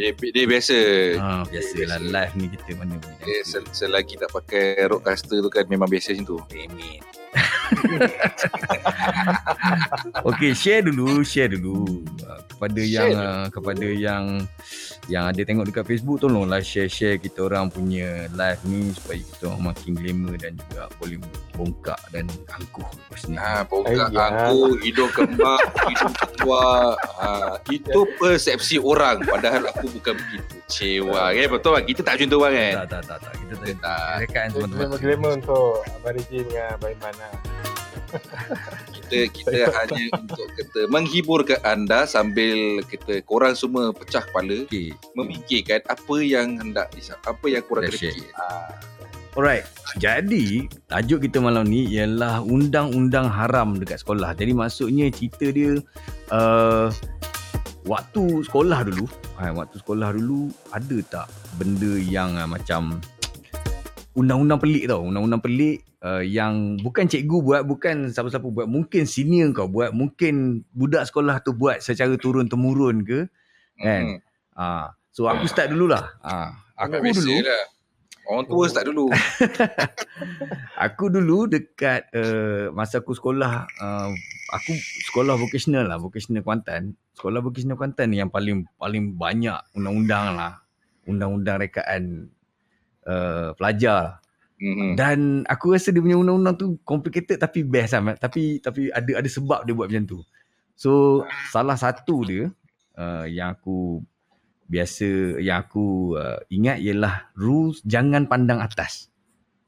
Dia, dia biasa. Ha, biasalah live ni kita mana boleh Dia sel- selagi tak pakai roadcaster tu kan memang biasa macam tu. Amin. Okey, share dulu, share dulu uh, kepada Share yang dulu. uh, kepada yang yang ada tengok dekat Facebook tolonglah share-share kita orang punya live ni supaya kita orang makin glamour dan juga boleh bongkak dan angkuh lepas ni. Ha, bongkak Ayah. aku, hidung kembang, hidung keluar. Ha, itu persepsi orang. Padahal aku bukan begitu. Cewa. Eh, betul kan? Kita tak macam tu bang kan? Tak, tak, tak, tak. Kita tak. Kita tak. Teman-teman. Glamour-glamour untuk Abang Rizky dengan Abang Iman lah. Kita kita hanya untuk kita menghibur ke anda sambil kita korang semua pecah kepala Okey. memikirkan apa yang hendak apa yang korang Dah kena share. fikir. Ha, Alright. Jadi, tajuk kita malam ni ialah undang-undang haram dekat sekolah. Jadi maksudnya cerita dia uh, waktu sekolah dulu, ha, waktu sekolah dulu ada tak benda yang uh, macam undang-undang pelik tau. Undang-undang pelik uh, yang bukan cikgu buat, bukan siapa-siapa buat, mungkin senior kau buat, mungkin budak sekolah tu buat secara turun-temurun ke. Kan? hmm. Ah, so aku start dululah. Ah, aku dulu Lah. Orang tua start dulu. Aku dulu dekat uh, masa aku sekolah uh, aku sekolah vocational lah, vocational Kuantan. Sekolah vocational Kuantan ni yang paling paling banyak undang-undang lah. Undang-undang rekaan uh, pelajar. Hmm. Dan aku rasa dia punya undang-undang tu complicated tapi best lah. Tapi tapi ada ada sebab dia buat macam tu. So salah satu dia uh, yang aku biasa yang aku uh, ingat ialah rules jangan pandang atas.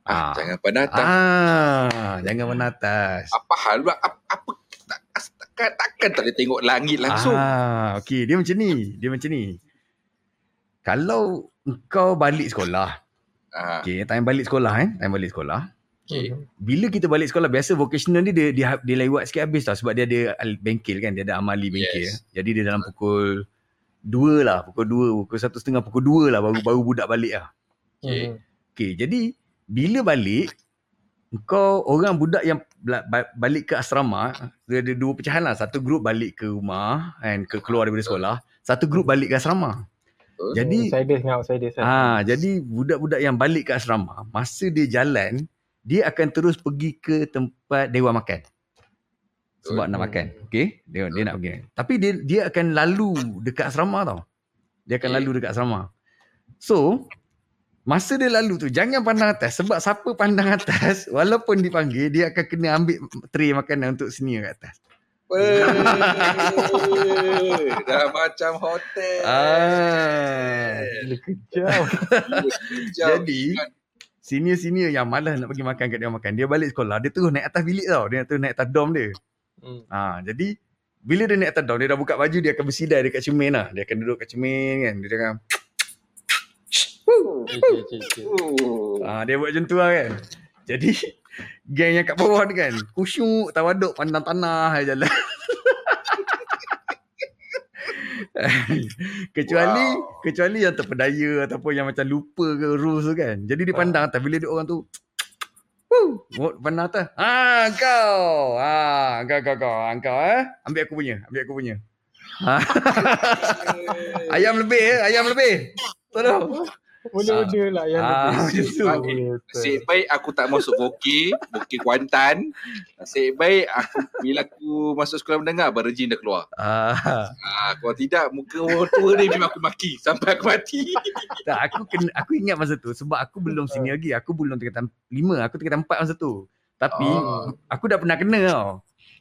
Ah, Ah. jangan pandang atas. Ah, jangan pandang atas. Apa hal? Apa, apa tak, takkan, takkan tak boleh tengok langit langsung. Ah, okey, dia macam ni. Dia macam ni. Kalau kau balik sekolah, Ah, okey, time balik sekolah eh, time balik sekolah. okay. Bila kita balik sekolah biasa vocational ni dia dia, dia lewat sikit habis tau sebab dia ada al- bengkel kan, dia ada amali bengkel. Yes. Jadi dia dalam pukul 2 lah, pukul 2, pukul satu setengah, pukul 2 lah baru baru budak balik lah. Okay. Hmm. Okey, jadi bila balik kau orang budak yang balik ke asrama, dia ada dua pecahan lah. Satu grup balik ke rumah kan ke keluar daripada sekolah, satu grup balik ke asrama. Jadi Outsider dengan outsider ah jadi budak-budak yang balik ke asrama, masa dia jalan, dia akan terus pergi ke tempat dewan makan. Sebab nak makan. Okey, dia dia nak pergi. Tapi dia dia akan lalu dekat asrama tau. Dia akan Okey. lalu dekat asrama. So, masa dia lalu tu jangan pandang atas sebab siapa pandang atas walaupun dipanggil dia akan kena ambil tray makanan untuk senior kat atas. Dah macam hotel. Ah. Gila kejam. Jadi senior-senior yang malas nak pergi makan kat dia makan, dia balik sekolah, dia terus naik atas bilik tau. Dia terus naik atas dom dia. Hmm. Ha, jadi bila dia naik atas dom, dia dah buka baju, dia akan bersidai dekat cermin lah. Dia akan duduk kat cermin kan. Dia akan Cik, cik, cik, cik. Oh. Ah, dia buat macam tu lah kan. Jadi geng yang kat bawah ni kan kusyuk tawaduk pandang tanah je jalan. kecuali Wow. kecuali yang terpedaya ataupun yang macam lupa ke rules tu kan. Jadi dia pandang atas bila dia orang tu Woo, pandang atas. Ah kau. Ah kau kau kau. Ah, kau eh. Ambil aku punya, ambil aku punya. Ha. ayam lebih eh, ayam lebih. Tolong. Muda-muda lah yang Ah, lebih. macam tu. Betul. Nasib baik aku tak masuk Bokeh, Bokeh Kuantan. Nasib baik aku bila aku masuk sekolah menengah berjin dah keluar. Ah. Ah, kalau tidak muka orang tua ni memang aku maki sampai aku mati. Tak, aku kena, aku ingat masa tu sebab aku belum senior lagi. Aku belum tingkatan 5, aku tingkatan 4 masa tu. Tapi Oh. aku dah pernah kena tau.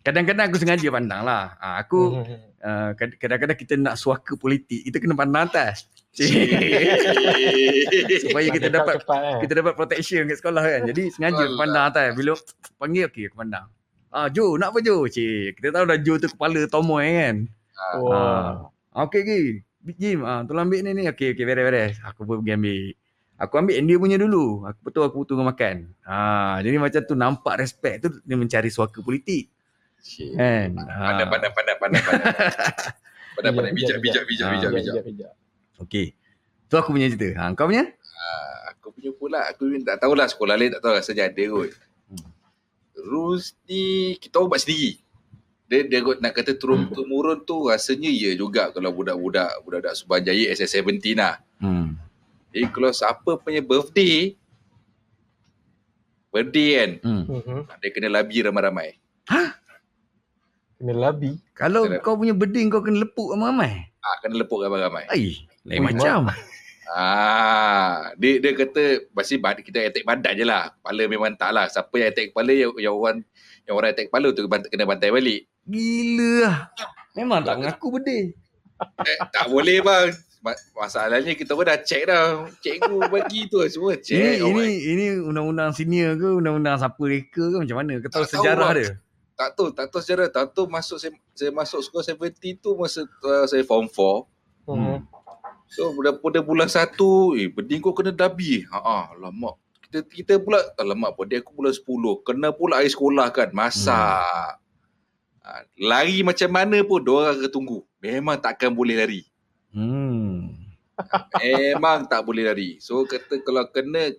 Kadang-kadang aku sengaja pandang lah. Ha, aku uh, kadang-kadang kita nak suaka politik, kita kena pandang atas. Supaya kita dapat cepat eh. kita dapat protection kat sekolah kan. Jadi sengaja Alah. pandang atas. Bila panggil okey aku pandang. Ah Jo, nak apa Jo? Cik, kita tahu dah Jo tu kepala tomoy kan. Wah. Ah, okey okey. Jim, ah tolong ambil ni ni. Okey okey beres-beres. Aku pun pergi ambil. Aku ambil India punya dulu. Aku betul aku tunggu makan. Ah, jadi macam tu nampak respect tu dia mencari suaka politik. Kan? Pandai, Ah. pandai, pandai, pandai, pandai. Pandai, pandai, bijak, bijak, bijak, Ah, bijak, bijak. Bijak, bijak. Okey. Tu aku punya cerita. Ha, kau punya? Ah, Aku punya pula, aku tak tahulah sekolah lain tak tahu rasa ada kot. Hmm. Rules ni kita orang buat sendiri. dia dia kot nak kata turun temurun tu rasanya ya juga kalau budak-budak budak-budak Subanjaya SS17 lah. Hmm. Jadi kalau siapa punya birthday birthday kan Hmm. Mhm. dia kena labi ramai-ramai. Kena labi. Kalau Correct. kau punya beding kau kena lepuk ramai-ramai. Ah kena lepuk ramai-ramai. Ai, lain Ui, macam. Ah, dia dia kata pasti bad, kita attack badan je lah. Kepala memang tak lah. Siapa yang attack kepala yang, yang orang yang orang attack kepala tu kena bantai balik. Gila lah. Memang tak mengaku beding. Eh, tak boleh bang. Ma- Masalahnya kita pun dah check dah. Cikgu bagi tu semua Ini check. ini ini undang-undang senior ke undang-undang siapa reka ke macam mana? Kau tahu Tak tahu, sejarah bang. dia? tak tahu, tak tahu sejarah. Tak tahu masuk saya, saya masuk sekolah 70 tu masa uh, saya form 4. Mhm. So pada, pada bulan satu, eh beding kau kena dabi. Ha ah, alamak. Kita kita pula alamak pada aku bulan 10. Kena pula air sekolah kan, masak. Ha, lari macam mana pun dua orang akan tunggu. Memang takkan boleh lari. Hmm. Memang tak boleh lari. So kata kalau kena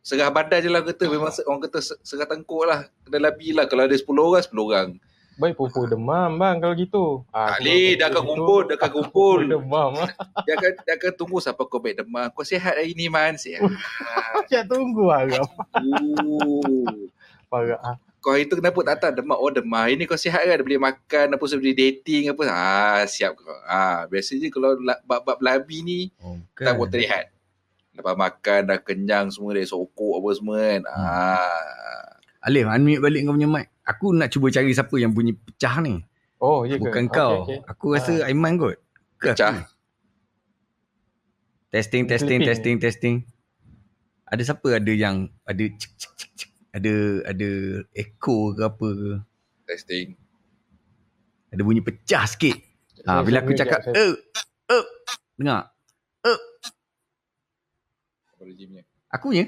serah badan je lah kata. Memang orang kata se- serah tengkuk lah. Kena labi lah. Kalau ada 10 orang, 10 orang. Baik pupu demam bang kalau gitu. Ah, boleh, dah akan kumpul, dah akan kumpul. Demam lah. Dia akan, dia akan tunggu sampai kau baik demam. Kau sihat hari ni, Man? Sihat. Macam tunggu agak. Ooh. Parah. ah. kau hari tu kenapa tak datang demam oh demam hari ni kau sihat kan boleh makan apa sebab dating apa ah siap kau ah biasanya kalau la- bab-bab labi ni Oh, tak kan. buat terlihat lepas makan dah kenyang semua dah sokok apa semua kan Hmm. ah Alif, unmute balik kau punya mic. Aku nak cuba cari siapa yang bunyi pecah ni. Oh, ya ke? Bukan Okey, kau. okey. Aku rasa Aiman kot. Ke Pecah. aku? Testing, testing, Clipping. testing, testing. Ada siapa ada yang ada cik, cik, cik, cik. Ada ada echo ke apa ke. testing Ada bunyi pecah sikit. Ha, bila aku cakap, eh, eh, dengar. apa regimnya Aku punya.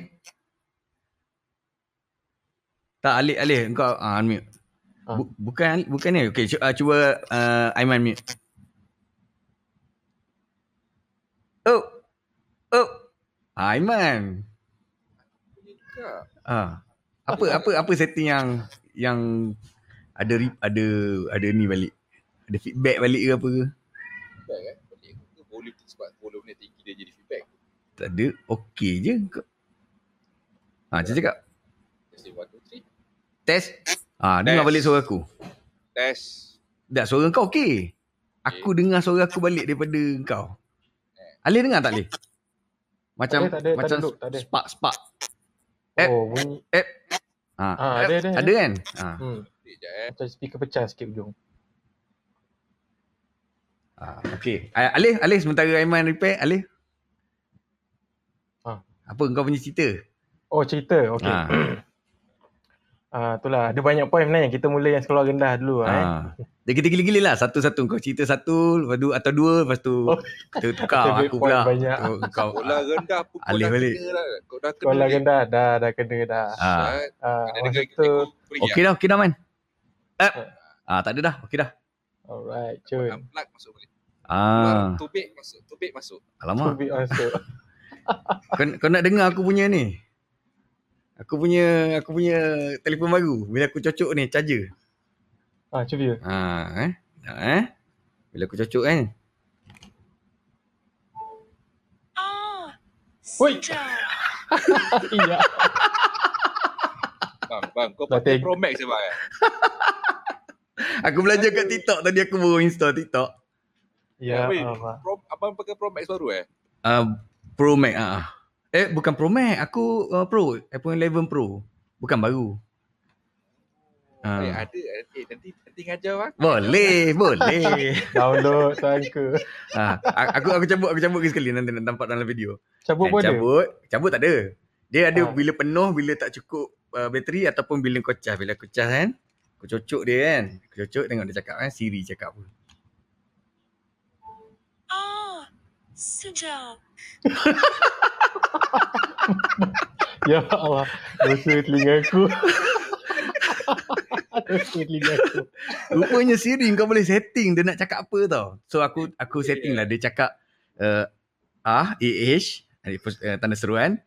Tak, Alif, Alif. Kau uh, unmute. Ah. Bu, bukan, bukan ni. Okay, cu- uh, cuba uh, Aiman mute. Oh. Oh. Aiman. Ah. Apa apa apa setting yang yang ada ada ada ni balik. Ada feedback balik ke apa ke? feedback kan balik boleh sebab volume ni tinggi dia jadi feedback Tak ada. Okey je. Ha, cakap. testing 1 2 3 Test. Ah, dengar Test. balik suara aku. test Tak, suara kau okey. Aku dengar suara aku balik daripada kau. Alif dengar tak Alif? Macam Tak ada, tak ada, tak macam ada, tak ada. spark spark. App. Oh, bunyi. Ha. Ah, ada, ada, Ada kan? Ha. Hmm. sekejap eh Macam speaker pecah sikit ujung. ha. Okey. Ah, Alif, Alif sementara Aiman repair, Alif. Ha. Apa kau punya cerita? Oh, cerita. Okey. Ha. Ah, itulah. Ada banyak point sebenarnya. Kita mula yang sekolah rendah dulu. Eh. Ha. Dia kita gila-gila lah satu-satu kau cerita satu, lepas tu atau dua, lepas tu Oh. kita tukar aku pula. banyak. Tu, kau bola rendah pun kau Alih dah balik. kena dah kau dah kena Sekolah rendah dah, dah kena dah. Ah. Ah, tu, Okey dah, okey dah man. Eh. Ah, tak ada dah. Okey dah. alright, ah. cun. Unplug masuk balik Ah, tubik masuk tubik masuk alamak. Tubik masuk. Kau, kau nak dengar aku punya ni? Aku punya aku punya telefon baru. Bila aku cocok ni charger. Ah, cuba. Ha, eh. Dah, eh. Bila aku cocok kan. Oi. Iya. bang bang kau pakai. Pro Max je bang eh? Aku belajar kat TikTok tadi aku baru install TikTok. Ya, Allah. Pro, abang pakai Pro Max baru eh Uh, Pro Max ah. Eh bukan Pro Max, aku uh, Pro, iPhone 11 Pro. Bukan baru. eh, Uh, ada eh, nanti nanti ngajar bang boleh, boleh. Download sangka. ha, aku aku cabut aku cabut sekali nanti nak nampak dalam video. Cabut pun Kan, ada. cabut, cabut tak ada. Dia ada Ah. bila penuh, bila tak cukup uh, bateri ataupun bila kau cas. Bila aku cas kan, aku cocok dia kan. Aku cocok tengok dia cakap kan, Siri cakap apa. Ah, sejak. Ya Allah. Dosa telinga aku. Dosa telinga aku. Rupanya Siri kau boleh setting dia nak cakap apa tau. So aku aku setting lah dia cakap uh, A A H uh, tanda seruan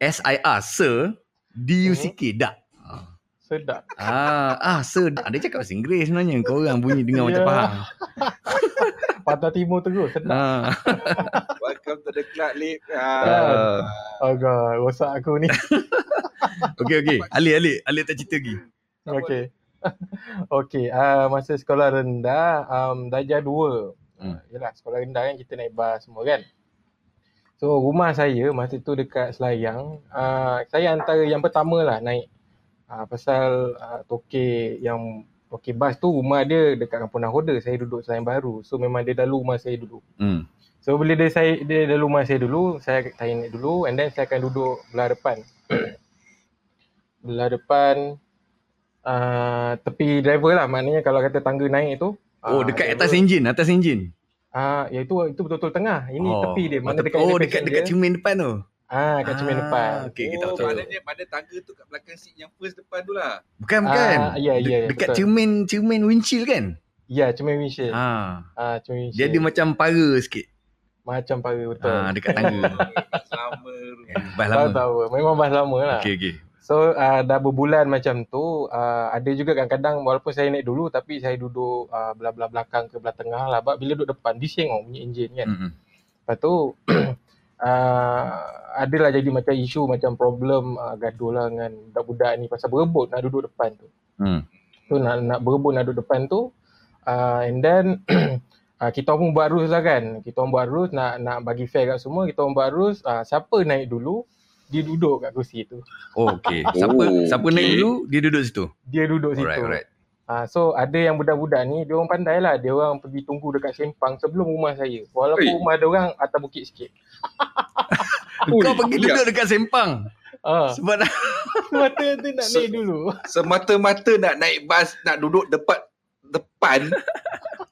S I R sir D U C K dak. Ah. Sedap. Ah, ah sedap. Dia cakap bahasa Inggeris sebenarnya. Kau orang bunyi dengar macam Ya. faham. Patah timur terus. Sedap. Ah. Welcome to the club, Lip. Ah. Agak rosak aku ni. Okey okey. Ali Ali Ali tak cerita lagi. Okey. Okey, uh, masa sekolah rendah, um, darjah 2. Hmm. Hmm. Yalah, sekolah rendah kan kita naik bas semua kan. So, rumah saya masa tu dekat Selayang, uh, saya antara yang pertama lah naik. Uh, pasal uh, toke yang toke bas tu rumah dia dekat Kampung Nahoda, saya duduk Selayang Baru. So, memang dia dalu rumah saya dulu. Hmm. So bila dia saya dia dalam rumah saya dulu, saya saya naik dulu and then saya akan duduk belah depan. belah depan uh, tepi driver lah maknanya kalau kata tangga naik tu. Oh ah, dekat driver- atas enjin, atas enjin. Ah ya itu itu betul-betul tengah. Ini oh. tepi dia. Mana tepi- dekat Oh dekat passenger. dekat cermin depan tu. Ah kat cermin Ah, depan. okey, kita oh, tahu. maknanya pada tangga tu kat belakang seat yang first depan tu lah. Bukan bukan. Ah, ya, De- ya, ya, Dekat betul. cermin cermin windshield kan? Ya cermin windshield. Ah, Ha. cermin Dia windshield. ada macam para sikit. macam para betul. Ha dekat tangga. Lama. Bas Tahu lama. tahu. Memang bahas lama lah. Okey okey. So uh, dah berbulan macam tu uh, Ada juga kadang-kadang walaupun saya naik dulu Tapi saya duduk uh, belah-belah belakang ke belah tengah lah bila duduk depan bising oh, bunyi enjin kan Hmm. Lepas tu uh, Adalah jadi macam isu macam problem uh, gaduh lah dengan budak-budak ni Pasal berebut nak duduk depan tu Hmm. So nak, nak berebut nak duduk depan tu uh, And then uh, kita pun buat rules lah kan Kita orang buat rules nak nak bagi fair kat semua Kita orang buat rules uh, Siapa naik dulu Dia duduk kat kursi tu Oh okey. Siapa Oh, siapa okey. naik dulu dia duduk situ. Dia duduk situ Alright alright. Ah, so ada yang budak-budak ni, dia orang pandai lah. Dia orang pergi tunggu dekat Sempang sebelum rumah saya. Walaupun Oi. rumah dia orang atas bukit sikit. Kau Ui, pergi duduk dekat Sempang. Ah, Sebab mata nak So- naik dulu. Semata-mata nak naik bas, nak duduk depan depan.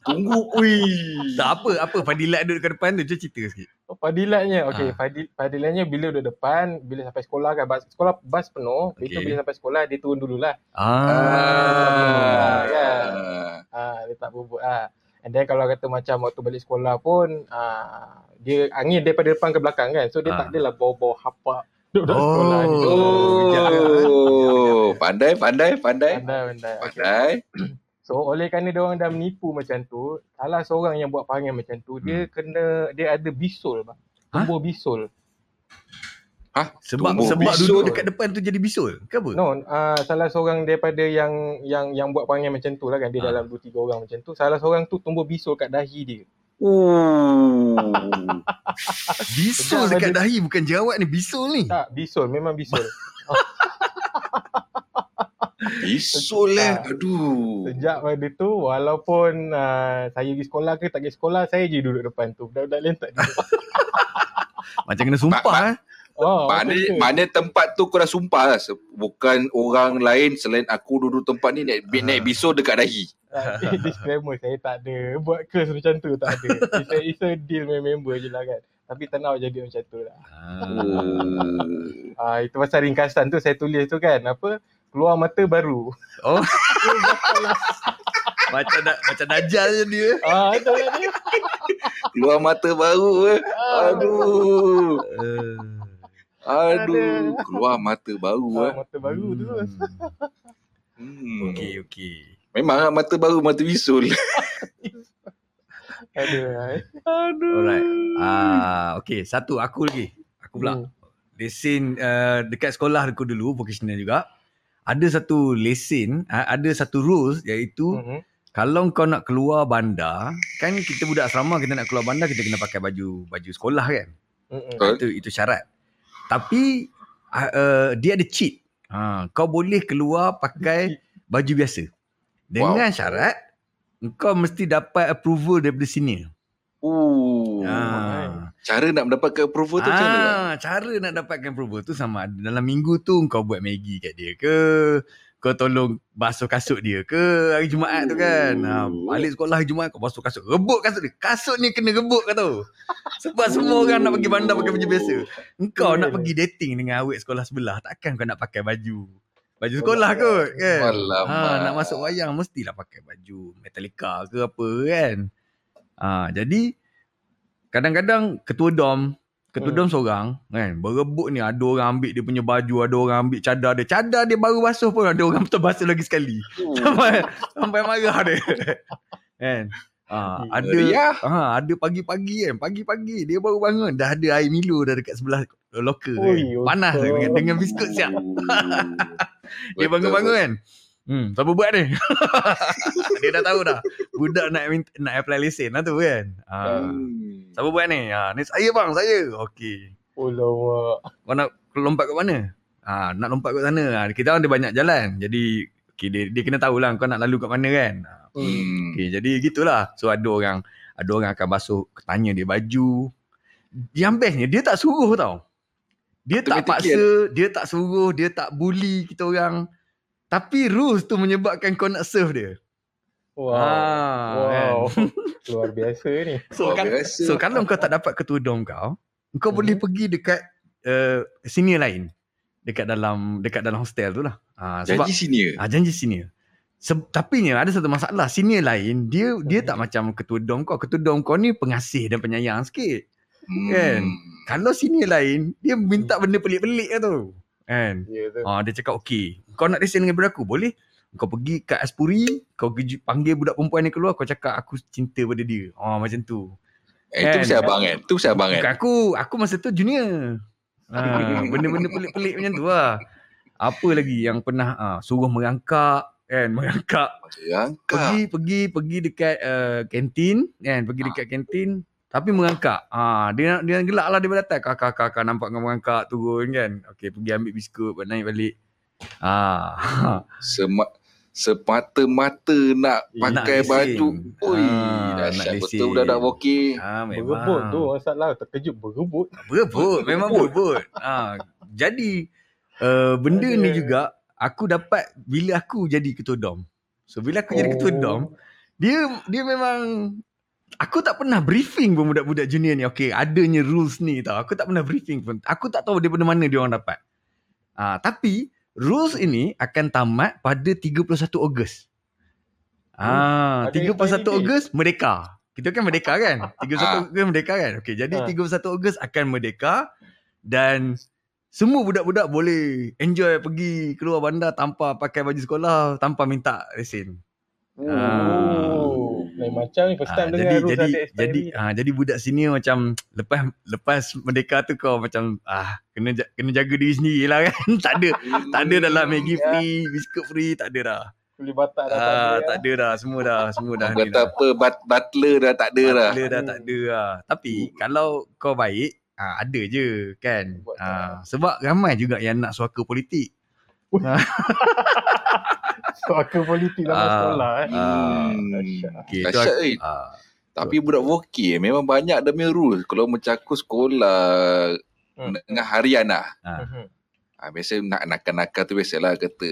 Tunggu, ui. tak apa apa Fadilat duduk dekat depan tu je cerita sikit. Oh, Padilatnya, okey, Ah. Fadil, padilatnya bila duduk depan, bila sampai sekolah kan, bas, sekolah bas penuh, okay. itu bila sampai sekolah dia turun dululah. Ah. kan? Ah. Ah, dia tak berebut ah. And then kalau kata macam waktu balik sekolah pun, ah, dia angin daripada depan ke belakang kan. So dia Ah. tak adalah bau-bau hapak duduk Oh. sekolah ni. Sekejap, Oh, pandai, pandai, pandai. Pandai-pandai. Okay. Pandai. So oleh kerana dia orang dah menipu macam tu, salah seorang yang buat perangai macam tu, Hmm. dia kena dia ada bisul bang. Tumbuh bisul. Sebab Tumbuh sebab bisul. duduk dekat depan tu jadi bisul. Ke apa? No, uh, salah seorang daripada yang yang yang buat perangai macam tu lah kan, dia Ah. dalam 2 3 orang macam tu, salah seorang tu tumbuh bisul kat dahi dia. Oh. Bisul dekat dahi bukan jerawat ni, bisul ni. Tak, bisul, memang bisul. Bisul lah. Ah. Aduh. Sejak pada tu walaupun uh, saya pergi sekolah ke tak pergi sekolah, saya je duduk depan tu. Budak-budak lain tak duduk. Macam kena sumpah eh. Oh, Mana, tempat tu kau dah sumpah lah. Bukan orang lain selain aku duduk tempat ni naik, Ah. naik bisul dekat dahi. Ah, disclaimer saya tak ada buat curse macam tu tak ada. It's a, it's a deal member je lah kan. Tapi tak nak jadi macam tu lah. Oh. Ah, itu pasal ringkasan tu saya tulis tu kan. Apa? Keluar mata baru. Oh. macam da, macam dajal je dia. Ah, itu lah dia. Keluar mata baru eh. Ah, Aduh. Uh, Aduh. Keluar mata baru Ah, eh. mata baru tu. Hmm. Okey okey. Memang lah mata baru mata bisul. Aduh. eh. Alright. Ah okey, satu aku lagi. Aku pula. Hmm. Lesen uh, dekat sekolah aku dulu vocational juga. Ada satu lesen, ada satu rules iaitu Mhm. kalau kau nak keluar bandar, kan kita budak asrama kita nak keluar bandar kita kena pakai baju baju sekolah kan. Mhm. Betul. Itu itu syarat. Tapi uh, uh, dia ada cheat. Ha, kau boleh keluar pakai baju biasa. Dengan Wow. syarat kau mesti dapat approval daripada senior. Oh. Ha. Cara nak mendapatkan approval tu macam mana? Bang? Ah, cara nak dapatkan approval tu sama ada dalam minggu tu kau buat Maggi kat dia ke, kau tolong basuh kasut dia ke hari Jumaat tu kan. Ha, balik sekolah hari Jumaat kau basuh kasut. Rebut kasut dia. Kasut ni kena rebut kau tahu. Sebab semua orang nak pergi bandar pakai baju biasa. Engkau nak Betul. pergi dating dengan awet sekolah sebelah, takkan kau nak pakai baju baju sekolah kot kan. Alamak. Ha, nak masuk wayang mestilah pakai baju Metallica ke apa kan. Ha, jadi kadang-kadang ketua dom Ketudung seorang kan berebut ni ada orang ambil dia punya baju ada orang ambil cadar dia cadar dia baru basuh pun ada orang terbasuh lagi sekali. Sampai sampai marah dia. Kan? Ah ada Ya. ha, ada pagi-pagi kan pagi-pagi dia baru bangun dah ada air Milo dah dekat sebelah locker kan. Panas betul. dengan, dengan biskut siap. Dia Betul, bangun-bangun kan hmm siapa buat ni dia dah tahu dah budak nak minta, nak apply lesen lah tu kan ah Hmm. siapa buat ni ah ni saya bang saya okey Oh kau nak lompat kat mana? Ha, nak lompat kat sana. Ha, kita orang ada banyak jalan. Jadi okay, dia, dia kena tahu lah kau nak lalu kat mana kan. Ha, Hmm. okay, jadi gitulah. So ada orang ada orang akan basuh tanya dia baju. Yang bestnya dia tak suruh tau. Dia tak paksa, dia tak suruh, dia tak bully kita orang. Tapi rules tu menyebabkan kau nak serve dia. Wow. Ah, wow. Luar biasa ni. So, Luar kan, biasa. so kalau kau tak dapat ketudung kau, kau Mhm. boleh pergi dekat uh, senior lain. Dekat dalam dekat dalam hostel tu lah. Ha, sebab Janji senior. Ah janji senior. Se- tapi ni ada satu masalah. Senior lain dia dia tak macam ketudung kau. Ketudung kau ni pengasih dan penyayang sikit. kan? Kalau senior lain dia minta benda pelik-pelik lah tu. Kan? Ya tu. Ah dia cakap okey. Kau nak lesen dengan aku boleh? Kau pergi kat Aspuri, kau pergi panggil budak perempuan ni keluar, kau cakap aku cinta pada dia. Ah macam tu. Eh, itu Kan? mesti abang kan? Itu mesti abang kan? Bukan aku, aku masa tu junior. Ha, benda-benda pelik-pelik macam tu lah. Apa lagi yang pernah ah, suruh merangkak kan, merangkak Yang pergi pergi pergi dekat uh, kantin kan pergi dekat kantin tapi merangkak ah dia dia gelak lah dia datang kakak kakak nampak kau merangkak turun kan okey pergi ambil biskut buat naik balik ah Sema, semata-mata nak Nak pakai lesen. baju. Ui, Ah, nak dahsyat lesen. betul budak-budak bokeh. ah memang Berebut tu masalah. Terkejut berebut. berebut memang berebut ah jadi uh, benda ni Ada. juga aku dapat bila aku jadi ketua dom so bila aku jadi ketua Oh. dom dia dia memang aku tak pernah briefing pun budak-budak junior ni. Okey adanya rules ni tau. Aku tak pernah briefing pun. Aku tak tahu daripada mana dia orang dapat. Ah tapi rules ini akan tamat pada 31 Ogos. Ah ada 31 expiry date? Ogos merdeka. Kita kan merdeka kan? 31 Ah. Ogos merdeka kan? Okey jadi Ah. 31 Ogos akan merdeka dan semua budak-budak boleh enjoy pergi keluar bandar tanpa pakai baju sekolah tanpa minta lesen Ah. Lain macam ni first Ah, time jadi dengar rules jadi ada jadi ah jadi budak senior macam lepas lepas merdeka tu kau macam ah kena kena jaga diri sendiri lah kan. Tak ada tak ada dalam Maggi Ya. free biskut free tak ada dah. Kuli batak dah tak ah ada. tak ada dah semua dah semua dah kata dah. apa, bat, butler dah tak ada dah. Butler dah tak ada lah. Tapi kalau kau baik ah ada je kan. Ah sebab ramai juga yang nak suaka politik Suaka politik dalam Ah. sekolah eh. Dahsyat. tu Dahsyat, aku- eh. ah Tapi budak vokal memang banyak dia punya rules. Kalau macam aku sekolah Hmm. dengan harian lah. ah Mhm. Ha, biasa nak nakal-nakal tu biasalah kata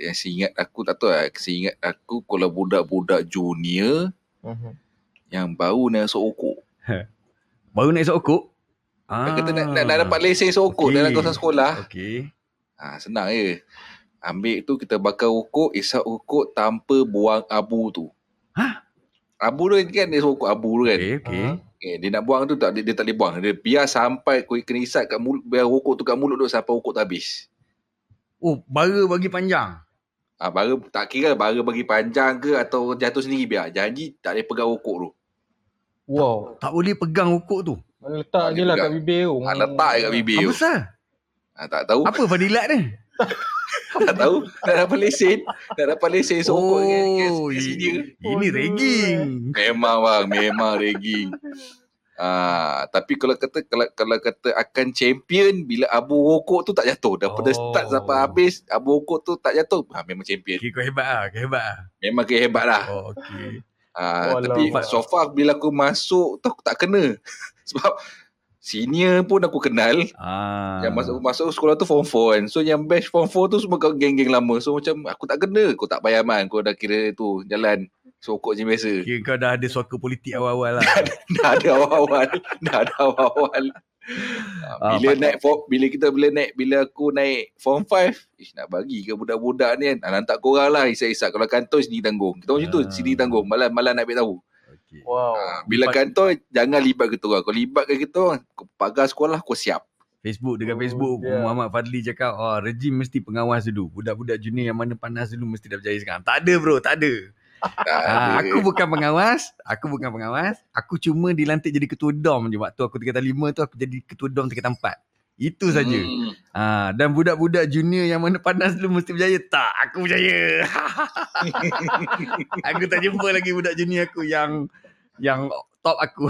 yang seingat aku tak tahu lah. Seingat aku kalau budak-budak junior Mhm. yang baru nak sokok. baru nak esok okok Ah. Kata nak, nak, nak dapat lesen sokok Okey. dalam kawasan sekolah. okey Ha, senang je. Ambil tu kita bakar rokok, isap rokok tanpa buang abu tu. Hah? Abu tu kan dia rokok abu tu kan. okey okey Ah. Okay, dia nak buang tu tak dia, dia tak boleh buang. Dia biar sampai kau kena isap kat mulut, biar rokok tu kat mulut tu sampai rokok tu habis. oh bara bagi panjang Ah, bara tak kira bara bagi panjang ke atau jatuh sendiri biar. Janji tak boleh pegang rokok tu. Wow. tak boleh pegang okok tu letak je lah kat bibir tu. Ah, letak je kat bibir apa tu. pasal Ah, tak tahu. apa fadilat ni tak tahu. Nak dapat lesen. Nak dapat lesen sokok dengan, dengan, oh dengan senior. ini, ini Aduh. ragging Memang bang, memang ragging. Ah, tapi kalau kata kalau, kalau kata akan champion bila abu rokok tu tak jatuh. Daripada Oh. start sampai habis abu rokok tu tak jatuh. Ha, memang champion. okay, kau hebat lah kau hebat lah Memang kira hebat lah. oh okey Ah, Oh, tapi so far bila aku masuk tu aku tak kena. Sebab senior pun aku kenal. ah Yang masuk masuk sekolah tu form 4 kan. So yang batch form 4 tu semua kau geng-geng lama. So macam aku tak kena. Kau tak payah man. Kau dah kira tu jalan sokok je biasa. Kira kau dah ada suaka politik awal-awal lah dah ada awal-awal. dah ada awal-awal. Ah, Ah, bila pat- naik form, bila kita bila naik bila aku naik form 5 ish, nak bagi ke budak-budak ni kan ah, nantak korang lah isap-isap kalau kantor sini tanggung kita macam tu Ah. sini tanggung malah malah nak ambil tahu Wow. Ah, bila kantor jangan libat kita orang. Kau libatkan kita orang, kau pagar sekolah kau siap. Facebook dekat Oh, Facebook ya. Muhammad Fadli cakap oh rejim mesti pengawas dulu. Budak-budak junior yang mana panas dulu mesti dah berjaya sekarang. Tak ada bro, tak ada. Ah, aku bukan pengawas, aku bukan pengawas. Aku cuma dilantik jadi ketua dom je waktu aku tingkatan 5 tu aku jadi ketua dom tingkatan 4. Itu saja. Hmm. Ah, dan budak-budak junior yang mana panas dulu mesti berjaya. Tak, aku berjaya. aku tak jumpa lagi budak junior aku yang yang top aku.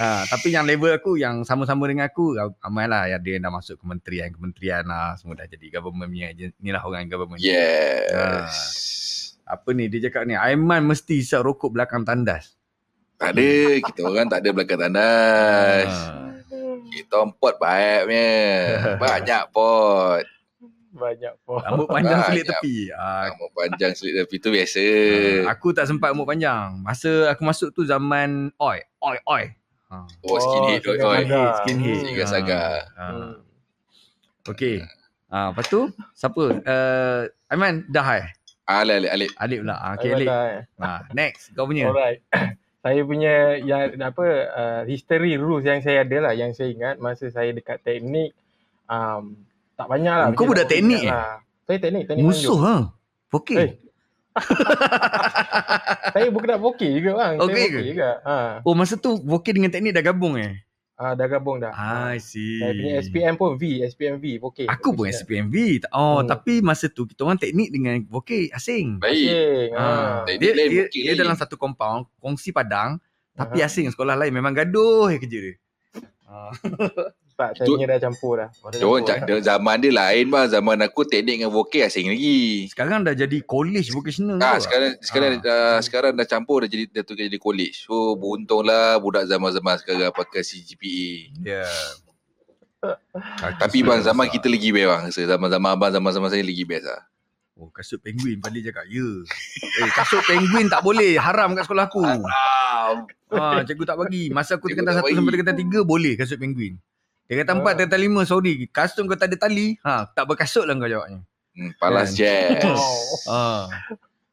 ha, tapi yang level aku yang sama-sama dengan aku ramai lah ya, dia dah masuk kementerian-kementerian lah semua dah jadi government punya agen- ni lah orang government. Yes. Apa ni dia cakap ni Aiman mesti isap rokok belakang tandas. Tak ada. Kita orang tak ada belakang tandas. Ha. Kita pot baik punya. Banyak pot. Banyak pun. Rambut panjang Banyak. selit tepi. Ah, Rambut panjang selit tepi tu biasa. Ah, aku tak sempat rambut panjang. Masa aku masuk tu zaman oi, oi, oi. Ha. Oh, skinhead. Oh, oi, oi. skinhead. Skinhead. Ha. saga. Ha. Hmm. Okey. Ah, lepas tu siapa? Uh, Aiman dah eh? Alip, alip, alip. Alip pula. Okay, Alip. dah, eh. Ah, next kau punya. Alright. saya punya yang apa uh, history rules yang saya ada lah yang saya ingat masa saya dekat teknik um, tak banyak lah. Kau Macam budak teknik eh? Lah. Saya teknik, teknik Musuh ha. Okey. Eh. Saya bukan vokal juga bang. Okey saya ke? juga. Ha. Oh masa tu vokal dengan teknik dah gabung eh? Ah dah gabung dah. I see. Saya punya SPM pun V, SPM V vokal. Aku pun SPMV. Oh, Hmm. tapi masa tu kita orang teknik dengan vokal asing. Baik. Okay. Ha. Ha. Teknik Dia, lain, dia, dia lain. dalam satu compound, kongsi padang, tapi Aha. asing sekolah lain memang gaduh je kerja dia. Ha. Saya Itu- punya dah campur dah. Dia orang campur zaman dia lain bang. Zaman aku teknik dengan vokal asing lagi. Sekarang dah jadi college vocational. Ah, tu. sekarang sekarang Ah. dah, sekarang dah campur dah jadi dah tukar jadi college. So beruntunglah budak zaman-zaman sekarang pakai CGPA. Ya. Tapi bang zaman kita lagi best bang. Zaman-zaman abang zaman-zaman saya lagi best lah. Oh, kasut penguin Fadli cakap, ya. Eh, kasut penguin tak boleh. Haram kat sekolah aku. Ha, cikgu tak bagi. Masa aku Cikgu tingkatan tak satu bagi. sampai tingkatan tiga boleh kasut penguin. Tingkatan empat, Ah. tingkatan lima, sorry. Kasut kau tak ada tali, ha, tak berkasut lah kau jawabnya. Hmm, palas Kan. jazz. Oh. Ha.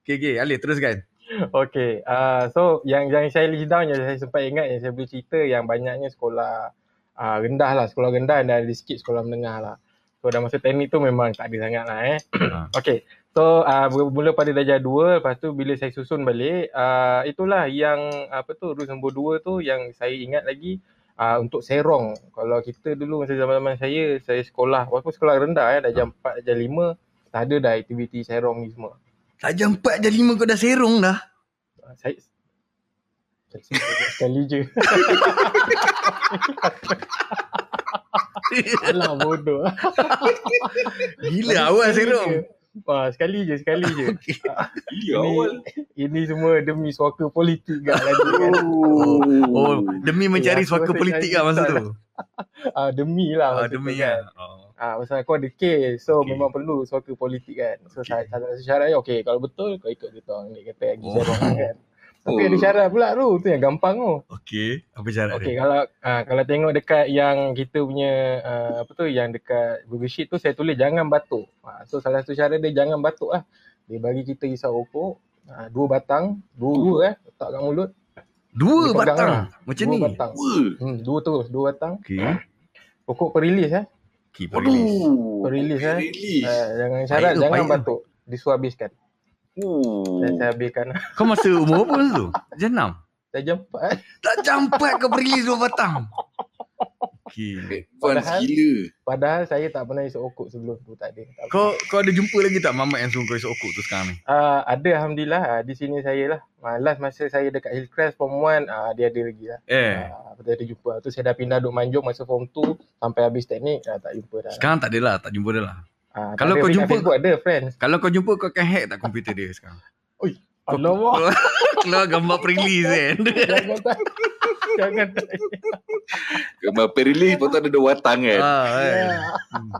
Okay, okay. Alif, teruskan. Okay, uh, so yang yang saya list down yang saya sempat ingat yang saya boleh cerita yang banyaknya sekolah uh, rendah lah, sekolah rendah dan ada sikit sekolah menengah lah. So dah masa teknik tu memang tak ada sangat lah eh. Ha. okay, so uh, bermula pada darjah 2, lepas tu bila saya susun balik, uh, itulah yang apa tu, rules nombor 2 tu yang saya ingat lagi uh, untuk serong. Kalau kita dulu masa zaman-zaman saya, saya sekolah, walaupun sekolah rendah eh, darjah 4, darjah 5, tak ada dah aktiviti serong ni semua. Darjah empat, darjah lima kau dah serong dah. Ah, saya sekali je. Alah bodoh. Gila awal serong. Wah, sekali je, sekali je. Okay. Ya ini, ini semua demi suaka politik kan lagi kan. Oh, demi mencari aku suaka politik saya lah masa tu. Ah, demi lah Ah, tu demi kan. lah. Oh. Ah, pasal aku ada kes. So Okay. memang perlu suaka politik kan. So Okay. saya tak ada syarat. Okay, kalau betul kau ikut kita orang ni kata lagi Oh. kan. Tapi Oh. ada syarat pula tu. Tu yang gampang tu. Okay, apa syarat Okey dia? kalau uh, kalau tengok dekat yang kita punya uh, apa tu yang dekat Google Sheet tu saya tulis jangan batuk. Uh, so salah satu syarat dia jangan batuk lah. Dia bagi kita isap rokok uh, dua batang, dua-dua eh letak kat mulut. Dua Dia batang. lah. Macam dua ni. batang. Hmm, dua terus, dua batang. Okay. Rokok perilis eh. Okay, perilis. Aduh. Perilis, eh. Perilis. Uh, jangan syarat Baik tu, jangan tu. batuk. Disuruh Oh. Dan saya habiskan. Kau masa umur apa masa tu? Darjah enam? saya jumpa eh. Tak jampat kau perilis dua batang. Okay. Padahal- gila. Padahal saya tak pernah isap rokok sebelum tu tak ada. Tak Kau kau ada jumpa lagi tak mamat yang suruh kau isap okok tu sekarang ni? Uh, ada Alhamdulillah uh, di sini saya lah. Uh, last masa saya dekat Hillcrest Form 1, uh, dia ada lagi lah. Eh, Uh, ada jumpa. Tu saya dah pindah duduk Manjung masa Form 2 sampai habis teknik, uh, tak jumpa dah. sekarang tak ada lah, tak jumpa dia lah. Uh, Kalau kau jumpa- Facebook ada friends. Kalau kau jumpa kau akan hack tak komputer dia sekarang? Kau- Alamak. Keluar gambar perilis kan. jangan tak. jangan tak. Gambar perilis lepas tu ada dua batang kan. ah, eh. Yeah. Hmm.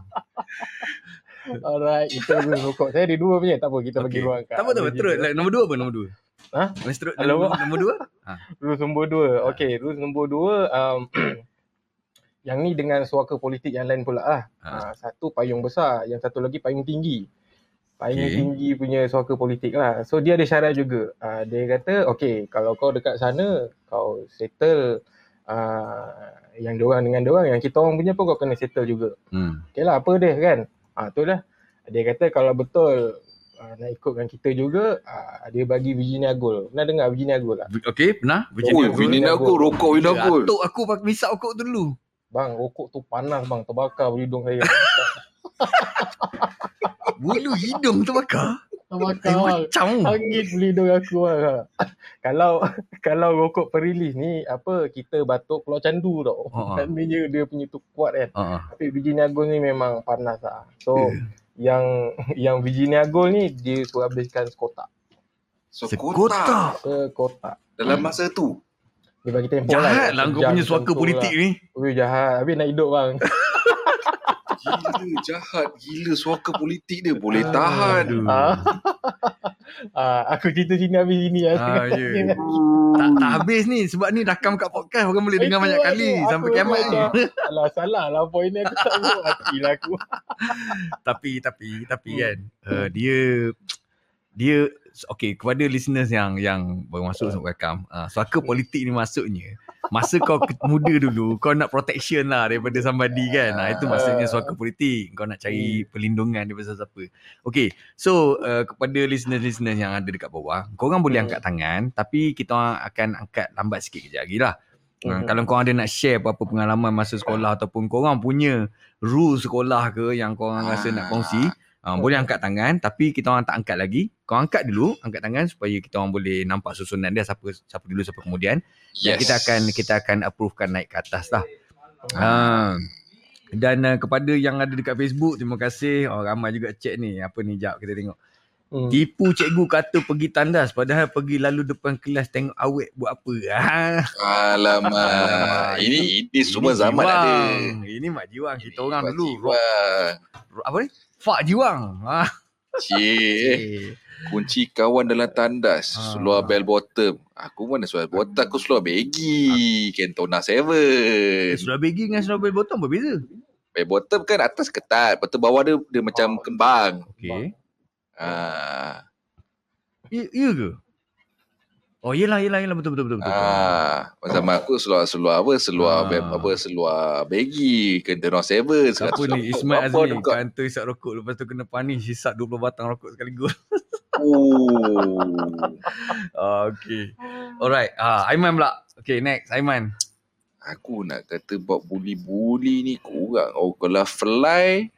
Alright, itu dulu rokok. Saya ada dua punya. Tak apa, kita bagi Okay. ruang kat. Tak apa tak apa, terus. Like, nombor dua apa nombor dua? Ha? Alamak. nombor, nombor dua? Rules nombor dua. Okay, rules nombor dua. Um, yang ni dengan suaka politik yang lain pula lah. Ha. Ha. satu payung besar, yang satu lagi payung tinggi. paling Okay. tinggi punya suaka politik lah. So dia ada syarat juga. Uh, dia kata okay kalau kau dekat sana kau settle uh, yang diorang dengan diorang yang kita orang punya pun kau kena settle juga. Hmm. Okay lah apa dia kan. Ah tu lah. Dia kata kalau betul uh, nak ikutkan kita juga uh, dia bagi Virginia Gold. Pernah dengar Virginia Gold tak? Okay, pernah? Oh, Virginia Gold. Vini Nagul, rokok Vini Nagul. Atuk aku pakai misap rokok dulu. Bang rokok tu panas bang terbakar hidung saya. Bulu hidung terbakar. terbakar Eh, bang. macam. Angin beli hidung aku lah. kalau kalau rokok perilis ni apa kita batuk keluar candu tau. Maknanya dia punya tu kuat kan. Uh, Tapi Virginia Gold ni memang panas lah. So Ya. yang yang Virginia Gold ni dia suruh habiskan sekotak. Sekota. Sekotak. Dalam masa tu. Dia bagi tempoh Jahat lah. lah kau punya suaka politik lah. ni. Ui jahat. Habis nak hidup bang. Gila, jahat. Gila suaka politik dia. Boleh Aduh. tahan. Ah. ah, aku cerita sini habis sini lah. Ah, ya. Tak, tak habis ni sebab ni rakam kat podcast orang boleh dengar banyak aku- kali sampai aku kiamat ni. Alah salah lah point ni aku tak tahu hati lah aku. tapi tapi tapi Hmm. kan uh, dia dia okay kepada listeners yang yang baru masuk Hmm. untuk rakam uh, suaka politik ni maksudnya masa kau muda dulu kau nak protection lah daripada somebody kan? Uh, itu maksudnya. Suaka politik kau nak cari perlindungan daripada siapa okay so uh, kepada listeners-listeners yang ada dekat bawah korang boleh Hmm. angkat tangan tapi kita orang akan angkat lambat sikit kejap lagi lah. Uh, Mhm. kalau korang ada nak share apa-apa pengalaman masa sekolah ataupun korang punya rules sekolah ke yang korang rasa nak kongsi, uh, boleh angkat tangan tapi kita orang tak angkat lagi. Kau angkat dulu, angkat tangan supaya kita orang boleh nampak susunan dia siapa siapa dulu siapa kemudian. Dan kita akan kita akan approvekan naik ke atas lah. Ha. Dan uh, kepada yang ada dekat Facebook, terima kasih. Oh, ramai juga chat ni. Apa ni? Jap kita tengok. Hmm. Tipu cikgu kata pergi tandas padahal pergi lalu depan kelas tengok awet buat apa. Ha. Alamak. Ini ini semua Ini zaman jiwang. ada. Ini mak jiwang kita orang Mak dulu. Jiwang. rock, apa ni? Fak jiwang. Ha. Cik. Kunci kawan dalam tandas. Ah. Seluar bell bottom. Aku mana seluar bottom. Aku seluar baggy. Kentona 7. Sudah baggy dengan sudah bell bottom berbeza. Bell bottom kan atas ketat. Lepas tu bawah dia, dia macam kembang. Okey. Ah. Ya, ya ke? Oh, yelah, yelah, yelah. Betul, betul, betul. betul. Ah, zaman aku seluar seluar apa? Seluar Ah. beb, apa? Seluar baggy, kentona 7. Siapa Sekarang ni? seluar Ismail apa Azmi. juga. Kantor isap rokok. Lepas tu kena panis. Hisap 20 batang rokok sekaligus. Oh. Ah, okay. Alright. Ah, Aiman pula. Okay, next. Aiman. Aku nak kata buat bully-bully ni kurang. Oh, kalau fly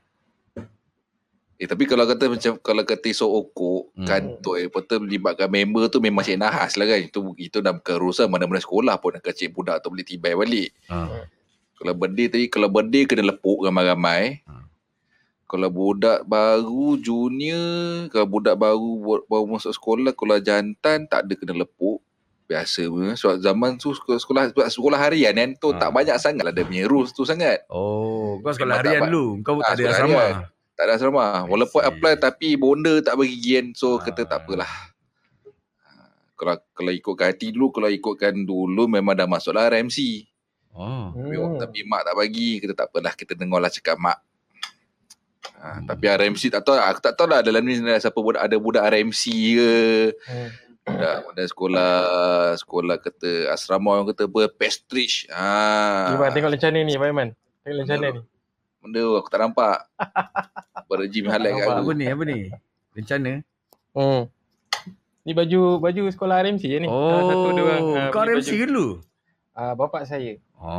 Eh tapi kalau kata macam kalau kata esok okok Hmm. hmm. kantor eh melibatkan member tu memang cik nahas lah kan. Itu itu dah bukan urusan mana-mana sekolah pun nak kecil budak tu boleh tibai balik. Ah. Kalau birthday tadi kalau birthday kena lepuk ramai-ramai. Hmm. Kalau budak baru junior, kalau budak baru baru masuk sekolah, kalau jantan tak ada kena lepuk. Biasa. Sebab zaman tu sekolah sekolah, sekolah harian kan tu Ah. tak banyak sangat lah dia punya rules tu sangat. Oh, kau sekolah Memang harian dulu. Kau Ah, tak ada asrama. harian. Tak ada asrama. Walaupun apply tapi bonda tak bagi gian. So kata Ah. tak apalah. Ah, Kalau kalau ikutkan hati dulu, kalau ikutkan dulu memang dah masuklah RMC. Oh. Tapi, Hmm. tapi mak tak bagi, kita tak apalah, kita dengarlah cakap mak. Ha, Hmm. Tapi RMC tak tahu, aku tak tahu lah dalam ni ada siapa budak, ada budak RMC ke, Hmm. budak, budak sekolah, sekolah kata asrama orang kata apa, Pestridge. Ha. Ni bang tengok lencana ni Pak Iman. Tengok lencana ni. Benda aku tak nampak. Berjim highlight kat Apa, apa aku. ni? Apa ni? Rencana? Hmm. Ni baju baju sekolah RMC je ni. Salah satu dia orang, Oh, ah, kau beli RMC baju. dulu? Ah bapak saya. Ha,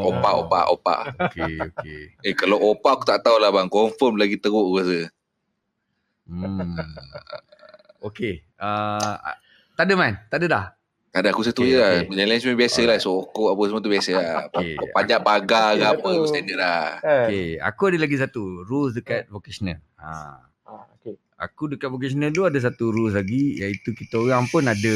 Oh. opak, opak, opak. Okey, okey. Eh kalau opak aku tak tahu lah bang, confirm lagi teruk aku rasa. Hmm. Okey. Uh, tak ada man? Tak ada dah? Ada aku satu Okay, je lah. okay. Yang lain semua biasa lah. Sokok apa semua tu biasa lah. Okay. Pajak pagar ke Okay, apa betul. standard lah. Kan? Okey, aku ada lagi satu rules dekat vocational. Ha. Ah, okey. Aku dekat vocational tu ada satu rules lagi iaitu kita orang pun ada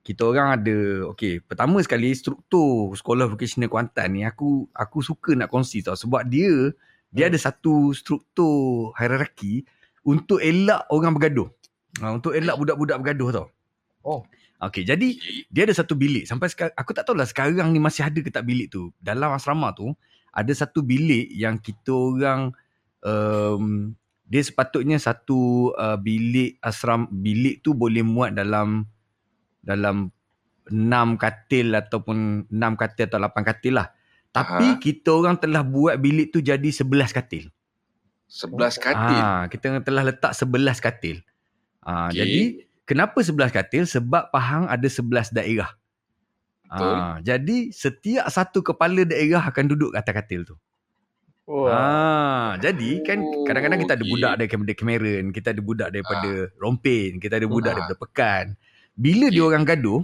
kita orang ada okey pertama sekali struktur sekolah vocational Kuantan ni aku aku suka nak kongsi tau sebab dia dia Hmm. ada satu struktur hierarki untuk elak orang bergaduh. Ha, untuk elak budak-budak bergaduh tau. Oh. Okey, jadi dia ada satu bilik sampai sekarang aku tak tahulah sekarang ni masih ada ke tak bilik tu. Dalam asrama tu ada satu bilik yang kita orang um, dia sepatutnya satu uh, bilik asram bilik tu boleh muat dalam dalam enam katil ataupun enam katil atau lapan katil lah. Tapi Aha. kita orang telah buat bilik tu jadi sebelas katil. 11 katil. Ah, kita telah letak sebelas katil. Ah, Okey. Jadi kenapa sebelas katil? Sebab Pahang ada sebelas daerah. Betul. Ah, jadi setiap satu kepala daerah akan duduk atas katil tu. Wah. Ah, jadi kan Oh, kadang-kadang kita ada okey. budak daripada Cameron, kita ada budak daripada Rompin, kita ada budak Ah. daripada Pekan. Bila dia Okey. orang gaduh,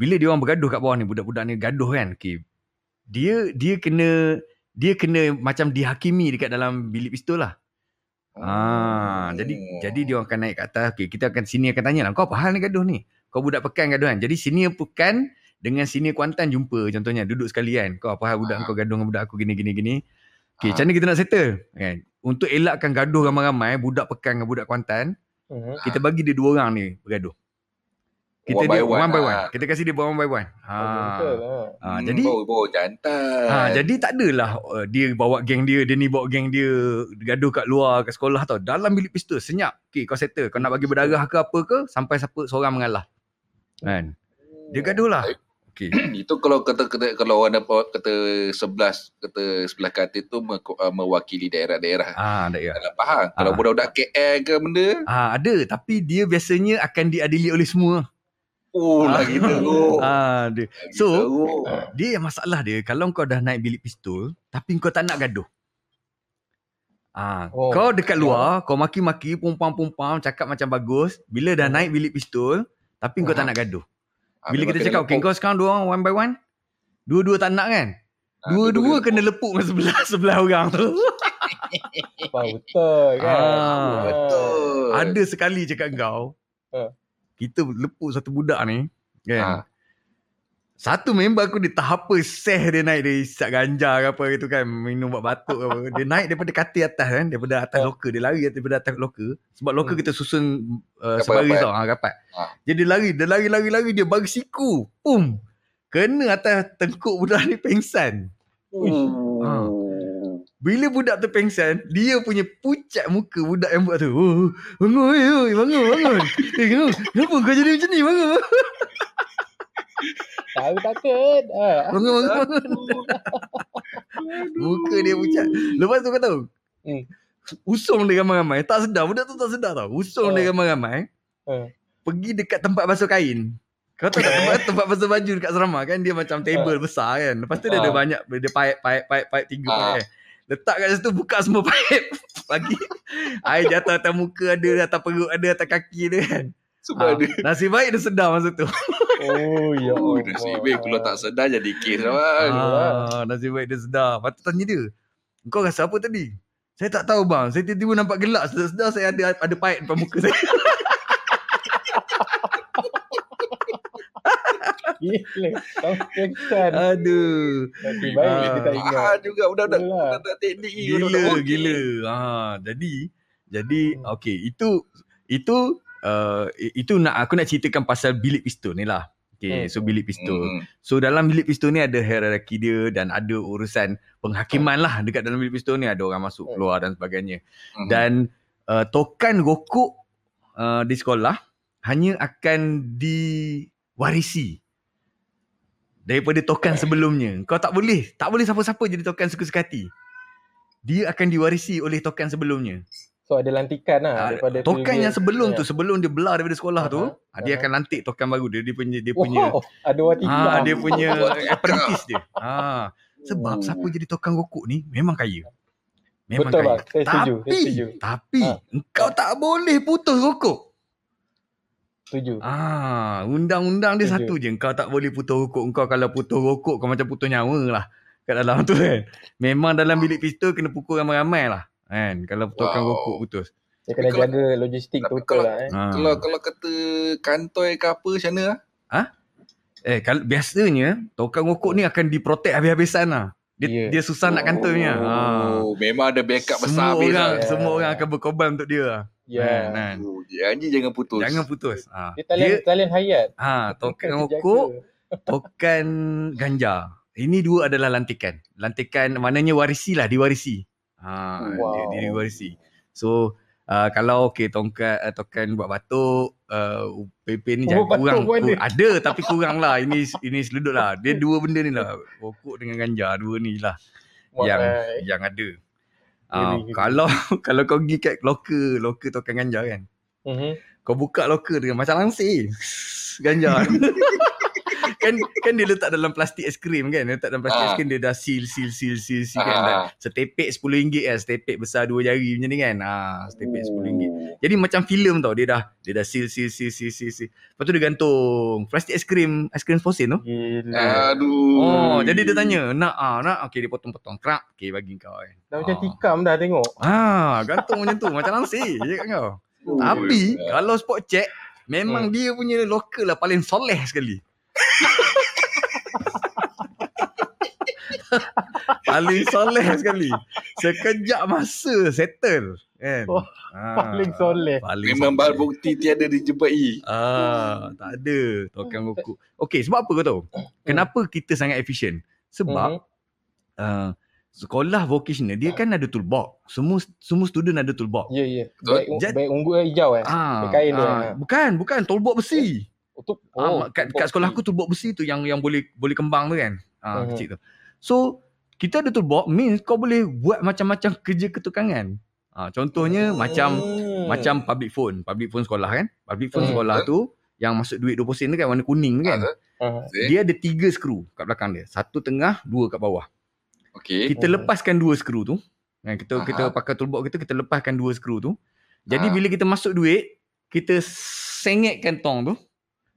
bila dia orang bergaduh kat bawah ni, budak-budak ni gaduh kan. Okay. Dia dia kena dia kena macam dihakimi dekat dalam bilik pistol lah. Ah, jadi jadi dia akan naik kat atas. Okay, kita akan sini akan tanya lah. Kau apa hal ni gaduh ni? Kau budak pekan gaduh kan? Jadi sini pekan dengan sini Kuantan jumpa contohnya duduk sekali kan. Kau apa hal budak Ah. kau gaduh dengan budak aku gini gini gini. Okay, Ah. macam mana kita nak settle? Kan? Untuk elakkan gaduh ramai-ramai, budak pekan dengan budak Kuantan, Mhm. kita bagi dia dua orang ni bergaduh. Kita One dia by one one by lah. one. Kita kasih dia one by one. Ha. Oh, betul lah. Ha, Hmm, jadi bawa, jantan. Ha, jadi tak adalah uh, dia bawa geng dia, dia ni bawa geng dia gaduh kat luar kat sekolah tau. Dalam bilik pistol senyap. Okay, kau settle. Kau nak bagi berdarah ke apa ke sampai siapa seorang mengalah. Kan? Dia gaduh lah. Okay. itu kalau kata, kata kalau orang dapat kata 11 kata sebelah katil tu me, uh, mewakili daerah-daerah Ah, tak ya. dalam Pahang. Kalau Ah. budak-budak KL ke benda, Ah, ada tapi dia biasanya akan diadili oleh semua. Oh Ah. lagi teruk. Ah, dia. Lagi So, teruk. Dia yang masalah dia kalau kau dah naik bilik pistol tapi kau tak nak gaduh. Ah, Oh, kau dekat luar, kau maki-maki, pumpam-pumpam, cakap macam bagus. Bila dah Hmm. naik bilik pistol, tapi kau tak Ah. nak gaduh. Ah, Bila kita cakap, okay, kau sekarang dua orang one by one. Dua-dua tak nak kan? Ah, Dua-dua kena lepuk dengan sebelah sebelah orang tu. Betul kan? Ah, Betul. Ada sekali cakap kau. Kita lepuk satu budak ni. Kan? Ah. Satu member aku dia tak apa seh dia naik dia isap ganja ke apa gitu kan minum buat batuk ke apa. Dia naik daripada katil atas kan daripada atas Ah. loker dia lari daripada atas loker sebab loker Hmm. kita susun uh, Rapat, sebaris tau ha, rapat. Ah. Jadi dia lari dia lari lari lari dia bagi siku. Pum. Kena atas tengkuk budak ni pengsan. Oh. Bila budak tu pengsan, dia punya pucat muka budak yang buat tu. Oh, bangun, oi, bangun, bangun. Eh, bangun. Kenapa kau jadi macam ni? Bangun, bangun, Tahu takut. Ah. bangun. bangun. Muka dia pucat. Lepas tu kau tahu? Hmm. Usung dia ramai-ramai. Tak sedar. Budak tu tak sedar tau. Usung Oh. dia ramai-ramai. Hmm. Pergi dekat tempat basuh kain. Kau tahu tak tempat, tempat basuh baju dekat serama kan? Dia macam table besar kan. Lepas tu dia ada Ah. banyak. Dia paip, paip, paip, paip. Tiga Ah. paip. Letak kat situ buka semua paip. Bagi air jatuh atas muka ada, atas perut ada, atas kaki dia kan. Sebab Ah, dia Nasib baik dia sedar masa tu. Oh, ya Oh, Allah. nasib baik kalau tak sedar jadi kes bang. Ah, nasib baik dia sedar. Lepas tu tanya dia. Kau rasa apa tadi? Saya tak tahu bang. Saya tiba-tiba nampak gelap. Sedar-sedar saya ada ada paip depan muka saya. Gila. Pengsan. Aduh. Nasib baik Ah. dia tak ingat. Ah, juga budak-budak budak-budak teknik ni. Gila, gila. Ha, jadi jadi Hmm. okey, itu itu uh, itu nak aku nak ceritakan pasal bilik pistol ni lah. Okay, Hmm. so bilik pistol. Hmm. So dalam bilik pistol ni ada hierarki dia dan ada urusan penghakiman lah dekat dalam bilik pistol ni ada orang masuk Hmm. keluar dan sebagainya. Hmm. Dan uh, tokan rokok uh, di sekolah hanya akan diwarisi daripada tokan sebelumnya. Kau tak boleh, tak boleh siapa-siapa jadi tokan suka-suka hati. Dia akan diwarisi oleh tokan sebelumnya. So ada lantikan lah Ah, daripada tokan yang sebelum Ya. tu, sebelum dia belah daripada sekolah tu, Aha, ah, dia akan lantik tokan baru dia. Dia punya dia punya Wow, ada watikam. Ah, dia punya apprentice dia. Ah, sebab Oh. siapa jadi tukang rokok ni memang kaya. Memang Betul kaya. bang, saya setuju. Saya Tapi, setuju. tapi Ah. engkau tak boleh putus rokok. Setuju. Ah, undang-undang dia Setuju. satu je. Engkau tak boleh putus rokok. Engkau kalau putus rokok kau macam putus nyawa lah kat dalam tu kan. Memang dalam bilik pistol kena pukul ramai-ramai lah. Kan kalau tukang Wow. rokok putus. Dia kena kalau- jaga logistik total kalau- lah eh. Ah. Kalau kalau kata kantoi ke apa macam mana? ah? Eh kalau biasanya tukang rokok ni akan diprotek habis-habisan lah. Dia, Ya. dia susah nak kantor punya. Ah. Oh, memang ada backup besar semua habis orang, lah. semua orang akan berkorban untuk dia. Ya. Kan, kan. Oh, janji jangan putus. Jangan putus. Ha. Dia talian, Dia talian hayat. ha, token rokok, token ganja. Ini dua adalah lantikan. Lantikan maknanya warisi lah, diwarisi. Ha, Wow. dia, dia diwarisi. So uh, kalau okay tongkat uh, token buat batuk uh, Pepe ni Oh, jangan batuk kurang, ada. tapi kurang lah ini ini seluduk lah dia dua benda ni lah rokok dengan ganja dua ni lah yang yang ada uh, kalau kalau kau pergi kat locker locker token ganja kan? Mhm. kau buka locker dengan macam langsir. Ganja kan kan dia letak dalam plastik aiskrim kan dia letak dalam plastik Ah. aiskrim dia dah seal seal seal seal, seal kan Ah. Dan setepek RM10 kan setepek besar dua jari macam ni kan ah setepek RM10 Oh. jadi macam filem tau dia dah dia dah seal seal seal seal seal, seal. lepas tu dia gantung plastik aiskrim aiskrim fosil tu Gila. Aduh. oh jadi dia tanya nak ah nak okey dia potong-potong krak okey bagi kau kan Dah macam Ah. tikam dah tengok. ah gantung macam tu macam langsir je kat kau Oh. tapi kalau spot check memang dia punya locker lah paling soleh sekali. paling soleh sekali. Sekejap masa settle kan. Wah, Paling soleh. Paling Memang soleh. barang bukti tiada dijumpai. Ah, tak ada token rokok. Okey, sebab apa kau tahu? Kenapa kita sangat efisien? Sebab Mhm. uh, sekolah vocational dia kan ada toolbox. Semua semua student ada toolbox. Ya, ya. Betul. Baik, ungu hijau eh. Ah, kain dia, ah, ah. bukan, bukan toolbox besi. Untuk Oh, kat, kat sekolah aku toolbox besi tu yang yang boleh boleh kembang tu kan. Ah, Mhm. kecil tu. So, kita ada toolbox means kau boleh buat macam-macam kerja ketukangan. Ah, contohnya macam Hmm. macam public phone, public phone sekolah kan. Public phone Hmm. sekolah tu yang masuk duit 20 sen tu kan warna kuning tu kan. Ah. Dia ada tiga skru kat belakang dia. Satu tengah, dua kat bawah. Okey. Kita Hmm. lepaskan dua skru tu. Kan, kita Aha. kita pakai toolbox kita kita lepaskan dua skru tu. Jadi Ah. bila kita masuk duit, kita sengitkan tong tu.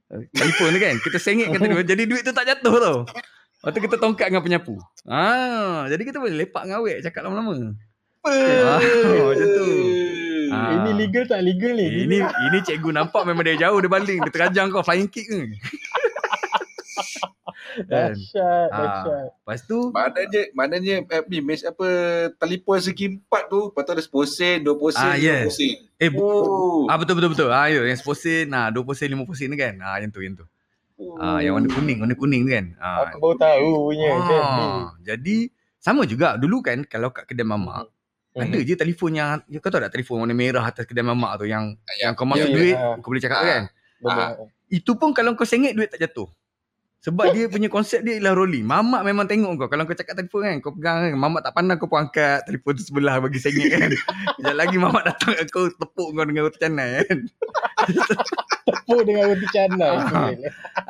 Eh, Telefon tu kan. Kita sengitkan tu. Jadi duit tu tak jatuh tau. Lepas tu kita tongkat dengan penyapu. Ah, jadi kita boleh lepak dengan awek cakap lama-lama. Ah, macam tu. Ah. Ini legal tak legal ni? Ini ini cikgu nampak memang dia jauh dia baling. Dia terajang kau flying kick ke. Kan? Dahsyat, Ah. dahsyat. Lepas tu Maknanya, maknanya eh, ni, mes apa, telefon segi empat tu, lepas tu ada 10 sen, 20 sen, Ah, yes. 50 sen. eh bu- Oh. Ah betul betul betul. Ah ya yang 10 sen, nah 20 sen 50 sen tu kan. Ah yang tu yang tu. Ah yang warna kuning, warna kuning tu kan. Ah. Aku baru tahu punya. Ah, jadi sama juga dulu kan kalau kat kedai mamak Hmm. ada je telefon yang ya, kau tahu tak telefon warna merah atas kedai mamak tu yang Ya, yang kau masuk ya, duit ya. kau boleh cakap Ah. kan. Benar. Itu pun kalau kau sengit duit tak jatuh. Sebab dia punya konsep dia ialah rolling. Mamak memang tengok kau. Kalau kau cakap telefon kan, kau pegang kan. Mamak tak pandang kau pun angkat telefon tu sebelah bagi sengit kan. Sekejap lagi mamak datang kat kau tepuk kau dengan roti canai kan. Tepuk dengan roti canai. Ah.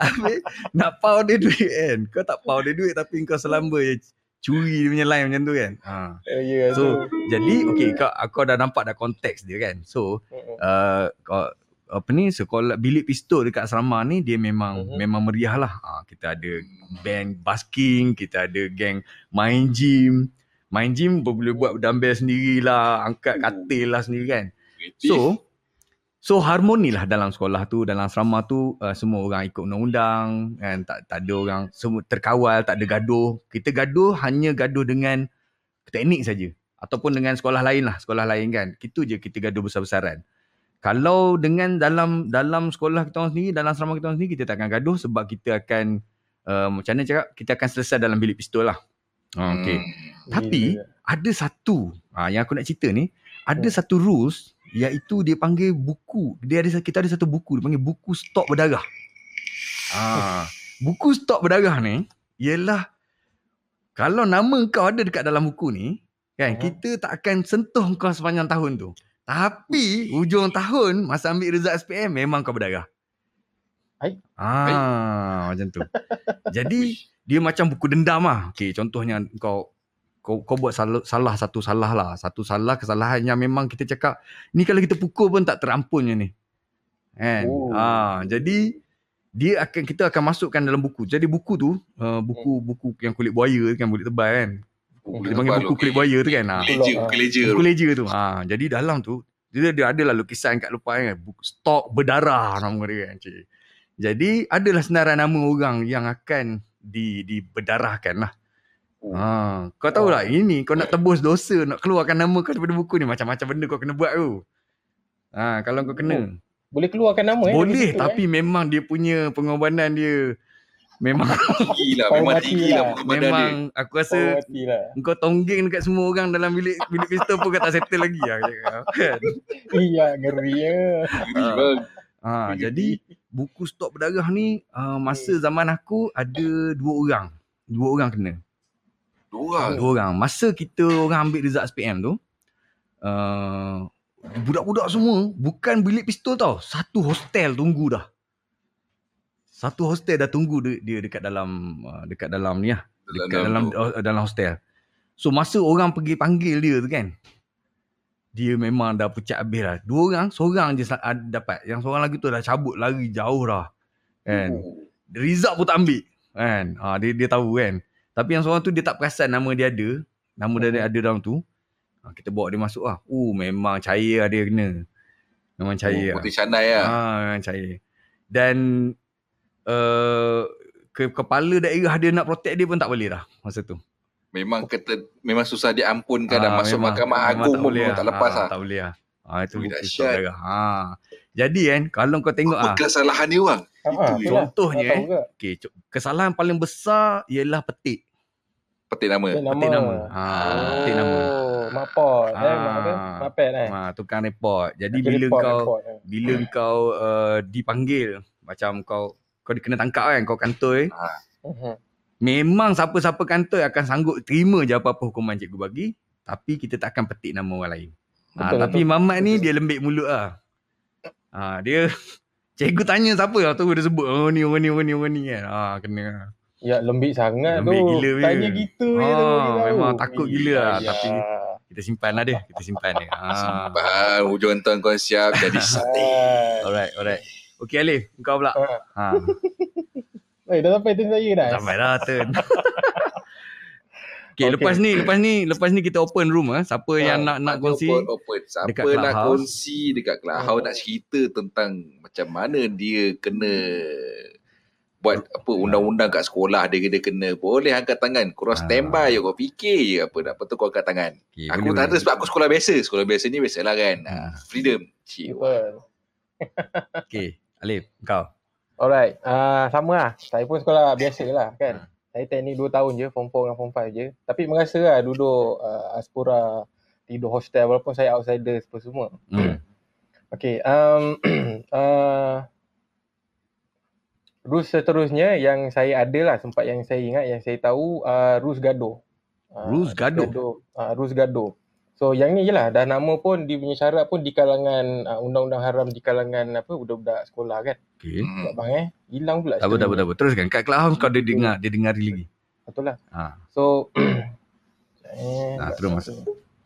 Habis nak pau dia duit kan. Kau tak pau dia duit tapi kau selamba je curi dia punya line macam tu kan. Ha. Oh, ya, So tu. jadi okay kau aku dah nampak dah konteks dia kan. So uh, kau apa ni sekolah bilik pistol dekat asrama ni dia memang Mhm. memang meriah lah. Ha, kita ada band basking, kita ada geng main gym. Main gym boleh buat dumbbell sendirilah, angkat katil lah sendiri kan. So so harmoni lah dalam sekolah tu, dalam asrama tu uh, semua orang ikut undang-undang kan tak tak ada orang semua terkawal, tak ada gaduh. Kita gaduh hanya gaduh dengan teknik saja ataupun dengan sekolah lain lah, sekolah lain kan. Itu je kita gaduh besar-besaran. Kalau dengan dalam dalam sekolah kita orang sendiri, dalam asrama kita orang sendiri kita tak akan gaduh sebab kita akan uh, macam mana cakap, kita akan selesai dalam bilik pistol lah. Ha, okay. Tapi Gila. ada satu ha, yang aku nak cerita ni ada Hmm. satu rules iaitu dia panggil buku dia ada kita ada satu buku dia panggil buku stok berdarah ha, buku stok berdarah ni ialah kalau nama kau ada dekat dalam buku ni kan Hmm. kita tak akan sentuh kau sepanjang tahun tu tapi hujung tahun masa ambil result SPM memang kau berdarah Ai. Ah, macam tu. Jadi dia macam buku dendam lah. Okay, contohnya kau kau kau buat salah, salah satu salah lah. Satu salah kesalahan yang memang kita cakap ni kalau kita pukul pun tak terampunnya ni. Kan? Oh. Ah, jadi dia akan kita akan masukkan dalam buku. Jadi buku tu uh, buku buku yang kulit buaya kan kulit tebal kan. Hmm. Dia panggil buku kulit buaya tu kan. Ah. Keleja, Ah. keleja. Buku leja tu. Ha, jadi dalam tu dia dia adalah lukisan kat lupa kan. Buku stok berdarah nama dia kan. Cik. Jadi adalah senarai nama orang yang akan di diberdarahkan lah. Ha, kau tahu tak ini kau nak tebus dosa nak keluarkan nama kau daripada buku ni macam-macam benda kau kena buat tu. Ha, kalau kau kena. Boleh keluarkan nama eh? Boleh tapi memang dia punya pengorbanan dia memang Tinggi lah. Memang tinggi lah. lah badan dia. memang aku rasa lah. Engkau tonggeng dekat semua orang dalam bilik bilik pistol pun kau tak settle lagi lah. Kan? Iya, ngeri ya. Ngeri Ah. bang. Ha, jadi buku stok berdarah ni uh, masa zaman aku ada dua orang. Dua orang kena. Dua orang. Dua orang. Masa kita orang ambil result SPM tu, uh, budak-budak semua bukan bilik pistol tau. Satu hostel tunggu dah. Satu hostel dah tunggu dia, dia dekat dalam uh, dekat dalam ni lah. dekat dalam dalam, dalam hostel. So masa orang pergi panggil dia tu kan. Dia memang dah pecat habis lah. Dua orang, seorang je dapat. Yang seorang lagi tu dah cabut lari jauh dah. Kan. Oh. Result pun tak ambil. Kan. Ha, dia, dia tahu kan. Tapi yang seorang tu dia tak perasan nama dia ada. Nama dia ada, ada dalam tu. Ha, kita bawa dia masuk lah. Oh memang cair lah dia kena. Memang cair Oh, lah. Canai lah. Ha, memang cair. Dan uh, ke, kepala daerah dia nak protect dia pun tak boleh dah masa tu. Memang kata memang susah diampunkan dah Ah, masuk memang- mahkamah memang agung tak pun boleh memang tak lepas Ah, lah. Tak boleh lah. Ah itu darah. Ha. Jadi kan kalau kau tengok Apa ah kesalahan dia orang? Ha, Itu contohnya eh. ke? okey kesalahan paling besar ialah petik. Petik nama. Petik nama. Petik nama. Ha, petik nama. Oh, mapot. Eh, apa? Ah. Mapet eh. Ha, tukang report. Jadi bila report, kau report, eh. bila kau uh, dipanggil macam kau kau kena tangkap kan kau kantor eh. Mhm. Memang siapa-siapa kantor akan sanggup terima je apa-apa hukuman cikgu bagi. Tapi kita tak akan petik nama orang lain. Ha, Betul, tapi betul. Mamat ni dia lembik mulut lah. Ha, dia cikgu tanya siapa lah tu dia sebut oh ni orang ni orang ni orang ni kan. Ha, kena. Ya lembik sangat Lembik tu. gila. Tanya gitu je Ah, tu tahu. memang takut gila lah, Ya. tapi- Kita simpan lah dia. Kita simpan dia. Ha. Simpan hujung tahun kau siap jadi sate. Alright, alright. Okay Alif, kau pula. Ah. Ha. Eh, dah sampai turn saya dah. Sampai dah turn. Okay, Okay. lepas ni, lepas ni, lepas ni kita open room ah. Siapa Ah, yang nak nak kongsi? Open, open. Siapa dekat nak Clubhouse. kongsi dekat Clubhouse Hmm. nak cerita tentang macam mana dia kena buat apa undang-undang kat sekolah dia dia kena boleh angkat tangan korang Ah. standby je kau fikir je apa nak betul kau angkat tangan Okay, aku boleh, tak ada sebab aku sekolah biasa sekolah biasa ni biasalah kan Ah. freedom Cik. Betul. Alif, kau. Alright. Ah sama lah. Saya pun sekolah biasa lah Ha. kan. Saya teknik 2 tahun je, form 4 dengan form 5 je. Tapi merasa lah duduk uh, Aspura, tidur hostel walaupun saya outsider apa semua. Hmm. Okay. Um, uh, rules seterusnya yang saya ada lah sempat yang saya ingat yang saya tahu uh, rules gaduh. Uh, Rules gaduh? gaduh. Uh, rules gaduh. So yang ni je lah dah nama pun dia punya syarat pun di kalangan uh, undang-undang haram di kalangan apa budak-budak sekolah kan. Okay. Hmm. Tak bang eh. Hilang pula. Tak apa, tak apa, tak apa. Teruskan. Kat Clubhouse kau dia dengar, dia dengari lagi. Betul lah. Ha. So eh, Ah, terus masuk.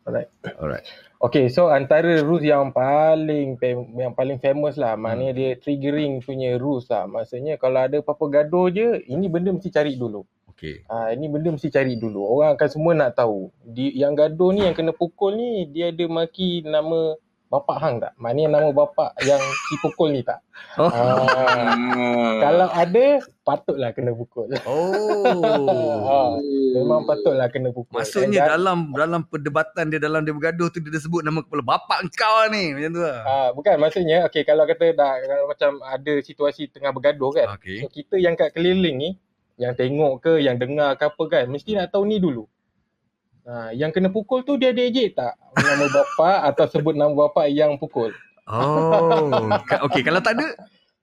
Alright. Alright. Okay, so antara rules yang paling fam- yang paling famous lah, Hmm. maknanya dia triggering punya rules lah. Maksudnya kalau ada apa-apa gaduh je, ini benda mesti cari dulu. Okay. Ah, ini benda mesti cari dulu. Orang akan semua nak tahu. Di, yang gaduh ni, yang kena pukul ni, dia ada maki nama bapak hang tak? Maknanya nama bapak yang si pukul ni tak? Oh. Hmm. kalau ada, patutlah kena pukul. Oh. Memang patutlah kena pukul. Maksudnya Dan- dalam dalam perdebatan dia dalam dia bergaduh tu dia sebut nama kepala bapak kau ni macam tu lah. Ah, bukan maksudnya okey kalau kata dah kalau macam ada situasi tengah bergaduh kan. Okay. So kita yang kat keliling ni yang tengok ke yang dengar ke apa kan mesti nak tahu ni dulu. Ha, yang kena pukul tu dia ada ejek tak nama bapak atau sebut nama bapak yang pukul. Oh. Okay kalau tak ada?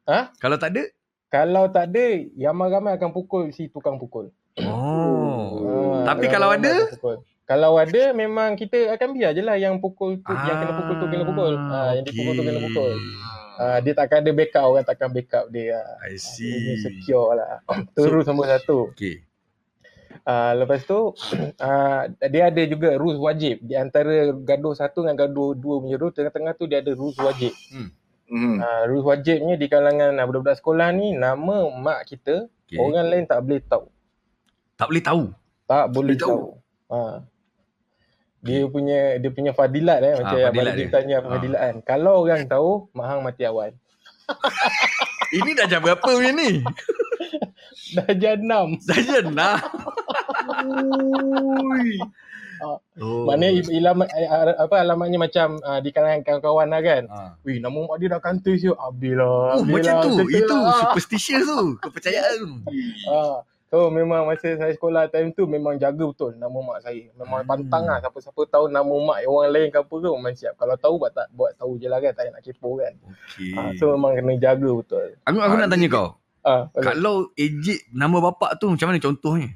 Ha? Kalau tak ada? Kalau tak ada yang ramai akan pukul si tukang pukul. Oh. Ha, Tapi kalau ada? pukul. Kalau ada memang kita akan biar je lah yang pukul tu yang kena pukul tu kena pukul. Ha, yang dipukul tu kena pukul. Ha, dia takkan ada backup orang takkan backup dia. I Ini see. secure lah. Tu rule nombor satu. Okay. Uh, lepas tu uh, dia ada juga rules wajib di antara gaduh satu dengan gaduh dua punya rule tengah-tengah tu dia ada rules wajib. Hmm. Uh, rules wajibnya di kalangan uh, budak-budak sekolah ni nama mak kita okay. orang lain tak boleh tahu. Tak boleh tahu. Tak boleh tahu. tahu. Ha. Dia punya dia punya fadilat eh macam Ah, yang fadilat Abang dia. tanya Ah. fadilat kan. Kalau orang tahu mak hang mati awal. Ini dah jam berapa punya ni? Dah jam 6. Saja nah. Ui. Oh. Maknanya il- ilamat, eh, apa alamatnya macam uh, di kalangan kawan-kawan lah kan. Ha. Wih, nama mak dia dah kantor siu. Habis lah. Oh, habis macam lah, tu. macam Itu lah. superstitious tu. Kepercayaan tu. Ah. So memang masa saya sekolah time tu memang jaga betul nama mak saya. Memang Hmm. pantang lah siapa-siapa tahu nama mak orang lain ke apa ke memang siap. Kalau tahu buat tak buat tahu je lah kan tak nak kepo kan. Okey. Ah, so memang kena jaga betul. Aku aku nak tanya kau. Ah, boleh. Kalau ejek nama bapak tu macam mana contohnya?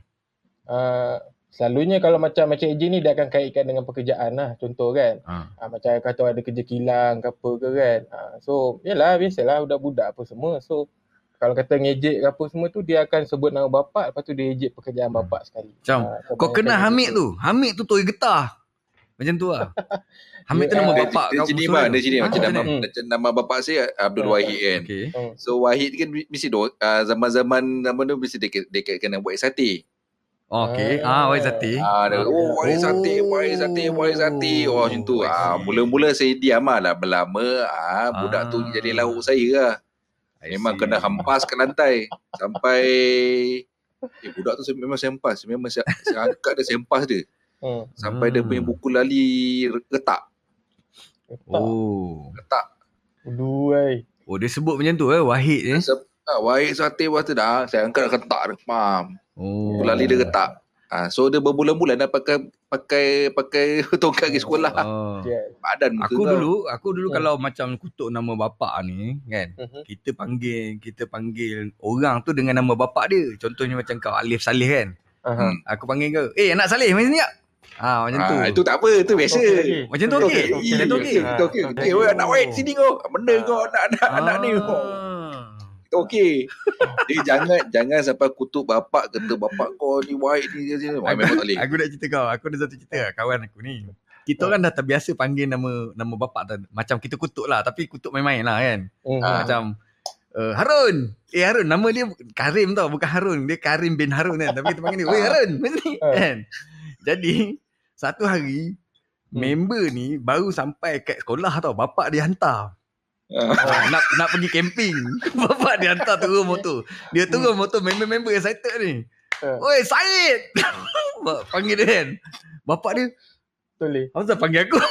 Ah, selalunya kalau macam macam AJ ni dia akan kaitkan dengan pekerjaan lah contoh kan. Ha. Ah, macam kata ada kerja kilang ke apa ke kan. Ah, so yalah biasalah budak-budak apa semua. So kalau kata ngejek ke apa semua tu dia akan sebut nama bapak lepas tu dia ejek pekerjaan Hmm. bapak sekali. Macam Ah, kau kenal macam Hamid tu. Hamid tu toy getah. Macam tu lah. Hamid tu Dia- nama ah, Dia, bapak dia kau. sini dia sini Ah, macam nama? Hmm. macam nama bapak saya Abdul Hmm. Wahid kan. Hmm. So Wahid kan mesti do, uh, zaman-zaman nama tu mesti dekat dekat kena buat sate. Okey. Ah. Ah, Wai Zati. Ah, dia, oh, Wahid sate, Oh. Wahid sate, Wahid sate. Oh, macam tu. Ah, mula-mula saya diam lah. Berlama, ah, budak tu Ah. jadi lauk saya lah. I Memang see. kena hempas ke lantai. Sampai... Eh, budak tu memang saya hempas. Memang saya, saya angkat dia, saya hempas dia. Hmm. Sampai dia Hmm. punya buku lali retak. Oh. Oh. Retak. Dulu ai. Oh, dia sebut macam tu eh, Wahid eh. Se- ah, Wahid sate, Wahid tu dah. Saya angkat retak dia. Faham? Oh. Buku lali dia retak. Ah, so dia berbulan-bulan dah pakai pakai pakai tongkat pergi sekolah. Oh. Badan muka Aku kau. dulu, aku dulu Hmm. kalau macam kutuk nama bapak ni kan, Mhm. kita panggil kita panggil orang tu dengan nama bapak dia. Contohnya macam kau Alif Saleh kan. Hmm. Aku panggil kau, "Eh anak Saleh, mari sini tak?" Ha, macam tu. Ah, itu tak apa, itu biasa. Okey. Macam tu Okey, okey? okey, Macam tu okey? Okey. Ah, Okey, weh anak Wahid sini kau. Benda Ah. kau anak anak anak ni kau. Ah. Okey. Jadi jangan jangan sampai kutuk bapak kata bapak kau ni Wahid ni dia sini. Memang tak boleh. Aku nak cerita kau. Aku ada satu cerita lah, kawan aku ni. Kita orang dah terbiasa panggil nama nama bapak tu. Macam kita kutuk lah. Tapi kutuk main-main lah kan. Ah. Macam uh, Harun. Eh Harun. Nama dia Karim tau. Bukan Harun. Dia Karim bin Harun kan. Tapi kita panggil dia. Weh Harun. Macam ni. Ah. Kan. Jadi. Satu hari. Hmm. Member ni baru sampai kat sekolah tau. Bapak dia hantar. Ah, nak nak pergi camping. Bapak dia hantar turun motor. Dia turun motor member-member excited ni. Ah. Oi Syed. panggil dia kan. Bapak dia, apa pasal panggil aku?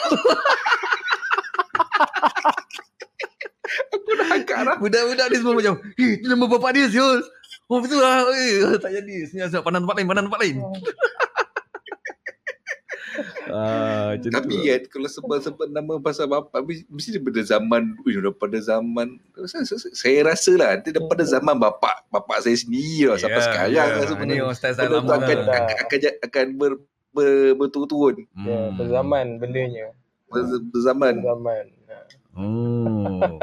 Aku dah angkat dah. Budak-budak dia semua macam, "Eh, tu nama bapak dia siul." Oh betul lah. Eh, tak jadi. Senyap-senyap pandang tempat lain, pandang tempat lain. Ah, Tapi tu. kan kalau sebut-sebut nama pasal bapak mesti- daripada zaman ui daripada zaman saya, saya, saya rasa lah nanti daripada zaman bapak bapak saya sendiri lah sampai Ya, sekarang ya. lah Ni sebenarnya. orang style-style Benda tu lama akan lah. akan akan, akan ber, ber, berturun-turun Ya, Hmm. berzaman bendanya. ber, berzaman. Berzaman. Ha. Oh.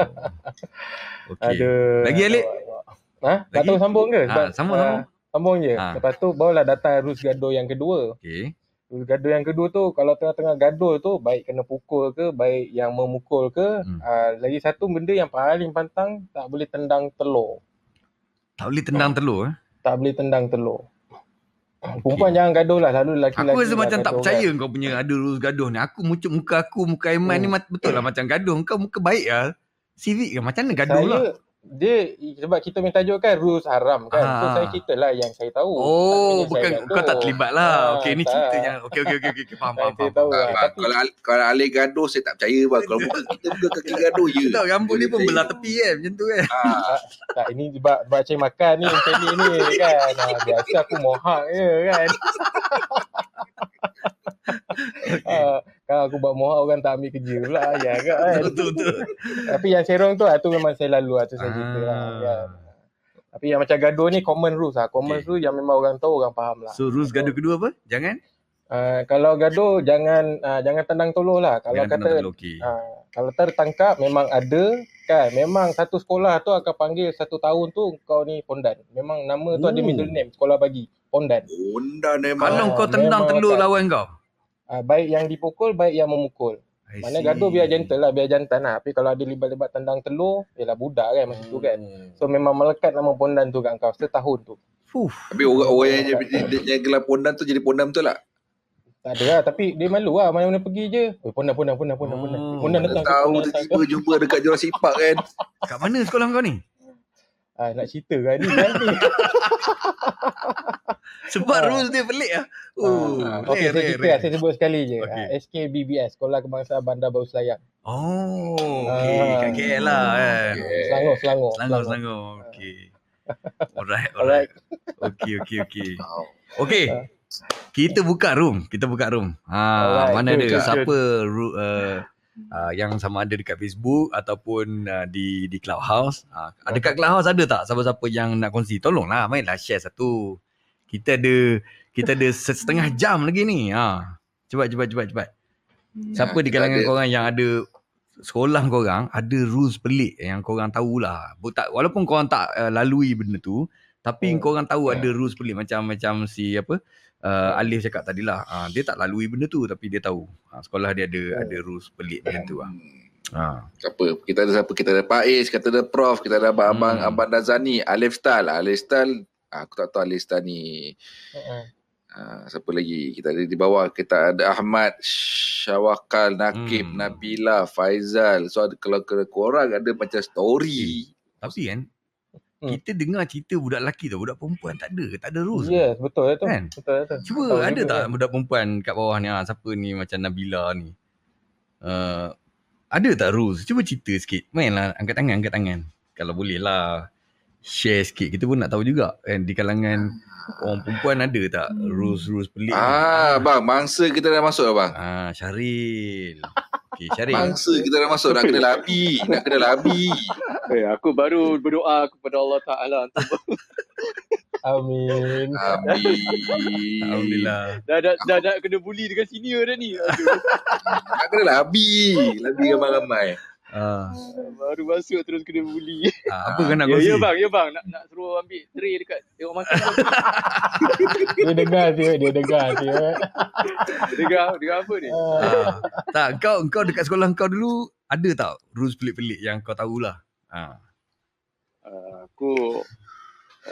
Okey. Lagi, Alik? Ha? Tak Lagi? tahu sambung ke? Ah, sambung, ah, sambung. Sambung je. Ah. Lepas tu barulah datang Rus gaduh yang kedua. Okey. Gaduh yang kedua tu kalau tengah-tengah gaduh tu baik kena pukul ke, baik yang memukul ke. Hmm. ah, lagi satu benda yang paling pantang tak boleh tendang telur. Tak boleh tendang telur eh. Tak boleh tendang telur. Perempuan jangan gaduh lah. Selalu lelaki-lelaki Aku rasa macam tak gaduh percaya kan. kau punya ada rules gaduh ni. Aku muncul muka aku, muka Aiman ni Hmm. mat- betul lah macam gaduh. Kau muka baik lah. Civic ke? Macam mana gaduh Saya, lah? Dia sebab kita minta tajuk kan rules haram kan. So Ah. saya cerita lah yang saya tahu. Oh, bukan saya kau tak terlibat lah. Ah, Okey, ni cerita yang okey okey okey okey faham Saya faham faham. tahu Ah, lah. ah, Tapi kalau Al- kalau Alif gaduh saya tak percaya bang. Kalau bukan kita bukan kaki gaduh je. Tahu rambut dia pun belah tepi kan macam tu kan. Ah, tak ini sebab sebab cari makan ni macam ni ni kan. Ha, biasa aku mohak je kan. ha, kalau aku buat mohak orang tak ambil kerja pula ya kan. Betul betul. Tapi yang serong tu ah, tu memang saya lalu lah tu saya cerita lah. Ah. Kan. Tapi yang macam gaduh ni common rules lah. Common Okay. rules yang memang orang tahu orang faham lah. So rules gaduh kedua apa? Jangan Uh, kalau gaduh jangan uh, jangan tendang tolong lah. Kalau jangan kata. Okey. uh, kalau tertangkap memang ada kan. Memang satu sekolah tu akan panggil satu tahun tu kau ni pondan. Memang nama tu ada Oh. middle name sekolah bagi pondan. Undan memang. Kalau Ah, kau tendang telur lawan kau. Uh, baik yang dipukul baik yang memukul. Mana gaduh biar gentle lah, biar jantan lah. Tapi kalau ada libat-libat tendang telur, ialah budak kan masa tu kan. So memang melekat nama pondan tu kat kau setahun tu. Fuh. Tapi orang-orang yang, yang, yang gelar pondan tu jadi pondan betul tak? Tak ada lah. Tapi dia malu lah. Mana-mana pergi je. Oh, pondan, pondan, pondan, pondan, pondan. Oh, Pondan datang. tahu tiba-tiba jumpa dekat Jurassic Park kan. Kat mana sekolah kau ni? Ah, nak cerita kan ni nanti. Sebab Ah. rules dia pelik ah. Oh, Ah, rare, Okey, saya cerita rare. lah. Saya sebut sekali je. Okey. Ah, SKBBS, Sekolah Kebangsaan Bandar Baru Selayang. Oh, okey. Ah. Kat KL lah kan. Okay. Selangor, Selangor. Selangor, Selangor. Okey. Alright, Alright. alright. Okey, okey, okey. Oh. Okey. Kita buka room. Kita buka room. Ha, Alright, mana ada siapa uh, uh, yang sama ada dekat Facebook ataupun uh, di di Clubhouse. Uh, dekat Clubhouse ada tak siapa-siapa yang nak kongsi? Tolonglah mainlah share satu. Kita ada kita ada setengah jam lagi ni. Ha. Cepat cepat cepat cepat. Siapa Ya, di kita kalangan ada- korang yang ada sekolah korang ada rules pelik yang korang tahulah. Tak- Walaupun korang tak uh, lalui benda tu, tapi Hmm. korang tahu Ya. ada rules pelik macam macam si apa uh, Alif cakap tadi lah. Uh, dia tak lalui benda tu tapi dia tahu. Uh, sekolah dia ada Hmm. ada rules pelik macam tu lah. Hmm. Ha. Apa? Kita ada siapa? Kita ada Pak Is, kita ada Prof, kita ada abang-abang Hmm. Abang Nazani, Alif Style. Alif Style, ah, aku tak tahu Alif Style ni. Uh-uh. Ah, siapa lagi? Kita ada di bawah, kita ada Ahmad, Syawakal, Nakib, Hmm. Nabila, Faizal. So ada, kalau kalau korang ada macam story. Tapi kan Hmm. kita dengar cerita budak lelaki tu, budak perempuan tak ada, tak ada rules. Yes, betul tu. Kan? Betul tu. Cuba Tahu ada tak kan? budak perempuan kat bawah ni ha, siapa ni macam Nabila ni. Uh, ada tak rules? Cuba cerita sikit. Mainlah angkat tangan, angkat tangan. Kalau boleh lah share sikit. Kita pun nak tahu juga kan di kalangan orang perempuan ada tak rules-rules pelik ni? Ah, bang, mangsa kita dah masuk dah bang. Ah, Syaril. Okey, Syaril. Mangsa kita dah masuk, nak kena labi, nak kena labi. Eh, aku baru berdoa kepada Allah Ta'ala untuk Amin. Amin. Alhamdulillah. dah, dah, dah, dah kena bully dengan senior dah ni. Aduh, Nak kena labi. Labi ramai-ramai. Ah, baru masuk terus kena bully. ah, apa kau nak Ya, ya bang, ya bang. Nak, nak suruh ambil tray dekat tengok makan. Dia dengar dia, dia dengar dia. dengar, dengar apa ni? Ah, Ah, tak, kau kau dekat sekolah kau dulu ada tak rules pelik-pelik yang kau tahulah? Ah. Uh, aku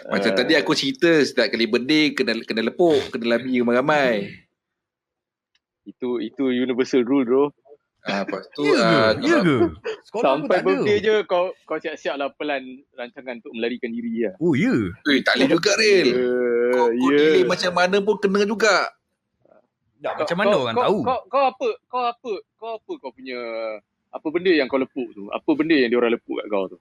Macam uh, tadi aku cerita setiap kali birthday kena kena lepuk, kena labi ramai-ramai. itu itu universal rule bro. Ah, lepas tu Ya ah, ke? Ya kalau- ke? Sekolah aku Sampai birthday je kau kau siap-siap lah plan rancangan untuk melarikan diri lah. Oh, ya. Eh, tak boleh juga Ril. Kau, Uh, kau delay macam mana pun kena juga. Tak, macam mana orang kau, tahu? Kau, kau apa? Kau apa? Kau apa kau punya apa benda yang kau lepuk tu? Apa benda yang dia orang lepuk kat kau tu?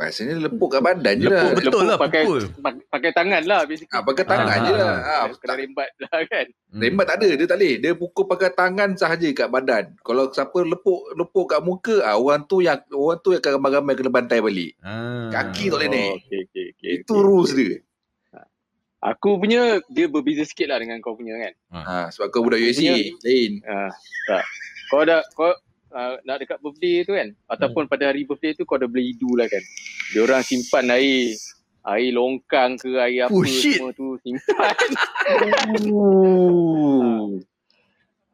Biasanya lepuk kat badan je lah. Lepuk betul lepuk lah, pakai- pukul. Pak- Pakai tangan lah basically. Ah, pakai tangan Ah, je lah. ah, Ah, Kena rembat lah kan. Hmm. Rembat tak ada, dia tak boleh. Dia pukul pakai tangan sahaja kat badan. Kalau siapa lepuk lepuk kat muka, ah, orang tu yang orang tu yang akan ramai-ramai kena bantai balik. Ah. Kaki tak boleh Oh, naik. okay, okay, okay, Itu okay. rules dia. Aku punya dia berbeza sikit lah dengan kau punya kan. Ha, sebab kau budak USC. Punya- Lain. Ah, tak. Kau dah kau uh, nak dekat birthday tu kan ataupun pada hari birthday tu kau dah beli hidu lah kan. Dia orang simpan air air longkang ke air apa Oh, shit. semua tu simpan.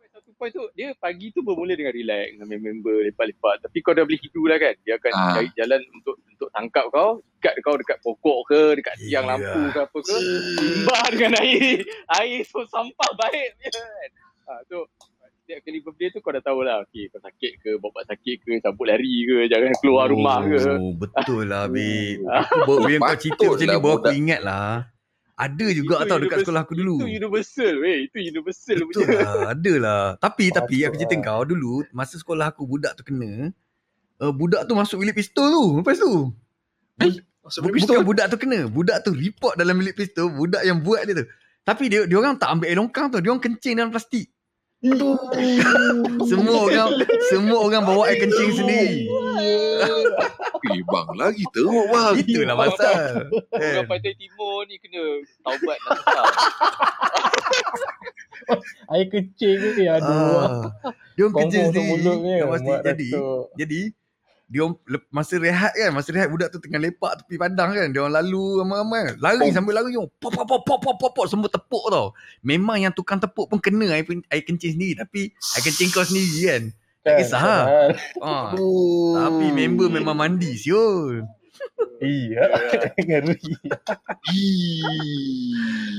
Satu point tu dia pagi tu bermula dengan relax dengan member lepak-lepak tapi kau dah beli hidu lah kan. Dia akan Ah. cari jalan untuk untuk tangkap kau, ikat kau dekat pokok ke, dekat tiang Gila. lampu ke apa ke. Timbah dengan air air so sampah baik je kan. Ha, so setiap kali birthday tu kau dah tahulah okay, kau sakit ke, bapak sakit ke, cabut lari ke, jangan keluar rumah ke. Oh, betul lah, babe. Ah. Aku baru bila kau cerita macam ni, baru aku ingat lah. Ada juga Itu tau dekat sekolah aku dulu. Itu universal weh, itu universal Betul punya. lah, ada lah. Tapi, tapi Patut aku cerita lah. kau dulu, masa sekolah aku budak tu kena, uh, budak tu masuk bilik pistol tu. Lepas tu. Masuk Bu- bilik pistol. Bukan budak tu kena. Budak tu report dalam bilik pistol. Budak yang buat dia tu. Tapi dia dia orang tak ambil air longkang tu. Dia orang kencing dalam plastik. Semua orang semua orang bawa air kencing sendiri. Eh, bang lagi teruk bang. Itulah pasal. Orang Kan? Pantai Timur ni kena taubat besar. Air kecil ke dia aduh. Ah, dia orang kencing sendiri. Jadi jadi dia orang masa rehat kan, masa rehat budak tu tengah lepak tepi padang kan. Dia orang lalu ramai-ramai. Lari Pom. sambil lari. Pop pop pop pop pop pop, pop semua tepuk tau. Memang yang tukang tepuk pun kena air, air kencing sendiri tapi air kencing kau sendiri kan. Tak Kan, kisah, ha? padahal. Ah. Oh. Tapi member memang mandi siul. Iya. Ngeri.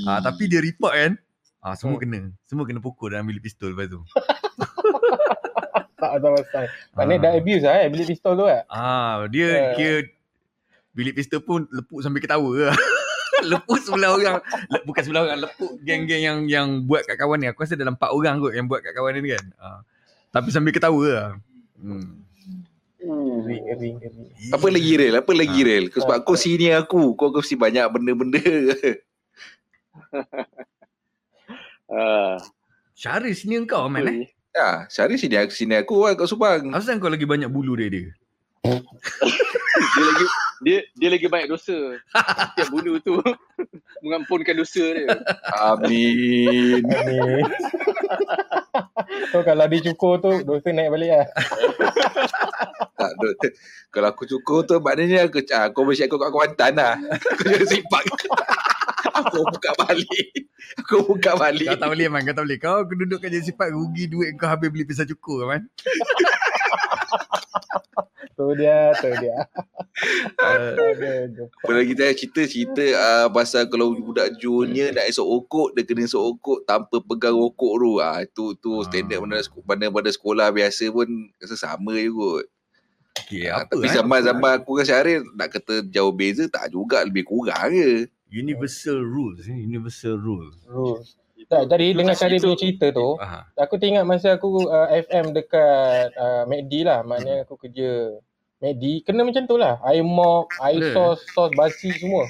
Ah, tapi dia report kan. Ah, semua Hmm. kena. Semua kena pukul dalam bilik pistol lepas tu. Tak ada pasal. Maknanya Ah. dah abuse lah eh bilik pistol tu kan. Ah, dia Eh. kira bilik pistol pun lepuk sambil ketawa lah. lepuk sebelah orang. Le, bukan sebelah orang, lepuk geng-geng yang yang buat kat kawan ni. Aku rasa dalam 4 orang kot yang buat kat kawan ni kan. Ha. Tapi sambil ketawa lah. Hmm. Apa lagi Rel? Apa lagi Ha. Rel? Kau sebab kau senior aku. Kau kau mesti banyak benda-benda. Ah. Syarif sini engkau man eh. Ya, Syari senior aku, senior aku lah kat Subang. Asal kau lagi banyak bulu dia dia? Dia lagi dia dia lagi banyak dosa. Setiap bulu tu mengampunkan dosa dia. Amin. Amin. so kalau dia cukur tu dosa naik balik lah. tak, duk, kalau aku cukur tu maknanya aku, ah, kau mesti aku kat Kuantan lah. Kau jangan simpak. Aku buka balik. Aku buka balik. Kau tak boleh man, kau tak boleh. Kau duduk jenis sifat rugi duit kau habis beli pisau cukur man. Tu dia, tu dia. Apa lagi tadi cerita-cerita uh, pasal kalau budak junior nak esok okok, dia kena esok okok tanpa pegang okok tu. Ah itu tu Ah. standard mana mana pada sekolah biasa pun rasa sama je kot. Okay, Ah, apa tapi eh? zaman-zaman aku dengan Syaril nak kata jauh beza tak juga lebih kurang je. Universal rules. eh, Universal rules. rules. Tak, tadi dengar Syarif punya cerita tu, Aha. aku teringat masa aku uh, FM dekat uh, MACD lah. Maknanya aku kerja MACD. Kena macam tu lah. Air mop, air Ada. sos, sos basi semua.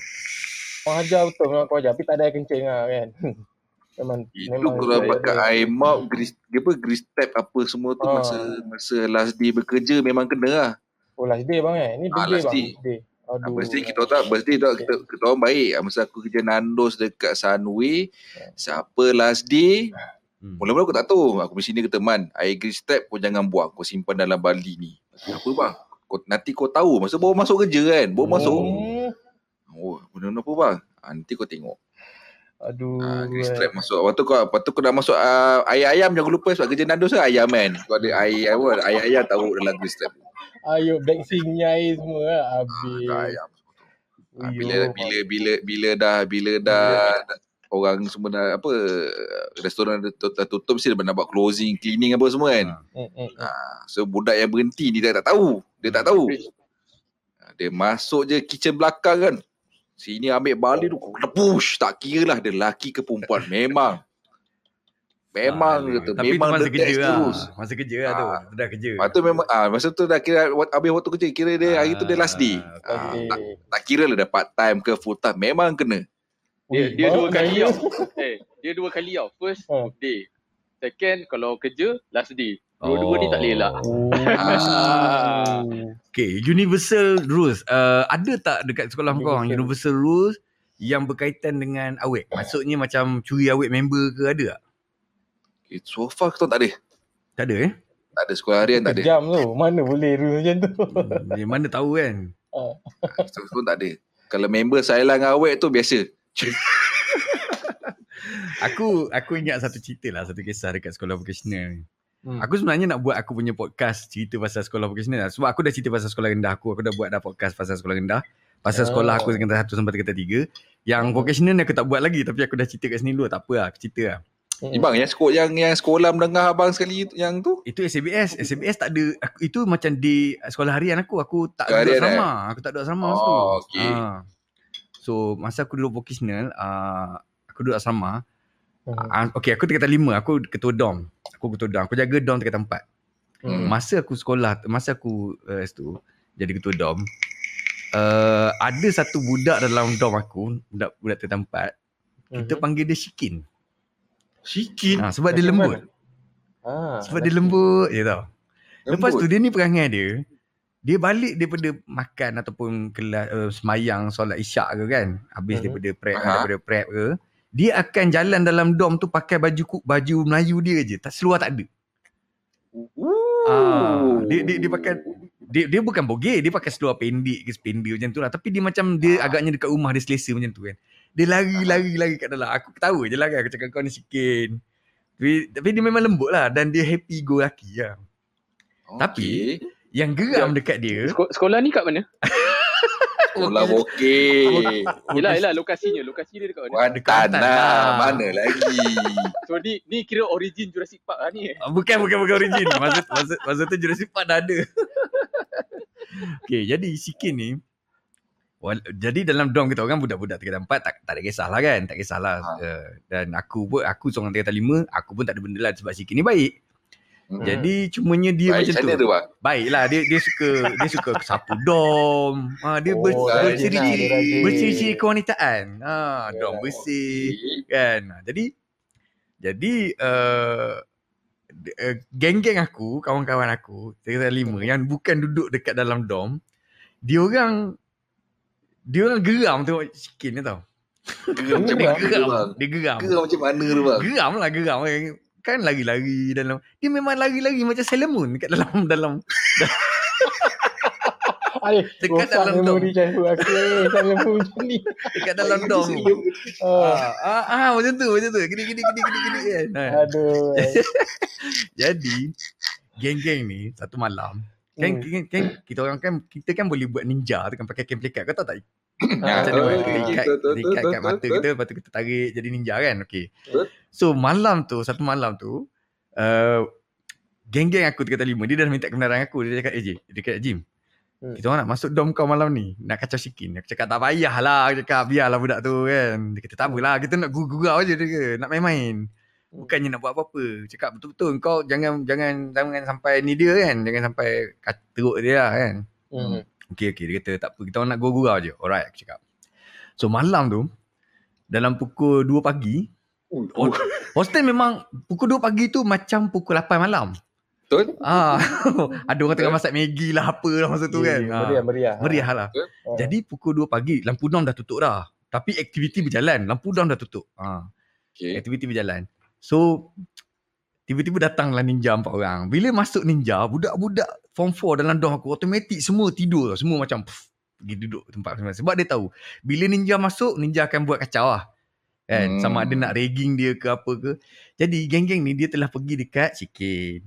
Kau ajar betul memang kau ajar. Tapi tak ada air kencing lah kan. memang Itu memang kalau pakai air mop, grease, apa, grease tap apa semua tu Ah. masa masa last day bekerja memang kena lah. Oh last day bang eh. Ni Ah, birthday last bang. day. Birthday. Aduh. Birthday kita tak birthday tak kita, kita orang baik. Ah, Masa aku kerja Nandos dekat Sunway, siapa last day, Hmm. mula-mula aku tak tahu. Aku mesti ni kata man, air grease tap kau jangan buang, kau simpan dalam bali ni. Apa bang? Kau, nanti kau tahu masa baru masuk kerja kan. Baru masuk. Hmm. Oh, benda apa bang? Ah, nanti kau tengok. Aduh. Ah, grease eh. trap masuk. Lepas tu kau, lepas tu kau dah masuk uh, air ayam jangan lupa sebab kerja Nandos tu ayam kan. Kau ada air apa? Air ayam taruh dalam grease trap. Ayo vaccine air semua lah. Ah, Habis. ayam. Ah, Uyuh. bila bila bila bila dah bila dah dah- orang semua dah apa restoran dah, dah tutup mesti dia nak buat closing cleaning apa semua kan. Hmm, hmm, hmm. Ah, so budak yang berhenti ni dia tak tahu. Dia tak tahu. Ah, Dia masuk je kitchen belakang kan. Sini ambil balik tu push tak kira lah dia lelaki ke perempuan memang memang Ah, kata Tapi memang masa kerja lah. terus. Masa kerja lah tu. Ah. Tu dah kerja. Lepas tu memang ah masa tu dah kira habis waktu kerja kira dia hari tu dia last day. Ah, Ah, Okay. tak, tak kira lah dia part time ke full time memang kena. Dia, Ui, dia dua kali tau. Eh, dia dua kali tau. First Hmm. day. Second kalau kerja last day. Dua-dua ni tak boleh lah. Oh. Ah. Okay, universal rules. Uh, ada tak dekat sekolah kau Universal. universal rules yang berkaitan dengan awet? Maksudnya macam curi awet member ke ada tak? Okay, so far kita tak ada. Tak ada eh? Tak ada sekolah harian tak ada. Kejam tu. Mana boleh rule macam tu. Hmm, Dia mana tahu kan? So, so tak ada. Kalau member Sailang awet tu biasa. Aku aku ingat satu cerita lah, satu kisah dekat sekolah vocational ni. Hmm. Aku sebenarnya nak buat aku punya podcast cerita pasal sekolah vocational lah. Sebab aku dah cerita pasal sekolah rendah aku. Aku dah buat dah podcast pasal sekolah rendah. Pasal Ah. sekolah aku tingkatan satu sampai tingkatan tiga. Yang vocational ni aku tak buat lagi. Tapi aku dah cerita kat sini dulu. Tak apa lah, aku cerita lah. Hmm. Eh, bang, yang sekolah yang yang sekolah mendengar abang sekali yang tu. Itu SABS. SABS tak ada. Aku, itu macam di sekolah harian aku. Aku tak duduk harian, asrama. Aku tak duduk asrama masa tu. Oh, okey. Ah. So, masa aku duduk vocational, uh, aku duduk asrama. Hmm. Uh, okay, aku tingkatan lima. Aku ketua dom. Aku ketua dom. Aku jaga dom tingkatan empat. Hmm. Masa aku sekolah, masa aku uh, situ, jadi ketua dom, uh, ada satu budak dalam dom aku, budak budak tingkatan empat, kita Mhm. panggil dia Shikin. Sikin. Ha, sebab dia lembut. Ah, Sebab dia lembut je tau. Lepas tu dia ni perangai dia, dia balik daripada makan ataupun kelas uh, semayang solat isyak ke kan. Habis Mhm. daripada prep Aha. daripada prep ke, dia akan jalan dalam dom tu pakai baju baju Melayu dia je. Tak seluar tak ada. Ah, dia, dia dia pakai dia dia bukan bogey, dia pakai seluar pendek ke sependek macam tu lah. Tapi dia macam dia agaknya dekat rumah dia selesa macam tu kan. Dia lari-lari lari kat dalam. Aku ketawa je lah kan. Aku cakap kau ni sikin. Tapi, tapi dia memang lembut lah. Dan dia happy go laki lah. tapi- Yang geram dekat dia. Seko- sekolah ni kat mana? Sekolah bokeh. Yelah, yelah lokasinya. Lokasi dia dekat mana? Kuantan lah. lah. Mana lagi. So ni ni kira origin Jurassic Park lah ni. Ah, Bukan, bukan, bukan origin. Masa, masa, masa tu Jurassic Park dah ada. okay, jadi Sikin ni, Jadi dalam dorm kita orang budak-budak tingkatan 4 tak, tak ada kisahlah kan. Tak kisahlah. Ha. Uh, dan aku pun, aku seorang tingkatan 5, aku pun tak ada benda lah sebab Sikin ni baik. Hmm. Jadi cumanya dia Baik, macam tu. tu bang? Baiklah dia dia suka dia suka sapu dom. Ha dia Oh, ber, lah, berciri-ciri berciri-ciri kewanitaan. Ha Ya. dom bersih Okey. kan. Ha, jadi jadi uh, uh, geng-geng aku, kawan-kawan aku, tingkatan lima yang bukan duduk dekat dalam dom, dia orang dia orang geram tengok Sikin ni tau. Geram macam Dia mana geram. bang? Dia geram. Geram macam mana tu bang? Geram lah geram. Kan lari-lari dalam dia memang lari-lari macam Sailor Moon dekat dalam dalam Aduh, Dekat dalam aku eh. Macam ni. dekat dalam dom. tu. Ah, Ah, macam tu, macam tu. Gini, gini, gini, gini, gini kan. Aduh. Jadi, geng-geng ni, satu malam, kan, Hmm. kan, kan, kita orang kan, kita kan boleh buat ninja tu kan pakai kain pelikat. Kau tahu tak? Ah, Macam mana oh, buat okey, kita ikat, betul, betul, kita ikat betul, kat mata kita, lepas tu kita tarik jadi ninja kan. Okay. So, malam tu, satu malam tu, uh, geng-geng aku tingkatan lima, dia dah minta kebenaran aku. Dia cakap, eh Jim, dia cakap, Jim, Hmm. kita orang nak masuk dom kau malam ni. Nak kacau sikin. Aku cakap, tak payahlah. Aku cakap, biarlah budak tu kan. Dia kata, tak apalah. Kita nak gurau-gurau je dia. Nak main-main. Bukannya nak buat apa-apa. Cakap betul-betul kau jangan jangan jangan sampai ni dia kan. Jangan sampai teruk dia lah kan. Hmm. Okey okey dia kata tak apa kita orang nak gurau je. Alright aku cakap. So malam tu dalam pukul 2 pagi Oh, Oh. hostel memang pukul 2 pagi tu macam pukul 8 malam. Betul? Ah ada orang tengah masak Maggi lah apa lah masa tu kan. Ah, Meriah, meriah. Meriah lah. Ah. Jadi pukul 2 pagi lampu dom dah tutup dah. Tapi aktiviti berjalan. Lampu dom dah tutup. Ah. Okay. Aktiviti berjalan. So tiba-tiba datanglah ninja empat orang. Bila masuk ninja, budak-budak form 4 dalam dorm aku automatik semua tidur. Semua macam pff, pergi duduk tempat masing-masing. Sebab dia tahu bila ninja masuk, ninja akan buat kacau lah. Kan? Hmm. Sama ada nak ragging dia ke apa ke. Jadi geng-geng ni dia telah pergi dekat Sikin.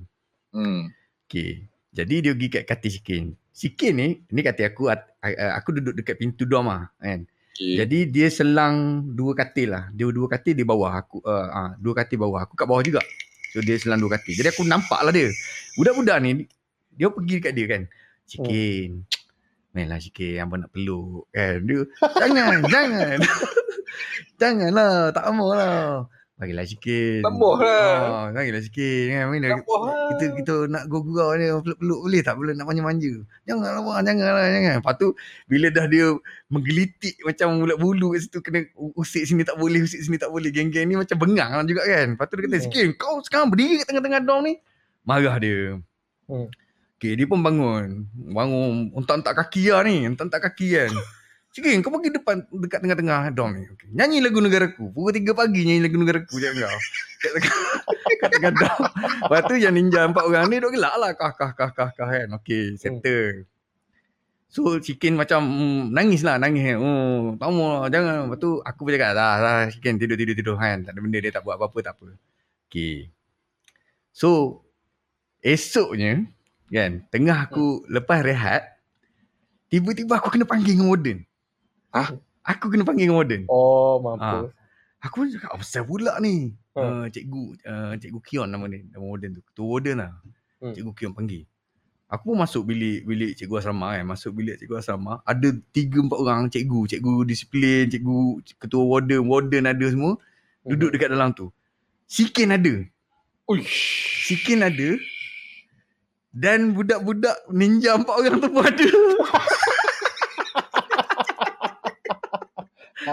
Hmm. Okay. Jadi dia pergi kat katil Sikin. Sikin ni, ni katil aku, aku duduk dekat pintu dorm lah. Kan? Okay. Jadi dia selang dua katil lah. Dia dua katil di bawah. Aku uh, uh, dua katil bawah. Aku kat bawah juga. So dia selang dua katil. Jadi aku nampak lah dia. Budak-budak ni dia pergi dekat dia kan. Cikin. Mainlah Cikin apa nak peluk kan. Dia jangan, jangan. Janganlah, tak mau lah. Bagilah Cikin. Tambah lah. Ah, bagilah Cikin kan. Main dah- Tambah lah. kita kita nak gurau dia peluk-peluk boleh tak boleh nak manja-manja janganlah bang janganlah jangan lepas tu bila dah dia menggelitik macam bulat bulu kat situ kena usik sini tak boleh usik sini tak boleh geng-geng ni macam bengang lah juga kan lepas tu dia kata Hmm. sikit kau sekarang berdiri kat tengah-tengah dom ni marah dia Hmm. Okay, dia pun bangun. Bangun, untak-untak kaki lah ni. Untak-untak kaki kan. Sikit, kau pergi depan, dekat tengah-tengah dom ni. Okay. Nyanyi lagu negaraku. Pukul 3 pagi nyanyi lagu negaraku je kau. Kat tengah, kat tengah. Lepas tu yang ninja empat orang ni duk gelak lah. Kah, kah, kah, kah, kah kan. Okay, settle. So, Sikin macam mm, nangis lah, nangis. kan. Oh, tak mau lah, jangan. Lepas tu, aku pun cakap, dah, dah, Sikin tidur, tidur, tidur kan. Tak ada benda, dia tak buat apa-apa, tak apa. Okay. So, esoknya, kan, tengah aku lepas rehat, tiba-tiba aku kena panggil dengan warden. Hah? Aku kena panggil dengan warden. Oh, mampus. Aku pun cakap, apa pasal pula ni? Hmm. Uh, cikgu, uh, cikgu Kion nama dia, nama warden tu. Ketua warden lah. Hmm. Cikgu Kion panggil. Aku pun masuk bilik bilik cikgu asrama kan. Masuk bilik cikgu asrama. Ada tiga empat orang cikgu. Cikgu disiplin, cikgu ketua warden, warden ada semua. Hmm. Duduk dekat dalam tu. Sikin ada. Uish. Sikin ada. Dan budak-budak ninja empat orang tu pun ada.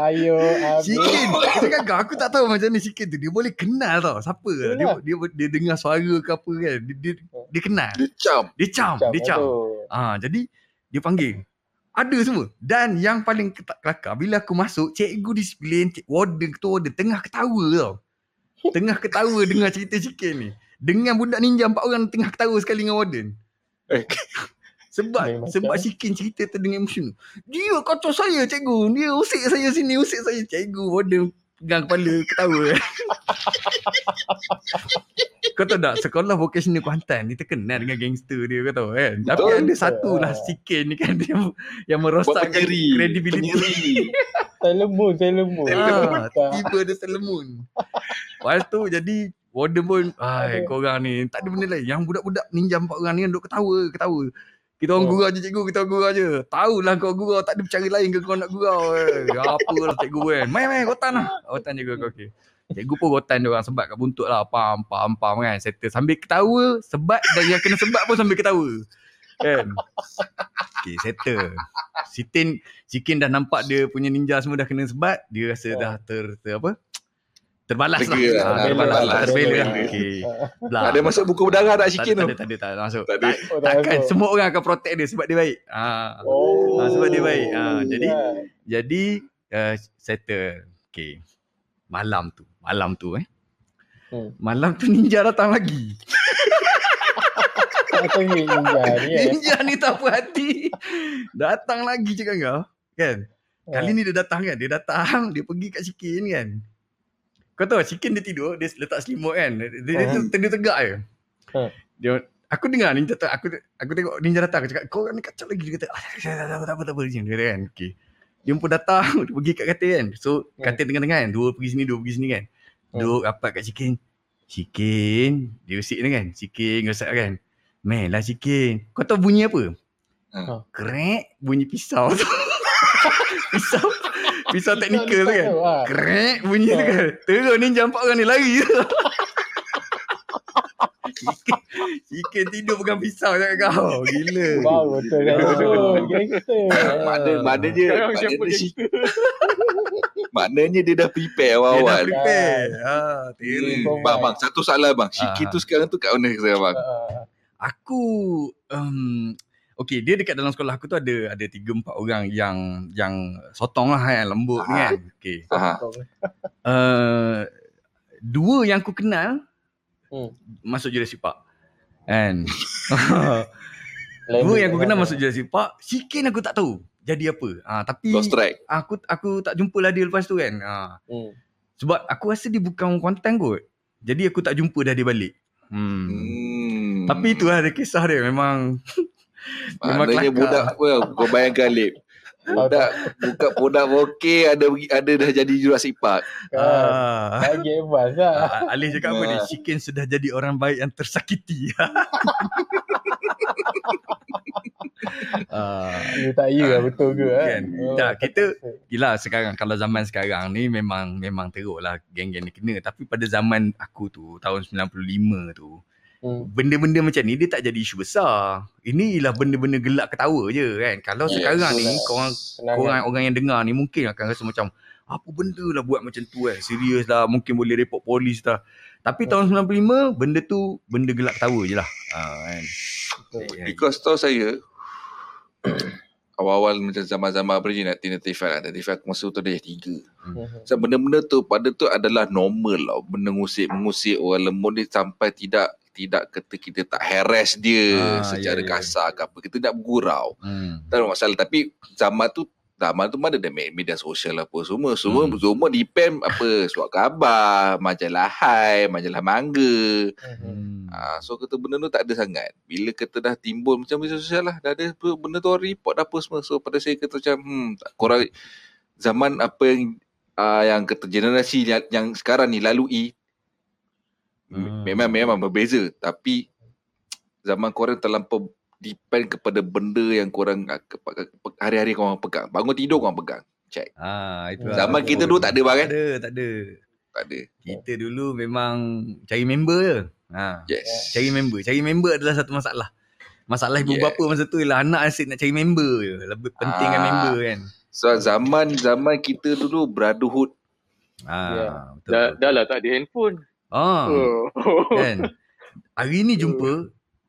Ayo. Sikin. Cakap kau, aku tak tahu macam ni Sikin tu. Dia boleh kenal tau. Siapa? Dia, dia, dia dengar suara ke apa kan. Dia, dia, dia kenal. Dia cam. Dia cam. Dia cam. tu. Ah, jadi dia panggil. Ada semua. Dan yang paling ketak kelakar bila aku masuk, cikgu disiplin, cik warden, ketua warden tengah ketawa tau. Tengah ketawa dengar cerita Cikin ni. Dengan budak ninja empat orang tengah ketawa sekali dengan warden. Eh. Sebab macam. sebab Cikin cerita tu dengan emotion. Dia kacau saya cikgu. Dia usik saya sini, usik saya cikgu. Warden pegang kepala ketawa. kau tahu tak sekolah vocational Kuantan ni terkenal dengan gangster dia kau tahu kan. Tapi Betul. ada satu lah Cikin ni kan dia yang merosakkan penyeri. credibility. Penyeri. Sailor Moon, Sailor Moon. Ah, tiba ada selemun. Lepas tu jadi warden pun, ai Aduh. korang ni tak ada benda lain. Yang budak-budak ninja empat orang ni yang duk ketawa, ketawa. Kita orang Oh. gurau je cikgu, kita orang gurau je. Tahulah kau gurau, tak ada cara lain ke kau nak gurau. Eh. Apalah cikgu kan. Main main rotan lah. Rotan je kau okey. Cikgu pun rotan dia orang sebat kat buntut lah. Pam, pam, pam kan. Settle. Sambil ketawa, sebat dan yang kena sebat pun sambil ketawa. Kan? Okay, settle. Sitin, Sikin dah nampak dia punya ninja semua dah kena sebat. Dia rasa Oh. dah ter, ter apa? Terbalas lah. Lah. Ah, terbalas lah. Terbalas. Lah. Okay. Ah, Belah. Ada masuk buku berdarah tak tak, tak tu? ada, tak ada, tak ada masuk. Tak ada. Oh, tak Takkan masuk. semua orang akan protect dia sebab dia baik. Ha. Oh. Ah, sebab dia baik. Ah, jadi jadi uh, settle. Okay. Malam tu. Malam tu eh. Hmm. Malam tu ninja datang lagi. Tak tengok ninja ni eh. Ninja ni tak puas hati. Datang lagi cakap kau. Kan? Kali ni dia datang kan. Dia datang. Dia pergi kat Sikin kan. Kau tahu Sikin dia tidur. Dia letak selimut kan. Dia, dia, dia, Hmm. dia tegak je. Hmm. Dia, aku dengar ninja datang. Aku, aku tengok ninja datang. Aku cakap kau orang ni kacau lagi. Dia kata ah, tak, tak, tak, apa tak apa. Dia kata kan. Okay. Dia pun datang. Dia pergi kat katil kan. So Hmm. katil tengah-tengah kan. Dua pergi sini. Dua pergi sini kan. Hmm. Duduk rapat kat Sikin. Sikin. Dia usik ni kan. Sikin gosok kan. Man lah Sikin. Kau tahu bunyi apa? Ha. Krek bunyi pisau tu. pisau pisau teknikal tu kan. Ah. Krek bunyi tu kan. Terus ninja empat orang ni lari je. Sikin, Sikin tidur pegang pisau cakap kau. Gila. Wow, betul kan. Oh, gangster. Mana maknanya Sekarang siapa maknanya, dia? si, maknanya dia dah prepare Dia dah awal-awal. prepare. Ha, terus. Hmm, bang, bang, satu soalan bang. Ah. tu sekarang tu kat mana sekarang bang? Ah, Aku um, Okay, dia dekat dalam sekolah aku tu ada ada tiga empat orang yang yang sotong lah yang lembut ni Ah. kan. Okay. Uh, dua yang aku kenal Hmm. masuk Jurassic Park. Kan? lain dua yang aku kenal masuk Jurassic Park, Sikin aku tak tahu jadi apa. Ah tapi aku aku tak jumpa lah dia lepas tu kan. Ah Hmm. sebab aku rasa dia bukan konten kot. Jadi aku tak jumpa dah dia balik. Hmm. Hmm. Tapi itulah dia kisah dia memang Maknanya budak apa kau bayangkan Lip. Budak buka produk okey ada ada dah jadi Jurassic Park. Ah, Ah. Lagi advance lah. Ah, Alif cakap apa ni? Ah. Chicken sudah jadi orang baik yang tersakiti. ah, Dia tak ya lah betul ke kan? Kan. Tak, kita- Gila sekarang kalau zaman sekarang ni memang memang teruk lah geng-geng ni kena. Tapi pada zaman aku tu tahun 95 tu Hmm. benda-benda macam ni dia tak jadi isu besar. Ini ialah benda-benda gelak ketawa je kan. Kalau Yes. sekarang ni korang korang orang yang dengar ni mungkin akan rasa macam apa benda lah buat macam tu kan. Serius lah mungkin boleh report polis lah. Tapi tahun 95 benda tu benda gelak ketawa je lah. Ah, kan. Betul. Because tahu saya awal-awal macam zaman-zaman apa ni nak 35 lah. 35 aku masa tu dah tiga. Mhm. So, benda-benda tu pada tu adalah normal lah. Benda ngusik-mengusik orang lembut ni sampai tidak tidak kata kita tak harass dia Ah, secara ya, ya. kasar ke apa. Kita nak bergurau. Hmm. Tak ada masalah. Tapi zaman tu zaman tu mana ada me- media sosial apa semua. Semua Hmm. semua depend apa surat khabar, majalah Hai, majalah Mangga. Hmm. Ah, so kata benda tu tak ada sangat. Bila kata dah timbul macam media sosial lah, dah ada benda tu report dah apa semua. So pada saya kata macam hmm, tak- korang zaman apa yang uh, yang kata generasi yang, yang sekarang ni lalui Hmm. hmm. memang memang berbeza tapi zaman korang terlampau depend kepada benda yang korang ah, hari-hari korang pegang. Bangun tidur korang pegang. Check. Ah, itu Zaman kita dulu tak ada bang Tak kan? ada, tak ada. Tak ada. Kita dulu memang cari member je. Ha. Yes. Cari member. Cari member adalah satu masalah. Masalah ibu Yeah. bapa masa tu ialah anak asyik nak cari member je. Lebih penting kan Ah. member kan. So zaman zaman kita dulu brotherhood Ah, Yeah. betul, Dah, betul. dah lah tak ada handphone. Ah, Oh. kan. Hari ni jumpa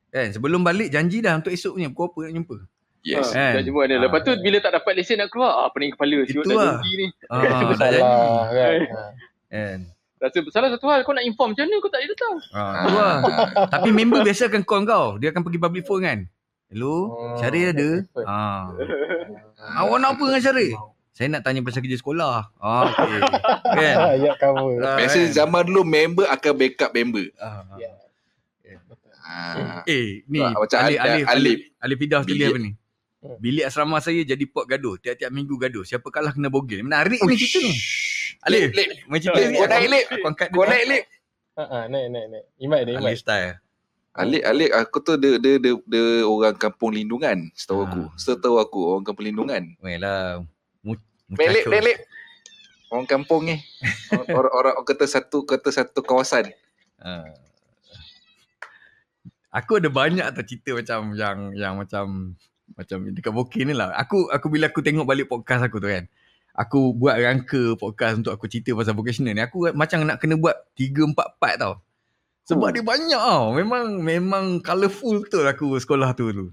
kan sebelum balik janji dah untuk esok punya pukul apa nak jumpa. Yes. Ha, Kan? dah jumpa. Ah. Lepas tu bila tak dapat lesen nak keluar, ah, pening kepala siut Itu dah lah. rugi ni. Ah, dah jadi. Salah kan. Ah. Kan. Rasa salah satu hal kau nak inform macam mana kau tak boleh datang. Ah, tu lah. Tapi member biasa akan call kau. Dia akan pergi public phone kan. Hello, Hmm, Syaril ada? Ah. Awak nak apa dengan Syaril? Saya nak tanya pasal kerja sekolah. Ah, okey. kan? Ah, ya cover. Ah, Biasa kan? zaman dulu member akan backup member. Ah. Ya. Ha. Eh, ni Ah, macam Alif, Alif- Alif, Alif. Alif, Alif Fidah apa ni? Bilik asrama saya jadi pot gaduh. Tiap-tiap minggu gaduh. Siapa kalah kena bogel. Menarik ni cerita ni. Alif, Lip, main cerita Lip, ni. kau naik, Lip. Aku angkat Kau naik lip. Ha ah, naik naik naik. Imat dia imat. Alif style. Alik Alik aku tu dia dia dia, dia orang kampung lindungan setahu Ah. aku. Setahu aku orang kampung lindungan. Weh lah. Melik melik. Orang kampung ni. Orang orang orang kata satu kata satu kawasan. Ah. Aku ada banyak tau cerita macam yang yang macam macam dekat Bokin ni lah. Aku aku bila aku tengok balik podcast aku tu kan. Aku buat rangka podcast untuk aku cerita pasal vocational ni. Aku macam nak kena buat 3 4 part tau. Sebab Oh. dia banyak tau. Memang memang colourful betul aku sekolah tu tu.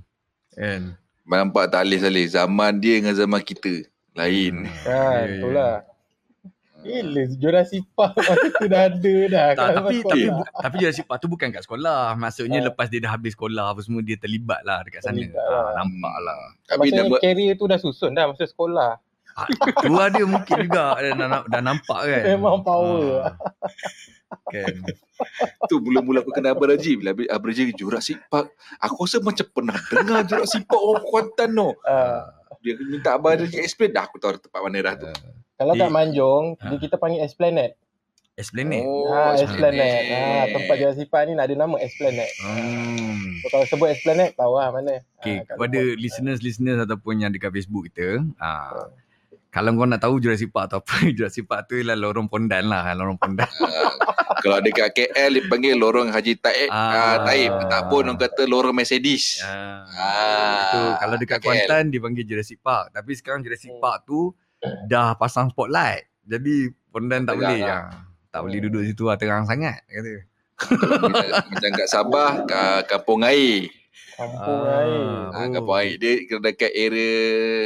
Kan. Nampak tak Alif Salih? Zaman dia dengan zaman kita. Lain. Kan, Ya, ya. itulah. Gila, Jurassic Park masa tu dah ada dah. Tak, tapi sekolah. tapi bu- tapi Jurassic Park tu bukan kat sekolah. Maksudnya Ah. lepas dia dah habis sekolah apa semua dia terlibat lah dekat sana. Terlibat lah. Ah, nampak lah. Tapi Maksudnya nama, career tu dah susun dah masa sekolah. Ah, Keluar dia mungkin juga dah, dah, dah nampak kan. Memang power. Ah. Kan. tu mula-mula aku kenal Abang Raji. Bila Abang Raji Jurassic Park. Aku rasa macam pernah dengar Jurassic Park orang Kuantan tu. Ah, Dia minta Abang Raji explain. Dah aku tahu tempat mana dah tu. kalau Di- kat Manjung, Ah. dia kita panggil Esplanade. Esplanade. Oh, ah, Esplanade. Esplanade. Ah, tempat Jurassic Park ni nak ada nama Esplanade. Hmm. So, kalau sebut Esplanade, tahu lah mana. Okay, kat kepada listeners-listeners ataupun yang dekat Facebook kita, ah, kalau kau nak tahu Jurassic Park atau apa, Jurassic Park tu ialah lorong pondan lah, lorong pondan. Ah, kalau dekat KL dia panggil lorong Haji Taib. Ah. Ah, Taib. Tak pun orang kata lorong Mercedes. Ah, Ah, itu kalau dekat KL. Kuantan dipanggil Jurassic Park. Tapi sekarang Jurassic Hmm. Park tu dah pasang spotlight. Jadi pondan tak Terang boleh. lah. Ah. Tak boleh duduk situ lah terang sangat kata. macam, macam kat Sabah, kat Kampung Air. Kampung Ah. air. Ah. Kampung Air. Dia dekat area,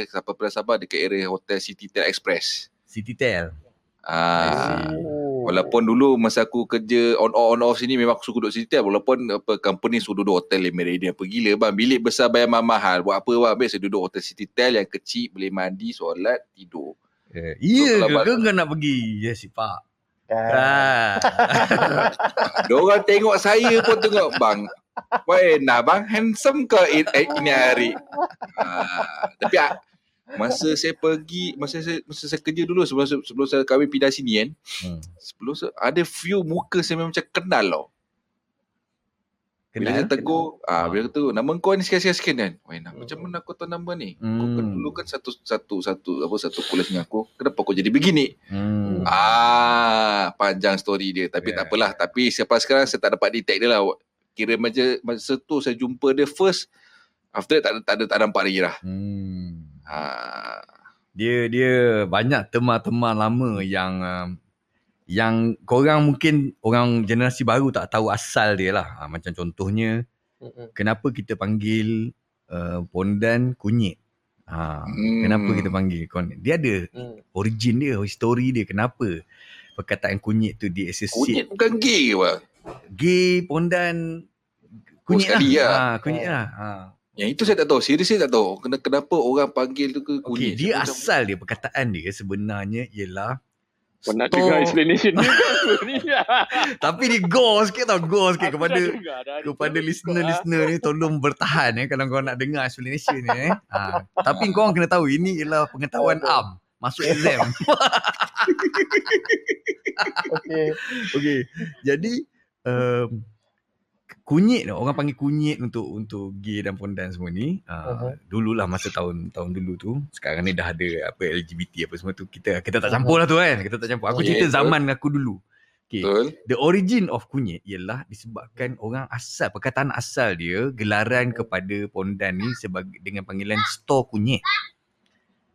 siapa pernah Sabah, dekat area Hotel Citytel Express. City Tel. Ah, Oh. Walaupun dulu masa aku kerja on off on off sini memang aku suka duduk Citytel walaupun apa company suruh duduk hotel Le Meridian apa gila bang bilik besar bayar mahal buat apa bang biasa duduk hotel Citytel yang kecil boleh mandi solat tidur Eh, iya kalau ke, ke kau nak pergi Jurassic Park? Kan. Ah. Dia orang tengok saya pun tengok bang. Wah, nah bang handsome ke i- eh, ini hari? Ah, tapi ah, masa saya pergi, masa saya masa saya kerja dulu sebelum sebelum saya kahwin pindah sini kan. Hmm. Sebelum saya, ada few muka saya memang macam kenal tau. Bila Kenal? saya tegur, ah bila kata nama kau ni sekian-sekian kan. Wah, nah, Hmm. macam mana aku tahu nama ni? Kau Hmm. kan dulu kan satu satu satu apa satu kuliah dengan aku. Kenapa kau jadi begini? Hmm. Ah, panjang story dia. Tapi Yeah. tak apalah. Tapi siapa sekarang saya tak dapat detect dia lah. Kira masa, masa tu saya jumpa dia first. After that tak ada, tak ada, tak nampak lagi lah. Hmm. Ah, Dia dia banyak teman-teman lama yang um, yang korang mungkin orang generasi baru tak tahu asal dia lah. Ha, macam contohnya Mm-mm. kenapa kita panggil uh, pondan kunyit. Ha, Hmm. Kenapa kita panggil kunyit? Dia ada Mm. origin dia, history dia. Kenapa perkataan kunyit tu di kunyit associate bukan gay ke bang? gay pondan kunyit sekali lah. lah. Ha, kunyit lah. Ha. Yang itu saya tak tahu. Serius saya tak tahu. Kenapa, kenapa orang panggil tu ke kunyit. dia Saya macam- asal dia perkataan dia sebenarnya ialah Pernah store- dengar explanation dia ni. Tapi dia go sikit tau, go sikit Aku kepada dah. kepada listener-listener ni tolong bertahan eh kalau kau nak dengar explanation ni eh. Ha. Tapi kau orang kena tahu ini ialah pengetahuan am masuk exam. Okay. Okey. Jadi um, kunyit tu orang panggil kunyit untuk untuk gay dan pondan semua ni. Uh, Uh-huh. dululah masa tahun tahun dulu tu. Sekarang ni dah ada apa LGBT apa semua tu kita kita tak campur lah tu kan. Kita tak campur. Aku Okay, cerita zaman aku dulu. Okay. Betul. The origin of kunyit ialah disebabkan orang asal, perkataan asal dia gelaran kepada pondan ni sebagai dengan panggilan store kunyit.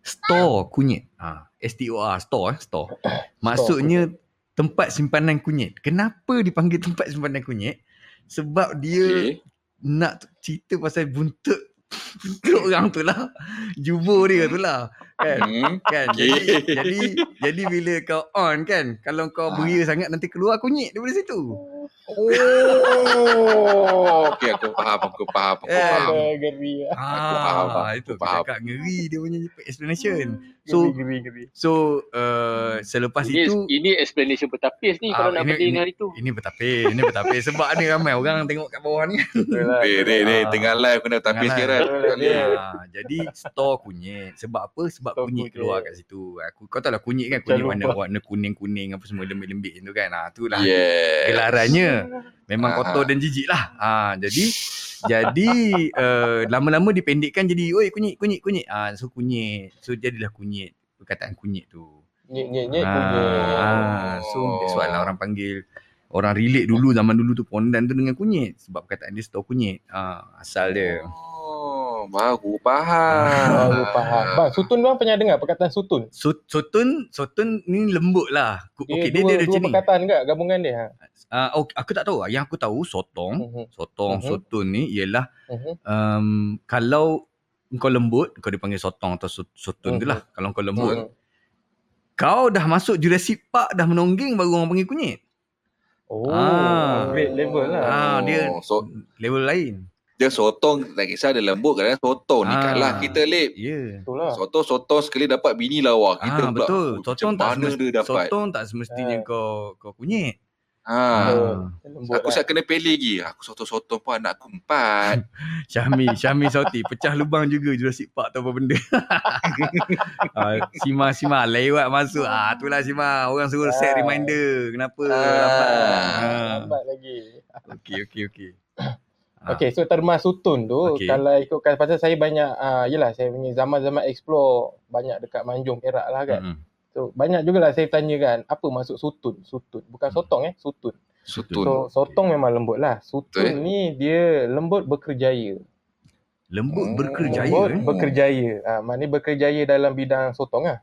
Store kunyit. Ha, S-T-O-R, store eh, store. Maksudnya tempat simpanan kunyit. Kenapa dipanggil tempat simpanan kunyit? Sebab dia Okay. nak cerita pasal buntut buntut orang tu lah. Jubur dia tu lah. Kan? Hmm. kan Okay. jadi jadi jadi bila kau on kan kalau kau Ah. beria sangat nanti keluar kunyit daripada situ Oh, okay, aku faham, aku faham, aku Eh. faham. Ada geri. faham, ah itu aku faham. cakap ngeri dia punya explanation so Geri, geri, geri. so uh, selepas Ini, itu ini explanation petapis ni kalau Ah, nak ini- berdiri ini- hari tu. ini bertapis ini bertapis sebab ada ramai orang tengok kat bawah ni Betul Ray, Ray, Ah. tengah live kena sekarang. live. Betul. Ah, jadi store kunyit sebab apa sebab kunyit kunyit. keluar kat situ aku kau tahu lah kunyit kan kunyit warna warna kuning-kuning apa semua lembik-lembik tu kan ah itulah Yeah. gelarannya memang Ah. kotor dan jijik lah. Ah, jadi jadi uh, lama-lama dipendekkan jadi oi kunyit kunyit kunyit. Ah, so kunyit. So jadilah kunyit. Perkataan kunyit tu. Nyet nyet nyet kunyit. Ah, so that's why lah orang panggil orang relate dulu zaman dulu tu pondan tu dengan kunyit sebab perkataan dia store kunyit. Ah, asal dia. Oh, baru faham. Baru faham. Bang, sutun bang pernah dengar perkataan sutun? So, sotun sotun ni lembut lah. Ku- Dia dia dua, dia ada dua macam ni. perkataan enggak gabungan dia? Ha? Ah, okay, aku tak tahu. Yang aku tahu sotong, Mhm, sotong, Mhm. sotun ni ialah mhm. um, kalau kau lembut, kau dipanggil sotong atau sot- sotun tu lah. Kalau kau lembut, Mhm. kau dah masuk Jurassic Park dah menonggeng baru orang panggil kunyit. Oh, Ah. level lah. Ah, dia Oh, so level lain. Dia sotong tak kisah dia lembut kadang sotong ni Ah. kat lah kita lip. Ya. Yeah. Betul lah. Sotong sotong sekali dapat bini lawa kita Ah, pula. betul. "Oh, Sotong tak mana semesti, dia dapat. sotong tak semestinya Ah. kau kau kunyit. Ha. Betul. Lembut Aku lah. siap kena pilih lagi. Aku sotong-sotong pun anak aku empat. Syahmi, Syahmi Sauti pecah lubang juga Jurassic Park tu apa benda. ah, Sima Sima lewat masuk. Ah itulah Sima, orang suruh set Ah. reminder. Kenapa Ah. lambat? Ah. Lambat lagi. Okey okey okey. Ah. Okay, so termas sutun tu, Okey. kalau ikutkan, pasal saya banyak, uh, yelah saya punya zaman-zaman explore banyak dekat Manjung Perak lah kan. Mm-mm. So banyak jugalah saya tanya kan, apa maksud sutun? Sutun. Bukan sotong eh, sutun. Sutun. So sotong memang lembut lah. Sutun Betul. ni dia lembut berkerjaya. Lembut Oh, berkerjaya Lembut eh. berkerjaya. Ah, maknanya berkerjaya dalam bidang sotong lah.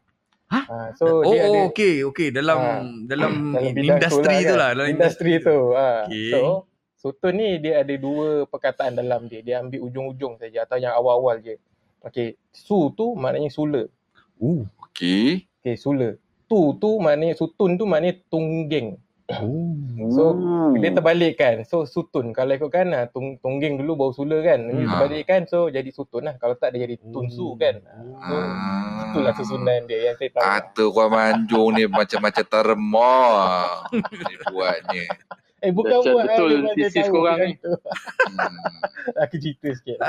Hah? Ah, so Oh, dia ada okey okey dalam Ah, dalam, dalam industri tu lah, kan? dalam industri tu. Ah. Okey. So sutun ni dia ada dua perkataan dalam dia. Dia ambil ujung-ujung saja atau yang awal-awal je. Okey, su tu maknanya sula. Oh. Okey. Okey, sula. Tu tu maknanya sutun tu maknanya tunggeng. Oh. So dia terbalik kan. So sutun kalau ikutkan ah, tung, tunggeng dulu baru sula kan. Ini Hmm. terbalik kan. So jadi sutun lah. Kalau tak dia jadi tunsu kan. So Ah. itulah susunan dia yang saya tahu. Kata orang manjung ni macam-macam teremah. Dia buatnya. Eh bukan buat betul dia thesis tahu korang ni. tu. Hmm. Aku cerita sikit.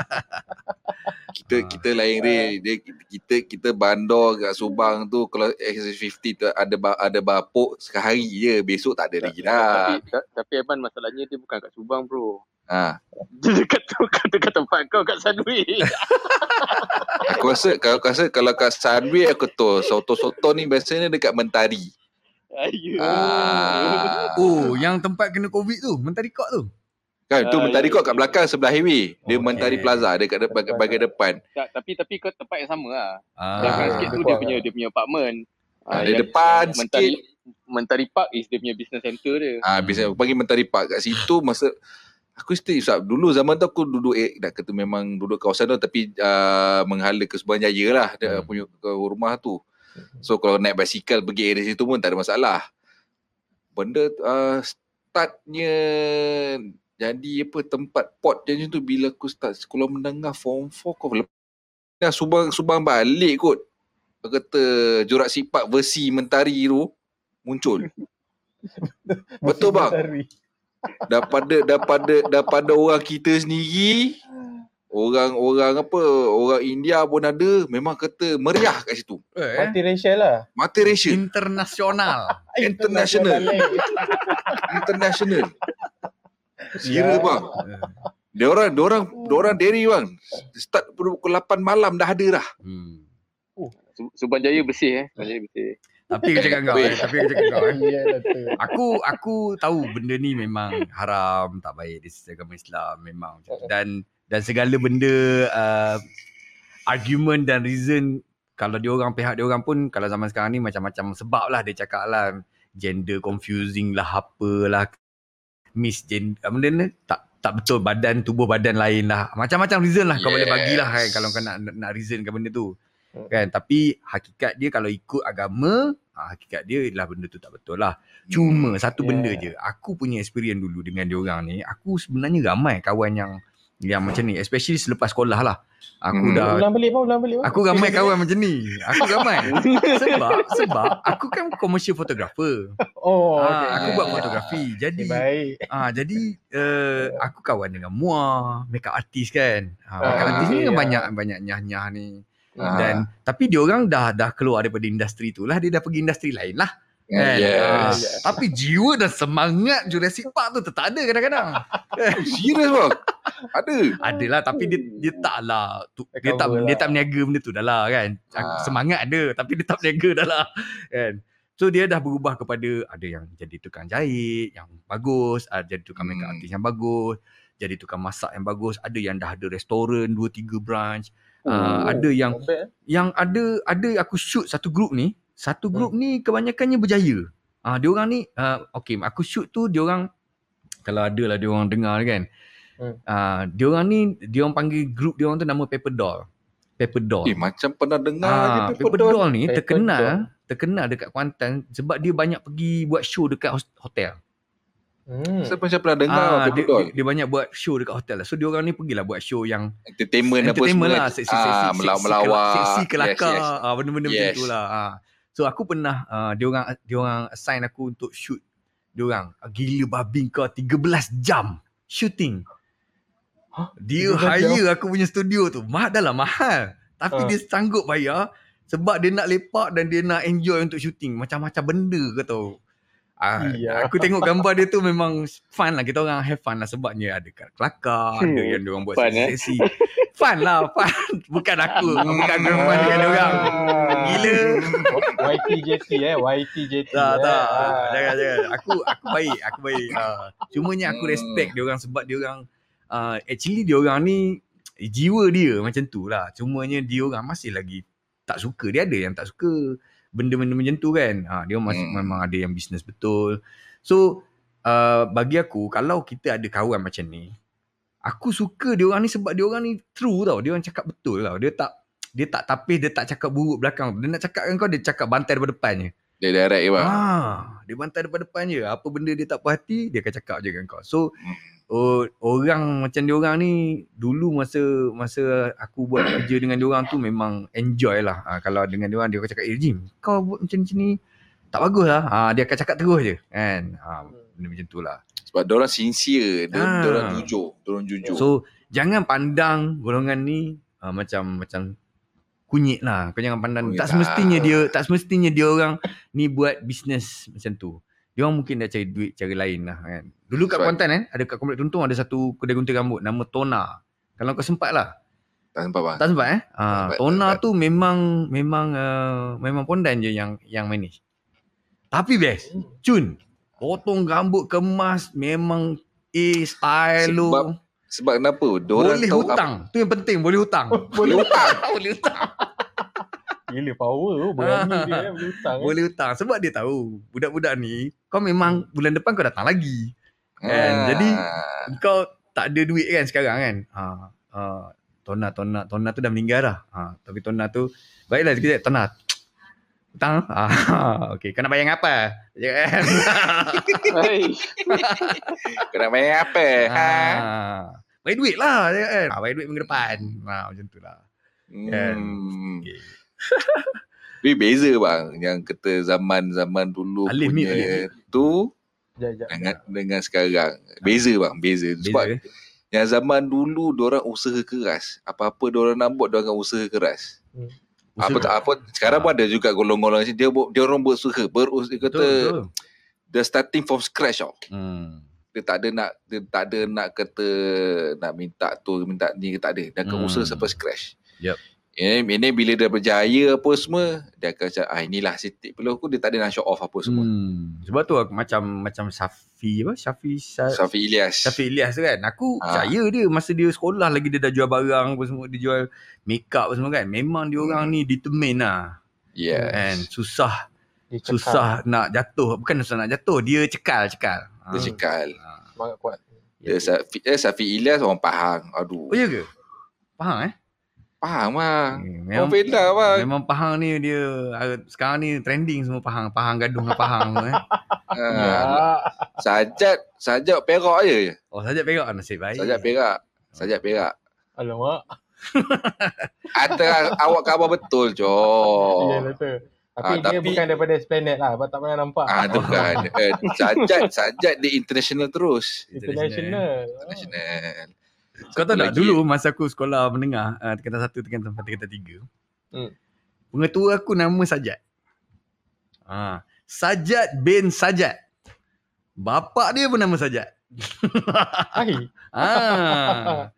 Kita Ah. kita lain dia, dia kita kita bandar kat Subang tu kalau X50 tu ada ada bapuk sehari je besok tak ada lagi dah. Tapi, ta- tapi Eman masalahnya dia bukan kat Subang bro. Ha. Dia dekat tu kat dekat tempat kau kat Sunway. Aku rasa kalau aku rasa kalau kat Sunway aku tahu soto-soto ni biasanya dekat Mentari. Ayo. Ah. Oh, yang tempat kena COVID tu, Mentari Kok tu. Kan tu Ah, Mentari ya. kau kat belakang sebelah highway. Dia Okey. Mentari Plaza dekat depan bahagian depan. Tak, tapi tapi kau tempat yang sama lah. Ah. Belakang Ah. sikit tu dia punya dia punya apartment. Ah, Ah, dia depan Mentari sikit. Mentari Park is dia punya business center dia. Ah biasa aku panggil Mentari Park kat situ masa aku stay sebab dulu zaman tu aku duduk eh nak kata memang duduk kawasan tu tapi uh, menghala ke Subang Jaya lah dia Hmm. punya ke rumah tu. So kalau naik basikal pergi area situ pun tak ada masalah. Benda uh, startnya jadi apa tempat pot macam tu bila aku start sekolah menengah form 4 kau lepas Subang Subang balik kot. Dia kata Jurassic Park versi Mentari tu muncul. Betul, bang? Mentari. daripada daripada daripada orang kita sendiri orang-orang apa orang India pun ada memang kata meriah kat situ Eh, Multiracial lah. multiracial internasional. International. international Kira Ya. bang dia orang dia orang dia orang dairy bang start pukul 8 malam dah ada dah Hmm. Su- Subang Jaya bersih eh. Subang Jaya bersih. Tapi aku cakap kau, eh. tapi aku cakap kau. Eh. Ya. Aku aku tahu benda ni memang haram, tak baik di sisi agama Islam memang. Dan dan segala benda uh, argument dan reason kalau dia orang pihak dia orang pun kalau zaman sekarang ni macam-macam sebab lah dia cakap lah. Gender confusing lah apalah. Misgender benda ni? Tak tak betul. Badan tubuh badan lain lah. Macam-macam reason lah kau boleh bagilah kan Yes. kalau kau nak nak reason ke benda tu. Hmm. kan? Tapi hakikat dia kalau ikut agama ah, hakikat dia ialah benda tu tak betul lah. Cuma satu Yeah. benda je. Aku punya experience dulu dengan dia orang ni aku sebenarnya ramai kawan yang yang macam ni especially selepas sekolah lah aku Hmm. dah Ulang balik bang, ulang balik bang. Aku ramai kawan macam ni. Aku ramai. sebab sebab aku kan commercial photographer. Oh, Ah, okay. aku buat fotografi. Jadi Okay, baik. ah jadi uh, aku kawan dengan Mua, makeup artist kan. Ah, makeup Ah, artist ni kan ya. banyak banyak nyah-nyah ni. Dan tapi dia orang dah dah keluar daripada industri tu lah, dia dah pergi industri lain lah. Kan? Yes. Ah, Tapi jiwa dan semangat Jurassic Park tu tetap ada kadang-kadang. Serius bang? Ada. Adalah tapi dia dia tak lah tu, dia tak Cover dia lah. tak berniaga benda tu dah lah kan. Ah. Semangat ada tapi dia tak berniaga dah lah kan. So dia dah berubah kepada ada yang jadi tukang jahit yang bagus, ada jadi tukang makeup Hmm. artist yang bagus, jadi tukang masak yang bagus, ada yang dah ada restoran 2 3 branch. Ah, ada yang bad, eh. yang ada ada aku shoot satu group ni, satu group ni kebanyakannya berjaya. Ah dia orang ni uh, okey aku shoot tu dia orang kalau ada lah dia orang dengar kan. Hmm. Ah dia orang ni dia orang panggil group dia orang tu nama Paper Doll. Paper Doll. Eh macam pernah dengar Ah, je Paper, Paper Doll. Doll ni Paper terkenal Doll. terkenal dekat Kuantan sebab dia banyak pergi buat show dekat hotel. Hmm. Saya macam pernah dengar Ah, Paper dia, Doll. dia, dia banyak buat show dekat hotel lah. So dia orang ni pergilah buat show yang Entertainment, entertainment apa lah semua. seksi seksi ah, seksi, melawak-melawak. seksi kelakar Yes, yes. ah benda-benda macam Yes. tu lah ah so aku pernah uh, dia orang dia orang assign aku untuk shoot dia orang ah, gila babi kau 13 jam shooting Dia 13 jam? hire aku punya studio tu mahal dah lah mahal tapi Ah. dia sanggup bayar sebab dia nak lepak dan dia nak enjoy untuk shooting macam-macam benda kau tahu Ah, Iya. aku tengok gambar dia tu memang fun lah kita orang have fun lah sebabnya ada kelakar ada Hmm, yang dia orang buat fun, eh? seksi fun lah fun bukan aku bukan aku fun dengan dia orang Gila. YTJT eh, YTJT. tak eh. tak Ah. jangan jangan aku aku baik aku baik uh, cumanya aku Hmm. respect dia orang sebab dia orang uh, actually dia orang ni jiwa dia macam tu lah cumanya dia orang masih lagi tak suka dia ada yang tak suka benda-benda macam tu kan ha, dia masih Hmm. memang ada yang bisnes betul so uh, bagi aku kalau kita ada kawan macam ni aku suka dia orang ni sebab dia orang ni true tau dia orang cakap betul tau dia tak dia tak tapis dia tak cakap buruk belakang dia nak cakap dengan kau dia cakap bantai depan depan je Dia direct je bang. Ah, dia bantai depan-depan je. Apa benda dia tak puas hati, dia akan cakap je dengan kau. So, Hmm. Oh, orang macam dia orang ni dulu masa masa aku buat kerja dengan dia orang tu memang enjoy lah. Ah, kalau dengan dia orang dia akan cakap, "Eh Jim, kau buat macam ni, macam ni tak bagus lah." Ah, dia akan cakap terus je, kan. Ah, benda macam tu lah. Sebab diorang sincere. Dia, diorang jujur. Diorang jujur. So, jangan pandang golongan ni ah, macam macam kunyit lah. Kau jangan pandang Kunyit tak tak. semestinya dia tak semestinya dia orang ni buat bisnes macam tu. Dia orang mungkin dah cari duit cara lain lah kan. Dulu kat Sebab- Kuantan eh, ada kat Komplek Tuntung ada satu kedai gunting rambut nama Tona. Kalau kau sempat lah. tak sempat bang. Tak sempat eh? Ah, sempat, Tona tak tu memang memang uh, memang pondan je yang yang manage. Tapi best. Cun. Potong rambut kemas memang A style lu. Sebab Sebab kenapa? Diorang Boleh tahu hutang. Tu yang penting, boleh hutang. Boleh hutang. boleh hutang. Gila power tu. Berani dia eh, boleh hutang. eh. Boleh hutang sebab dia tahu budak-budak ni kau memang bulan depan kau datang lagi. Kan? Ah. Jadi, Kau tak ada duit kan sekarang kan? Ha, ha, Tona Tona Tona tu dah meninggal dah. Ha, tapi Tona tu baiklah sekejap Tona. Hutang. Ha, okey, kau nak bayar apa? Ya kan? Kau nak bayar apa? Ha? ha. Bayar duit lah kan? Ha, bayar duit minggu depan. Ha, macam tu lah. Kan? Hmm. Okay. Tapi beza bang. Yang kata zaman-zaman dulu Alif ni, punya tu Sekejap, sekejap. dengan, dengan sekarang. Beza bang. Beza. Sebab Beza. eh? yang zaman dulu diorang usaha keras. Apa-apa diorang nak buat diorang akan usaha keras. Apa tak apa sekarang pun ada juga golong-golong dia buat- dia orang berusaha berus dia kata Betul, betul. dia starting from scratch tau. Hmm. Dia tak ada nak dia tak ada nak kata nak minta tu minta ni tak ada. Dia akan Hmm. usaha sampai scratch. Yup. Ini, ini bila dia berjaya apa semua dia akan cakap ah inilah sitik peluh aku dia tak ada nak show off apa semua. Hmm. Sebab tu aku macam macam Safi apa? Safi Sa- Safi Ilyas. Safi Ilyas tu kan. Aku Ah. percaya dia masa dia sekolah lagi dia dah jual barang apa semua, dia jual make up apa semua kan. Memang dia orang Hmm. ni determine lah. Yes. Kan. Susah Dia cekal. susah nak jatuh. Bukan susah nak jatuh, dia cekal cekal. Dia cekal. Ah. Semangat kuat. Dia Safi, eh, Safi Ilyas orang Pahang. Aduh. Oh ya ke? Faham eh? Faham bang. Hmm, Orang Fela bang. Memang Pahang ni dia ah, sekarang ni trending semua Pahang. Pahang gaduh dengan Pahang semua eh. Ya. Ha. Sajat, sajat perak je. Oh saja perak nasib baik. Sajat perak. Sajat perak. Alamak. Antara awak khabar betul, Ya, Jo. betul. Tapi Ah, dia tapi- bukan daripada Esplanade lah. Sebab tak pernah nampak. Ah, tu bukan. Eh, sajat, sajat dia international terus. International. International. Kau tahu tak dulu masa aku sekolah menengah uh, tingkatan satu, tingkatan empat, tingkatan tiga. Hmm. Pengetua aku nama Sajat. Ha, Sajat bin Sajat. Bapak dia pun nama Sajat. Hai. Ah.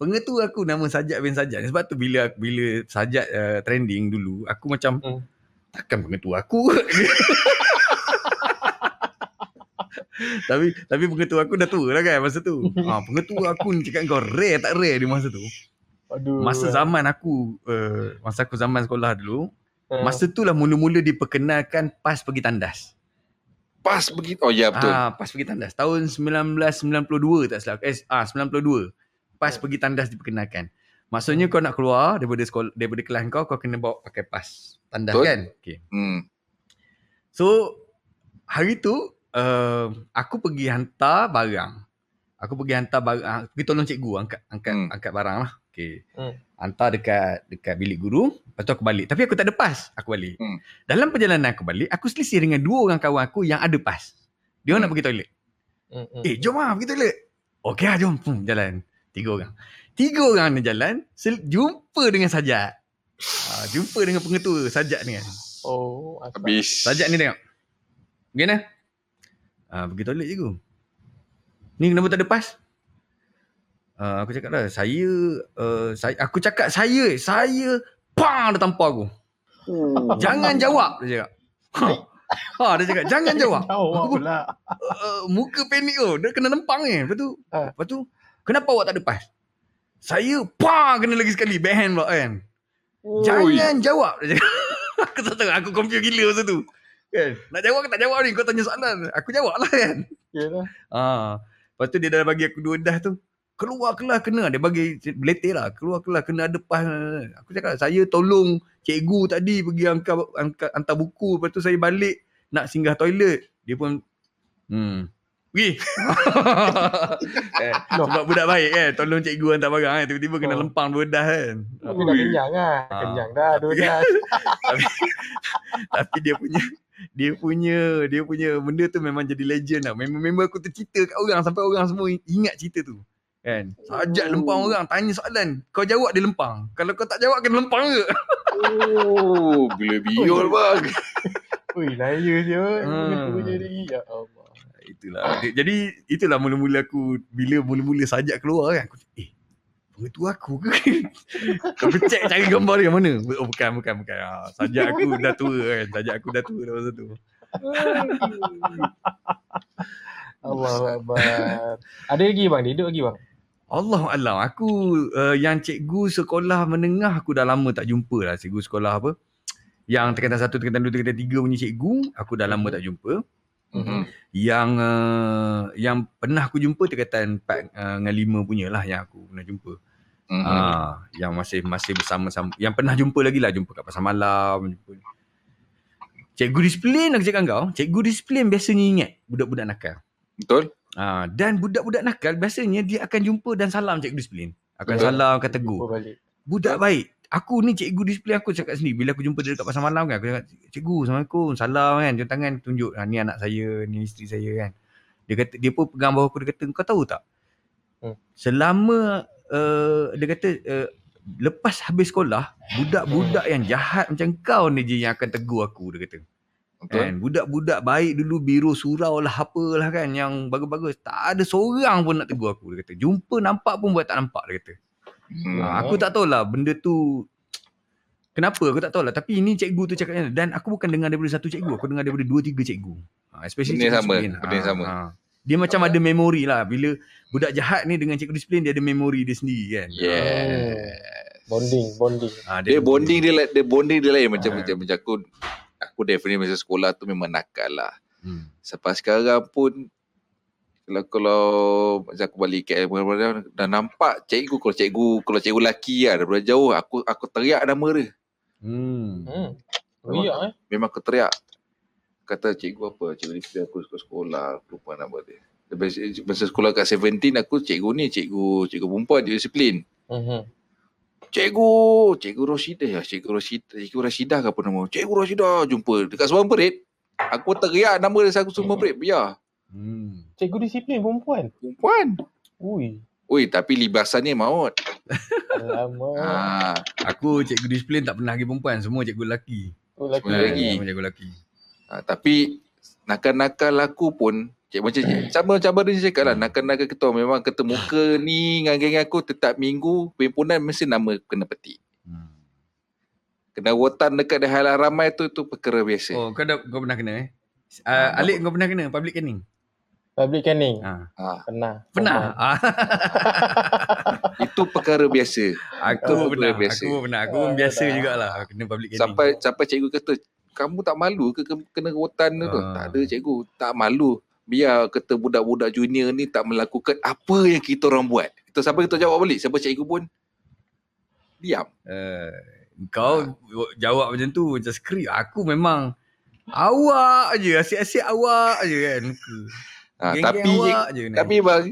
Pengetua aku nama Sajat bin Sajat. Sebab tu bila bila Sajat uh, trending dulu, aku macam Hmm. takkan pengetua aku. tapi tapi pengetua aku dah tua lah kan masa tu. Ah, pengetua aku ni cakap kau rare tak rare di masa tu. Aduh. Masa zaman aku uh, masa aku zaman sekolah dulu, Ah. masa tu lah mula-mula diperkenalkan PAS pergi tandas. Pas begitu. Oh ya betul. Ah, PAS pergi tandas tahun 1992 tak salah. Eh, ah 92. PAS pergi tandas diperkenalkan. Maksudnya kau nak keluar daripada sekolah daripada kelas kau kau kena bawa pakai PAS tandas Betul. kan? Okey. Hmm. So hari tu uh, aku pergi hantar barang. Aku pergi hantar barang, ah, pergi tolong cikgu angkat angkat Hmm. angkat barang lah. Okey. Hmm. Hantar dekat dekat bilik guru, lepas tu aku balik. Tapi aku tak ada pas, aku balik. Hmm. Dalam perjalanan aku balik, aku selisih dengan dua orang kawan aku yang ada pas. Dia orang nak pergi toilet. Hmm, hmm. Eh, jom lah pergi toilet. Okey lah, jom. Pum, jalan. Tiga orang. Tiga orang ni jalan, sel- jumpa dengan Sajat. Ah, jumpa dengan pengetua Sajat ni kan. Oh, asal. Habis. Sajat ni tengok. Gimana? Ah, pergi toilet cikgu. Ni kenapa tak ada pas? Ah, aku cakap dah, saya, uh, saya, aku cakap saya, saya, pang dia tampar aku. Jangan jawab, dia cakap. Ha, ha dia cakap, jangan jawab. Jawab Aku- pula. Uh, muka panik tu, dia kena lempang ni. Lepas tu, Ah. lepas tu, kenapa awak tak ada pas? Saya, pang, kena lagi sekali, backhand pula kan. Jangan jawab, dia cakap. aku tak tahu, aku confused gila masa tu. Kan? Nak jawab ke tak jawab ni? Kau tanya soalan. Aku jawab lah kan. Yalah. Ha. Lepas tu dia dah bagi aku dua dah tu. Keluar kelas kena. Dia bagi beletir lah. Keluar kelas kena ada pas. Aku cakap saya tolong cikgu tadi pergi angkat, angkat hantar buku. Lepas tu saya balik nak singgah toilet. Dia pun hmm. Pergi. eh, sebab budak baik kan. Tolong cikgu hantar barang kan. Tiba-tiba kena Oh. lempang dua dah kan. Tapi dah kenyang lah. Ah. Kenyang dah. Dua dah. tapi, tapi dia punya dia punya dia punya benda tu memang jadi legend lah. Member-member aku tu cerita kat orang sampai orang semua ingat cerita tu. Kan? Sajak lempang orang tanya soalan, kau jawab dia lempang. Kalau kau tak jawab kena lempang ke? Oh, gila biol bang. Ui, laya je. Hmm. Betul jadi. Ya Allah. Itulah. Dia- Jadi itulah mula-mula aku bila mula-mula sajak keluar kan aku eh Pengetua aku ke? Kau check cari gambar dia mana? Oh bukan bukan bukan. Ha, sajak aku dah tua kan. Sajak aku dah tua dah masa tu. Allah Akbar. Ada lagi bang? Dia hidup lagi bang? Allah alam. Aku uh, yang cikgu sekolah menengah aku dah lama tak jumpa lah cikgu sekolah apa. Yang tingkatan satu, tingkatan dua, tingkatan tiga punya cikgu, aku dah lama tak jumpa. Mhm. Yang uh, yang pernah aku jumpa tingkatan empat uh, dengan lima punya lah yang aku pernah jumpa. Mhm. Ah, yang masih masih bersama-sama. Yang pernah jumpa lagi lah jumpa kat pasar malam. Jumpa. Cikgu disiplin aku cakap kau. Cikgu disiplin biasanya ingat budak-budak nakal. Betul? Ah, dan budak-budak nakal biasanya dia akan jumpa dan salam cikgu disiplin. Akan Betul. salam, akan tegur. Budak baik. Aku ni cikgu disiplin aku cakap sendiri. Bila aku jumpa dia dekat pasar malam kan. Aku cakap, cikgu Assalamualaikum. Salam kan. Jom tangan tunjuk. Ha, ni anak saya. Ni isteri saya kan. Dia kata, dia pun pegang bawah aku. Dia kata, kau tahu tak? Hmm. Selama, uh, dia kata, uh, lepas habis sekolah, budak-budak yang jahat macam kau ni je yang akan tegur aku. Dia kata. Betul? Kan? Budak-budak baik dulu biru surau lah apalah kan yang bagus-bagus. Tak ada seorang pun nak tegur aku. Dia kata, jumpa nampak pun buat tak nampak. Dia kata. Hmm. Ha, aku tak tahulah benda tu kenapa aku tak tahulah tapi ini cikgu tu cakapnya dan aku bukan dengar daripada satu cikgu aku dengar daripada dua tiga cikgu. Ha, especially Benda cikgu sama, disiplin. benda yang sama. Dia macam ada memori lah bila budak jahat ni dengan cikgu disiplin dia ada memori dia sendiri kan. Yeah. Bonding, bonding. Ha, Dia bonding dia dia bonding dia lain macam Ah. macam macam aku aku definitely masa sekolah tu memang nakal lah. Hmm. Sampai sekarang pun kalau kalau macam aku balik KL kadang-kadang dah nampak cikgu kalau cikgu kalau cikgu lelaki lah daripada jauh aku aku teriak nama dia. Hmm. Hmm. Riak eh. Memang aku teriak. Kata cikgu apa? Cikgu disiplin aku sekolah. Aku lupa nama dia. Masa, sekolah kat 17 aku cikgu ni cikgu cikgu perempuan cikgu disiplin. Mhm. Cikgu, cikgu Roshidah ya, cikgu Roshidah, cikgu Rashidah ke apa nama? Cikgu Rashidah jumpa dekat Semua Perit. Aku teriak nama dia aku Semua Perit, biar. Hmm. Cikgu disiplin perempuan. Perempuan. Ui. Ui, tapi libasannya maut. Alamak. Ah, Aku cikgu disiplin tak pernah lagi perempuan semua cikgu lelaki. Oh, lelaki. Semua lelaki. Semua cikgu lelaki. Ha, tapi nakal-nakal aku pun cik macam cik, sama macam abang dia cakap lah nakal-nakal kita memang ketemuka ni dengan geng aku tetap minggu perhimpunan mesti nama kena petik. Hmm. Kena rotan dekat di halaman ramai tu tu perkara biasa. Oh, kau dah kau pernah kena eh? Uh, Ah, Alik kau pernah kena public canning? Public canning. Ha. Ha, Pernah. Pernah? Ah, itu perkara biasa. aku Ah, pernah. biasa. Aku pun pernah. Aku pun Ah, biasa dah. jugalah kena public canning. Sampai sampai cikgu kata, kamu tak malu ke ke- kena rotan tu? tu? Tak ada cikgu, tak malu. Biar kata budak-budak junior ni tak melakukan apa yang kita orang buat. Kita sampai kita jawab balik. Siapa cikgu pun diam. Uh, kau jawab macam tu macam skrip. Aku memang awak je. Asyik-asyik awak je kan. Ha, Geng-geng tapi je tapi bang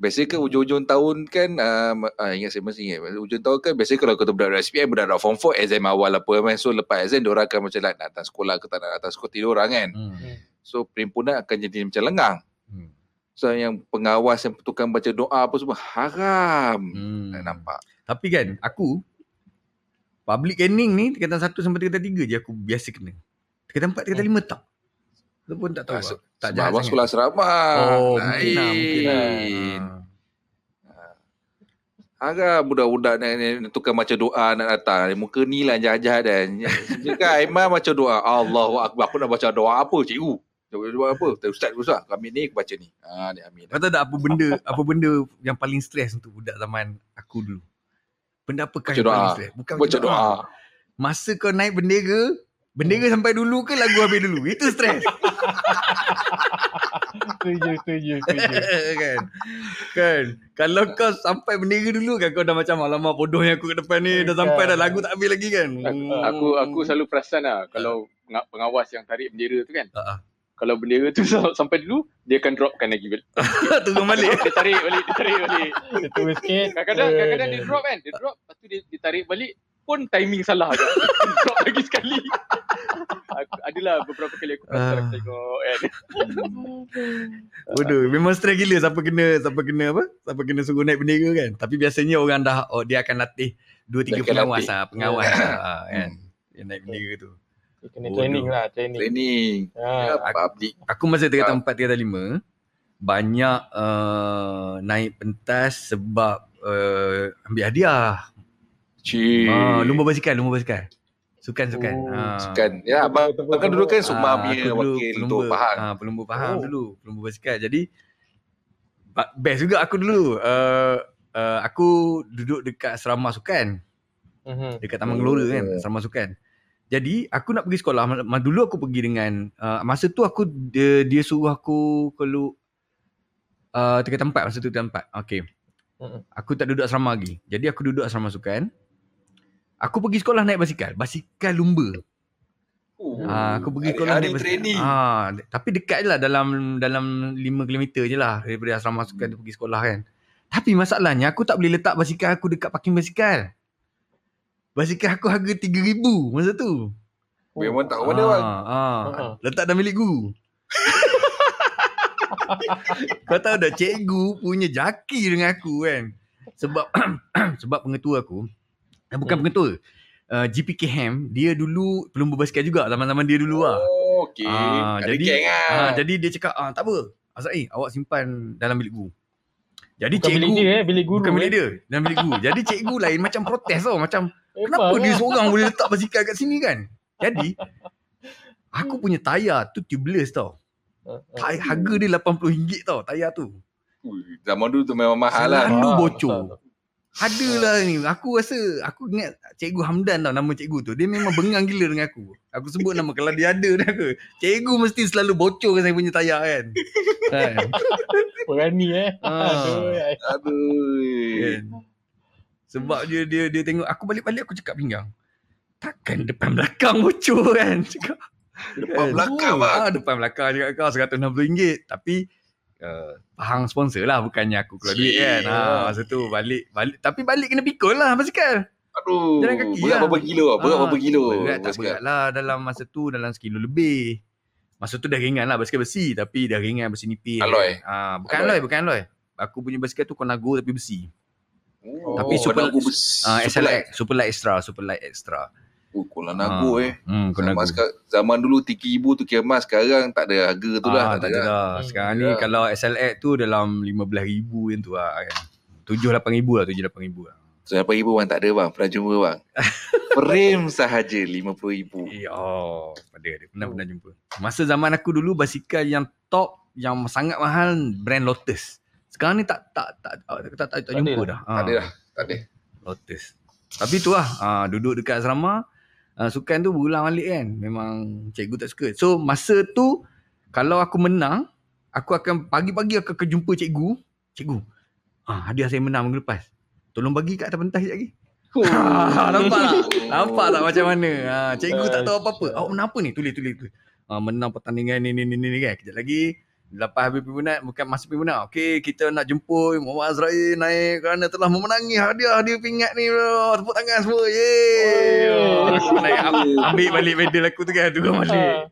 Biasa kan hujung-hujung tahun kan uh, uh, Ingat saya masih ingat Hujung tahun kan Biasa kalau kata budak SPM Budak-budak form 4 Exam awal apa kan So lepas exam Diorang akan macam like, Nak datang sekolah ke tak nak datang sekolah Tidur orang kan Hmm. So perhimpunan akan jadi macam lengang Hmm. So yang pengawas Yang tukang baca doa apa semua Haram Hmm. Nak nampak Tapi kan aku public canning ni tingkatan 1 sampai tingkatan 3 je aku biasa kena. Tingkatan 4 tingkatan 5 tak. Tu pun tak tahu. Ah, lah. se- tak Sebab jahat abang sekolah asrama Oh, mungkin lah, mungkin lah. Lain. Ah. Budak-budak nak, nak tukang baca doa nak datang. Muka ni lah jahat-jahat kan. Dia kan Aiman baca doa. Allahu Akbar. Aku nak baca doa apa cikgu? Doa, doa apa? Ustaz, ustaz. Kami ni aku baca ni. Ah, ni amin. Kau tahu tak apa benda apa benda yang paling stres untuk budak zaman aku dulu? Benda apa Baca yang doa. paling stres? Bukan Baca doa. Masa kau naik bendera, bendera sampai dulu ke lagu habis dulu? Itu stres. Setuju, setuju, setuju. kan kan kalau kau sampai bendera dulu kan kau dah macam alamak bodohnya aku kat depan ni dah sampai dah lagu tak habis lagi kan Aku aku selalu perasan lah kalau penga- pengawas yang tarik bendera tu kan. Ah. Kalau bendera tu sam- sampai dulu, dia akan dropkan lagi. turun balik dia tarik balik, dia tarik balik. Dia terus sikit. Kadang-kadang Eh, kadang-kadang dia drop kan. Dia drop, lepas tu dia, dia tarik balik pun timing salah je. drop lagi sekali. aku, adalah beberapa kali aku perasan Ah. aku tengok kan. bodoh memang stres gila siapa kena siapa kena apa siapa kena suruh naik bendera kan tapi biasanya orang dah oh dia akan latih 2 3 Dia akan pengawas ah pengawas Ya. ah, kan yang naik bendera tu Dia kena Bodoh. training lah, training. Training. Ha. Ya, public. aku masa tingkatan 4 tingkatan 5 banyak uh, naik pentas sebab uh, ambil hadiah Cik. Ah, lumba basikal, lumba basikal. Sukan-sukan. Oh, Ah. Kan. Ya, abang, kan dulu kan Sukma Ah, punya wakil pelumba, untuk Pahang. Ah, pelumba Pahang Oh. dulu, pelumba basikal. Jadi best juga aku dulu. Uh, uh, aku duduk dekat asrama sukan, Mhm. dekat Taman Gelora kan, Oh. asrama sukan. Jadi aku nak pergi sekolah, dulu aku pergi dengan uh, masa tu aku dia, dia suruh aku kalau uh, tingkatan 4 masa tu tingkatan 4. Okey. Mm-mm. Aku tak duduk asrama lagi. Jadi aku duduk asrama sukan. Aku pergi sekolah naik basikal, basikal lumba. Oh. Ah, aku pergi sekolah naik basikal. training. De- tapi dekat je lah dalam dalam 5 km je lah daripada asrama sukan tu pergi sekolah kan. Tapi masalahnya aku tak boleh letak basikal aku dekat parking basikal. Basikal aku harga 3000 masa tu. Memang tak mana bang. Ah, ah. Ah. Letak dalam bilik guru. Kau tahu dah cikgu punya jaki dengan aku kan. Sebab sebab pengetua aku, bukan Hmm. pengetua. Uh, GPK Ham, dia dulu pelumba basikal juga zaman-zaman dia dulu lah. Oh, okey. Ah, Ada jadi- geng ah. Ha, jadi dia cakap, ah, tak apa. Azrael, awak simpan dalam bilik guru. Jadi Bukan cikgu, bilik dia eh, bilik guru. bukan bilik eh. dia, dalam bilik guru. Jadi cikgu lain macam protes tau. Macam, Memang kenapa dia lah. seorang boleh letak basikal kat sini kan? Jadi, aku punya tayar tu tubeless tau. Ah, ah. Tay- Harga dia RM80 tau, tayar tu. Ui, Zaman dulu tu memang mahal lah. Selalu Ah, bocor. Betul. Ada lah ni. Aku rasa, aku ingat Cikgu Hamdan tau nama cikgu tu. Dia memang bengang gila dengan aku. Aku sebut nama kalau dia ada dia aku. Cikgu mesti selalu bocorkan saya punya tayar kan. kan? Berani eh. Ah. Aduh. Aduh. kan. Sebab dia dia dia tengok aku balik-balik aku cakap pinggang. Takkan depan belakang bocor kan. Cakap. Depan kan? belakang bang. Ah, depan belakang cakap kau RM160. Tapi uh, Pahang sponsor lah bukannya aku keluar duit kan. Ha, masa tu balik balik tapi balik kena pikul lah basikal. Aduh. Jalan kaki Berat lah. berapa kilo? Berat Ah, berapa kilo? Berat tak basikal? berat lah dalam masa tu dalam sekilo lebih. Masa tu dah ringan lah basikal besi tapi dah ringan besi nipis. Alloy? Ah, bukan Alloy. alloy, bukan alloy. Aku punya basikal tu konago tapi besi. Oh, Tapi super- Ah, super light. SLX, super light extra, super light extra. Oh, Kuala Nago Ah. eh. Hmm, kau Zaman, seka- zaman dulu RM3,000 tu kira emas. Sekarang tak ada harga tu lah. ah, tak ada dah. Hmm, Sekarang ni ya. kalau SLX tu dalam 15,000 yang tu lah kan. 7-8,000 lah, 7-8,000 lah. So, RM8,000 bang tak ada bang. Pernah jumpa bang. Frame sahaja RM50,000. Eh, oh, ada, ada. Pernah, pernah jumpa. Masa zaman aku dulu, basikal yang top, yang sangat mahal, brand Lotus. Sekarang ni tak tak tak tak, tak, tak, tak, Tak jumpa ada dah. Tak ada Ah, dah. Tak ada. Lotus. Tapi tu lah, ah, duduk dekat asrama, ah, sukan tu berulang balik kan. Memang cikgu tak suka. So, masa tu, kalau aku menang, aku akan pagi-pagi aku akan jumpa cikgu. Cikgu, ah, hadiah saya menang minggu lepas. Tolong bagi kat atas pentas sekejap lagi. Ah, nampak tak? Nampak tak macam mana? Ha, cikgu tak tahu apa-apa. Awak menang apa ni? Tulis, tulis, tulis. Ha, menang pertandingan ni, ni, ni, ni, ni kan. Kejap lagi. Lepas habis peminat, bukan masa peminat. Okey, kita nak jemput Muhammad Azrael naik kerana telah memenangi hadiah-hadiah pingat ni. bro. Tepuk tangan semua. Yeay. Oh. Aku naik, am- ambil balik medal aku tu kan. Turun balik.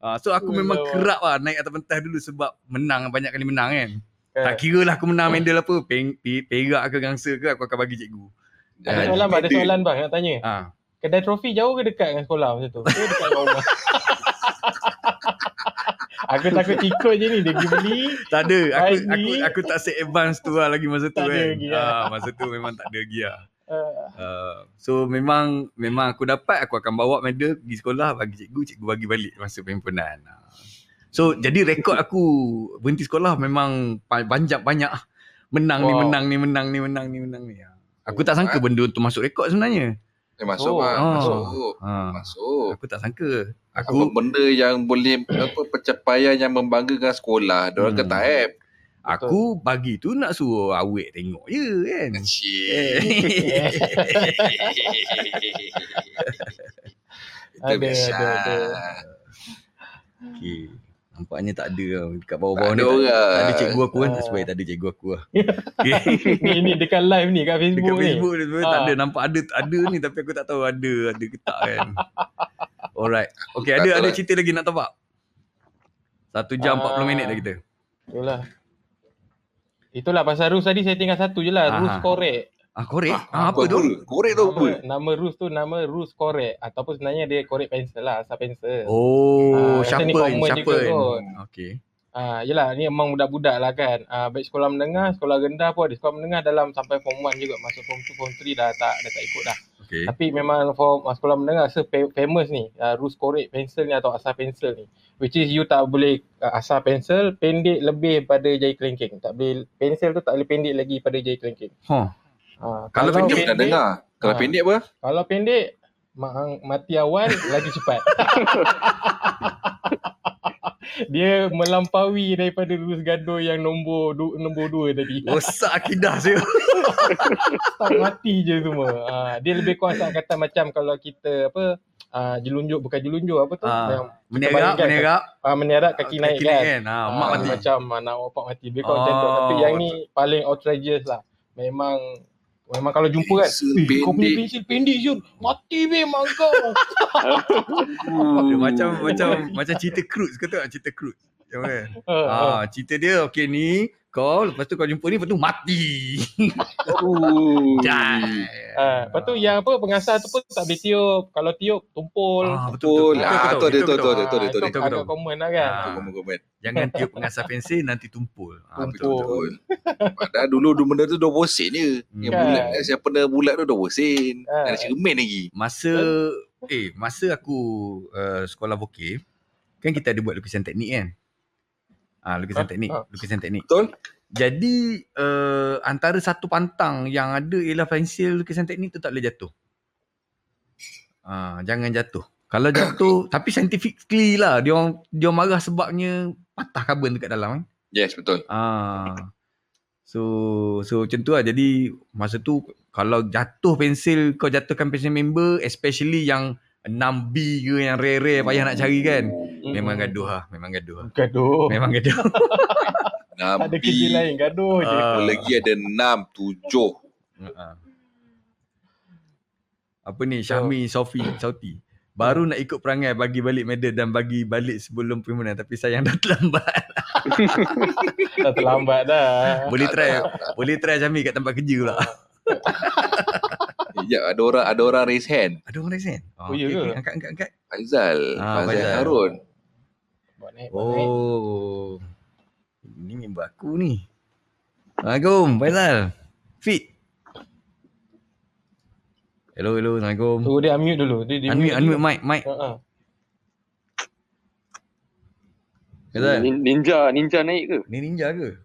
Ha, so aku Oh, memang lawa. kerap lah naik atas pentas dulu sebab menang banyak kali menang kan. Kan? Tak kira lah aku menang medal apa. Peng, pe- perak ke gangsa ke aku akan bagi cikgu. Ada soalan bang, ada soalan bang nak tanya. Ha. Kedai trofi jauh ke dekat dengan sekolah masa tu? Ke dekat dengan rumah? aku takut ikut je ni dia pergi beli. Tak ada. Aku aku ni. aku tak set advance tu lah lagi masa tu Tak ada kan. lagi lah. Ah, masa tu memang tak ada lagi lah. Uh, so memang memang aku dapat aku akan bawa medal pergi sekolah bagi cikgu, cikgu bagi balik masa perhimpunan. So jadi rekod aku berhenti sekolah memang pa- banyak-banyak menang ni Wow. menang ni menang ni menang ni menang ni. Aku tak sangka benda tu masuk rekod sebenarnya. Eh, masuk Oh. bang. Oh. Masuk. Ha. Masuk. Aku tak sangka. Apa Aku benda yang boleh apa pencapaian yang membanggakan sekolah. Diorang Hmm. kata app. aku bagi tu nak suruh awek tengok je kan. Cik. Itu Ada, biasa. ada, ada. Okey. Nampaknya tak ada tau. Dekat bawah-bawah Tak ni tak, orang. tak ada cikgu aku kan. Ah. Nasib baik tak ada cikgu aku lah. Okay. ni, ni dekat live ni kat Facebook Dekat ni. Facebook ni sebenarnya tak Ah. ada. Nampak ada ada ni tapi aku tak tahu ada ada ke tak kan. Alright. Okay ada ada lah. cerita lagi nak tapak? Satu jam Ah. 40 minit dah kita. Itulah. Itulah pasal rules tadi saya tinggal satu je lah. Rules correct. Ah korek. Ah, Ah, apa tu? Korek tu apa? Nama, rules tu nama rules correct. Ataupun sebenarnya dia correct pencil lah. Asal pencil. Oh, Ah, sharpen, sharpen. Okay. Ah, yelah ni emang budak-budak lah kan. Ah, baik sekolah menengah, sekolah rendah pun ada. Sekolah menengah dalam sampai form 1 juga. Masuk form 2, form 3 dah tak, dah tak ikut dah. Okay. Tapi memang form ah, sekolah menengah rasa fa- famous ni. Uh, rules correct pencil ni atau asal pencil ni. Which is you tak boleh uh, asal pencil pendek lebih pada jari kelingking. Tak boleh, pencil tu tak boleh pendek lagi pada jari kelingking. Huh. Ah, Kalau Pendek pendek- pernah dengar. Kalau Ah. pendek apa? Kalau pendek, ma- mati awal lagi cepat. Dia melampaui daripada rules gaduh yang nombor du, nombor dua tadi. Rosak akidah saya. Start mati je semua. Ha, dia lebih kurang tak kata macam kalau kita apa uh, jelunjuk bukan jelunjuk apa tu Ah, yang bayangkan menerak. uh, menerak kaki, naik kan. kan. Ah, mak Ah, mati. Macam uh, nak opak mati. Macam tu. Oh, Tapi yang ni paling outrageous lah. Memang Memang kalau jumpa kan "Eh, Kau punya pendek." pensel pendek Syul Mati memang kau Dia macam macam macam cerita kau tahu tak cerita cruise. Yang kan? Ah, cerita dia okey ni kau lepas tu kau jumpa ni lepas tu mati. Oh. Ah, lepas tu yang apa pengasah tu pun tak boleh tiup. Kalau tiup tumpul. Ah, Betul. Itu Ah, tu tu, tu, tu, tu. Itu aku agak tahu. common lah kan. Ah. Komen-komen. Jangan tiup pengasah pensil nanti tumpul. Ah, betul. betul. Padahal dulu dulu benda tu 20 sen je. Yang Kan. bulat eh, siapa pernah bulat tu 20 sen. Ah. Ada cermin lagi. Masa eh masa aku uh, sekolah vokal kan kita ada buat lukisan teknik kan. Ah lukisan Ah, teknik, ah. lukisan teknik. Betul? Jadi uh, antara satu pantang yang ada ialah pensil lukisan teknik tu tak boleh jatuh. Ah jangan jatuh. Kalau jatuh tapi scientifically lah dia orang dia orang marah sebabnya patah karbon dekat dalam kan. Yes, betul. Ah. So so macam tu lah. Jadi masa tu kalau jatuh pensil kau jatuhkan pensil member especially yang 6B ke yang rare-rare payah nak cari kan. Memang gaduh lah. Memang gaduh lah. Gaduh. Memang gaduh. Tak ada kerja lain. Gaduh je. Ah. Apa lagi ada 6, 7. Ha. Apa ni Syahmi Sofi Sauti. Baru nak ikut perangai bagi balik medal dan bagi balik sebelum permohonan tapi sayang dah terlambat. Dah terlambat dah. boleh try boleh try Syahmi kat tempat kerja pula. Sekejap, ada orang ada orang raise hand. Ada orang raise hand? Oh, ya ke? Angkat, angkat, angkat. Faizal, Ah, Faizal Faizal. Harun. Buat naik, buat naik. Oh. Ini member aku ni. Assalamualaikum, Faizal. Fit. Hello, hello. Assalamualaikum. So dia unmute dulu. Dia, dia Unmute, unmute mic, mic. Ha. Faizal. Nin- Ninja, ninja naik ke? Ni ninja ke?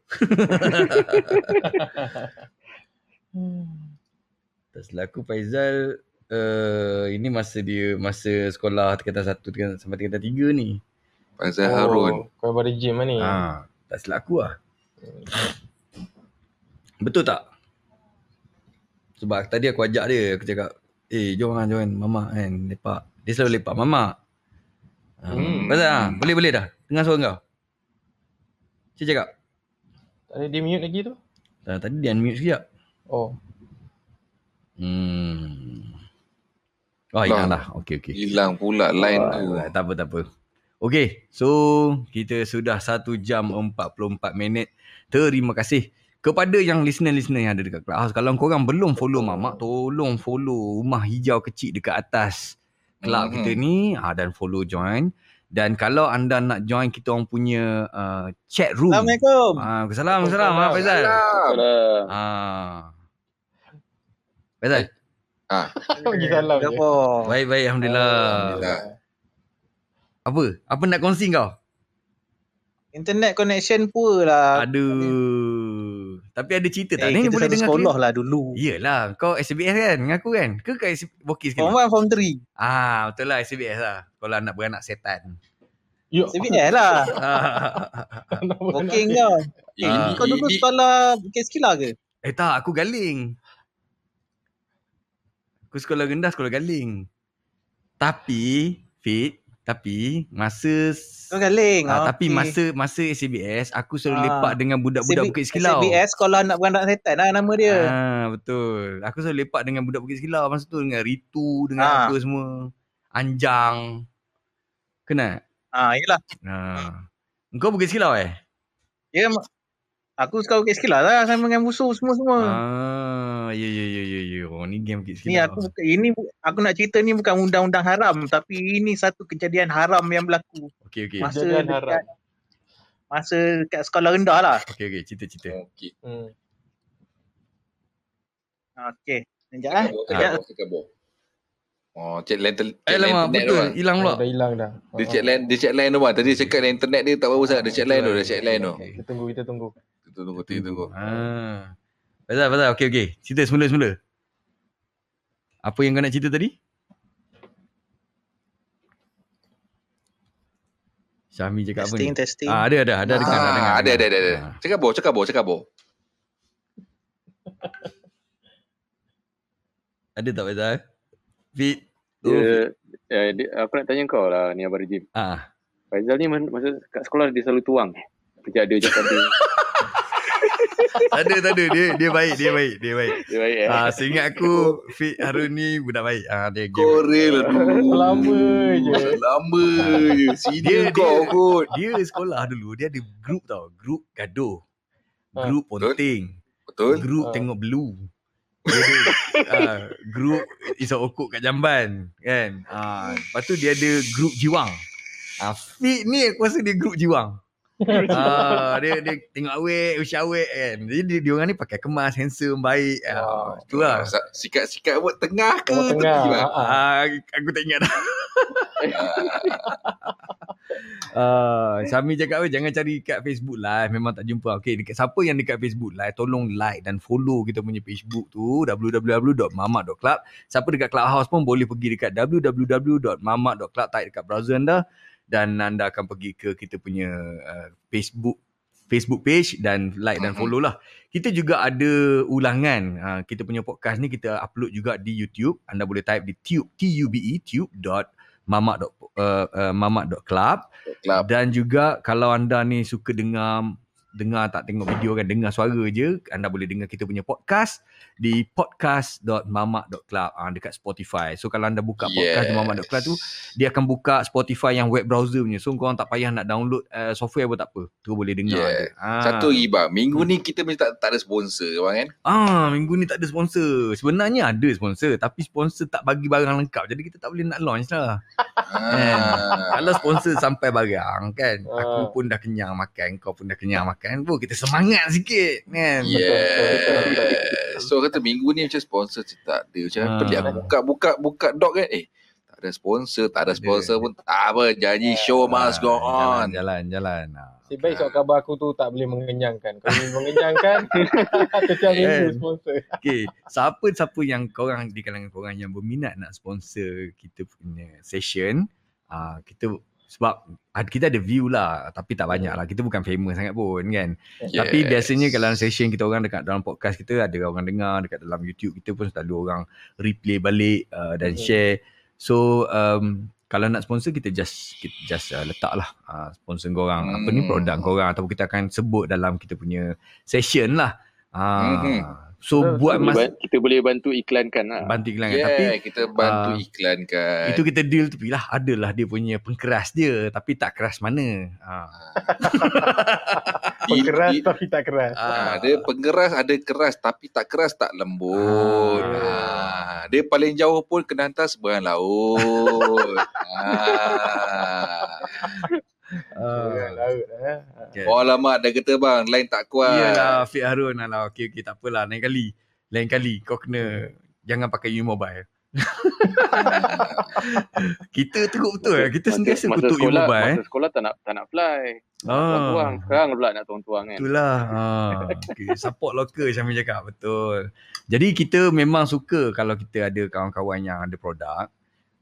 Tak selaku Faizal uh, ini masa dia masa sekolah tingkatan 1 tingkatan sampai tingkatan 3 ni. Faizal Harun. Kau pada gym lah ni. Ha, tak selaku lah. Betul tak? Sebab tadi aku ajak dia, aku cakap, eh jom lah, jom mama kan, lepak. Dia selalu lepak mama. Ha, Hmm. Faizal, ha, boleh boleh dah. Dengar suara kau. Cik cakap. Tak ada dia mute lagi tu? Uh, tadi dia unmute sekejap. Oh. Hmm. Oh, hilang dah. Okey, okey. Hilang pula line tu. Ah, tak apa, tak apa. Okey, so kita sudah 1 jam 44 minit. Terima kasih kepada yang listener-listener yang ada dekat Clubhouse. Kalau korang belum follow Mamak, tolong follow rumah hijau kecil dekat atas club Mhm. kita ni ha, dan follow join. Dan kalau anda nak join kita orang punya uh, chat room. Assalamualaikum. Ah, Assalamualaikum. Assalamualaikum. Ha, Faizal. Salam. Salah. Ah. Faizal. Bagi salam je. Apa? Baik, baik. Alhamdulillah. Alhamdulillah. Apa? Apa nak kongsi kau? Internet connection poor lah. Aduh. Tapi ada cerita tak? Eh, Ni kita boleh dengar sekolah lah dulu. Yelah, kau SBS kan dengan aku kan? Ke kat Bokis sekali? Form 1, Form 3. Ah, betul lah SBS lah. Kalau anak beranak setan. Yuk. CBS lah. Booking kau. Eh, kau dulu sekolah Bukit Skila ke? eh tak, aku galing. Aku sekolah rendah, sekolah galing. Tapi, Fit, tapi masa Kau galing. ah, Ah, tapi okey. masa masa SBS aku selalu Ah. lepak dengan budak-budak CB Bukit Sekilau. CBS Sekolah Anak Beranak Setan lah nama dia. Ah, betul. Aku selalu lepak dengan budak Bukit Sekilau masa tu dengan Ritu dengan Ah. apa semua. Anjang. Kenal? Ah, yelah. Ha. Engkau Bukit Sekilau eh? Ya, ma- aku sekolah Bukit Skila lah sama dengan musuh semua-semua. Ah, ya ya ya ya ya. Oh, ni game Bukit Ni aku buka- ini aku nak cerita ni bukan undang-undang haram tapi ini satu kejadian haram yang berlaku Okey okey. masa Kejadian dekat haram. masa dekat sekolah rendah lah. Okey okey, cerita-cerita. Okey. Hmm. Okey. Sekejap. Kabur, Sekejap. Oh, cek line, Eh line lama betul, hilang pula. Dah hilang dah. Dia cek line, dia cek line tu bang. Tadi cakap internet dia tak apa sangat. Dia cek line tu, dia cek line tu. Kita tunggu, kita tunggu. Kita tunggu, kita tunggu. Ah. Pasal pasal okey okey. Cerita semula-semula. Apa yang kau nak cerita tadi? Syahmi cakap apa ni? Testing, testing. Ah, ada ada ada dengar ada dengar. Ah, ada, ada, dengar. ada, ada. Ah. Cakap bo, cakap bo, cakap bo. Ada tak Faizal? Fit. Oh, Fit. Dia, eh, dia, aku nak tanya kau lah ni Abang Rejim. Ah. Faizal ni mas- masa kat sekolah dia selalu tuang. Kerja ada je ada. Tak ada tak ada dia dia baik dia baik dia baik. Dia baik eh. Ah, seingat aku Fit Harun ni budak baik. Ah, dia game. Korel lah dulu. Lama je. Lama je. Senior Dia- kau dia- kot. Dia sekolah dulu dia ada grup tau, grup gaduh. Ah. Grup ponting. Betul? Grup Ah. tengok blue. Dia ada uh, grup Isap Okok kat Jamban kan. Ah, lepas tu dia ada grup jiwang. Ah, Fit ni aku rasa dia grup jiwang. Ah, dia dia tengok awet, usia awet kan. Jadi dia, dia orang ni pakai kemas, handsome, baik. Ah, Wow. tu lah. Sa- Sikat-sikat buat tengah ke Tengah tengah. tepi bang? Ha, ha. Ah, aku tak ingat dah. Ah, Syami cakap apa jangan cari kat Facebook live memang tak jumpa. Okey, dekat siapa yang dekat Facebook live tolong like dan follow kita punya Facebook tu www.mamak.club. Siapa dekat Clubhouse pun boleh pergi dekat www.mamak.club type dekat browser anda dan anda akan pergi ke kita punya uh, Facebook Facebook page dan like dan follow lah. Kita juga ada ulangan. Uh, kita punya podcast ni kita upload juga di YouTube. Anda boleh type di tube, T-U-B-E, tube.mamak. Uh, uh, mamak.club Club. dan juga kalau anda ni suka dengar dengar tak tengok video kan, dengar suara je, anda boleh dengar kita punya podcast di podcast.mamak.club ah, dekat Spotify. So kalau anda buka podcast di mamak.club tu, dia akan buka Spotify yang web browser punya. So korang tak payah nak download uh, software pun tak apa. Tu boleh dengar Yeah. je. Ah. Satu lagi bang, minggu ni kita mesti tak, tak ada sponsor bang kan? Ah, minggu ni tak ada sponsor. Sebenarnya ada sponsor tapi sponsor tak bagi barang lengkap. Jadi kita tak boleh nak launch lah. Ah. Kalau sponsor sampai barang kan, aku Ah. pun dah kenyang makan, kau pun dah kenyang makan, pun kita semangat sikit kan. Yeah. So kata minggu ni macam sponsor tak ada. Macam Ah. pelik aku buka buka buka dog kan. Eh tak ada sponsor, tak ada sponsor pun tak apa. Janji show must go Ah, on. Jalan, jalan, jalan. Ah. Si baik surat khabar aku tu tak boleh mengenyangkan. Kalau boleh mengenyangkan, setiap minggu Kan? sponsor. Okay, siapa-siapa yang korang di kalangan korang yang berminat nak sponsor kita punya session, ah kita sebab kita ada view lah tapi tak banyak lah. Kita bukan famous sangat pun kan. Yes. Tapi biasanya kalau session kita orang dekat dalam podcast kita ada orang dengar dekat dalam YouTube kita pun selalu orang replay balik uh, dan Mhm. share. So um, kalau nak sponsor kita just kita just uh, letak lah uh, sponsor korang apa ni Hmm. produk korang ataupun kita akan sebut dalam kita punya session lah. Uh, Mhm. So Betul, buat mas ban- kita boleh bantu iklankan lah. bantu iklan Yeah, kan tapi kita bantu ah, iklankan. itu kita deal tu lah adalah dia punya pengkeras dia tapi tak keras mana. Ha. Di- Keras di- tapi tak keras. Ah, dia pengeras ada keras tapi tak keras tak lembut. Ah. dia paling jauh pun kena hantar seberang laut. ah. Orang laut eh. Okay. Oh dah kata bang, line tak kuat. Iyalah Fik Harun Alah okey okey tak apalah Lain kali Lain kali kau kena Jangan pakai U Mobile Kita teruk betul lah Kita sentiasa masa kutuk U sekolah, Mobile eh. Masa sekolah tak nak tak nak fly. Ah. Tuang-tuang. Sekarang pula nak tuang-tuang kan. Itulah ha. okay. Support local Syamil cakap Betul Jadi kita memang suka Kalau kita ada kawan-kawan yang ada produk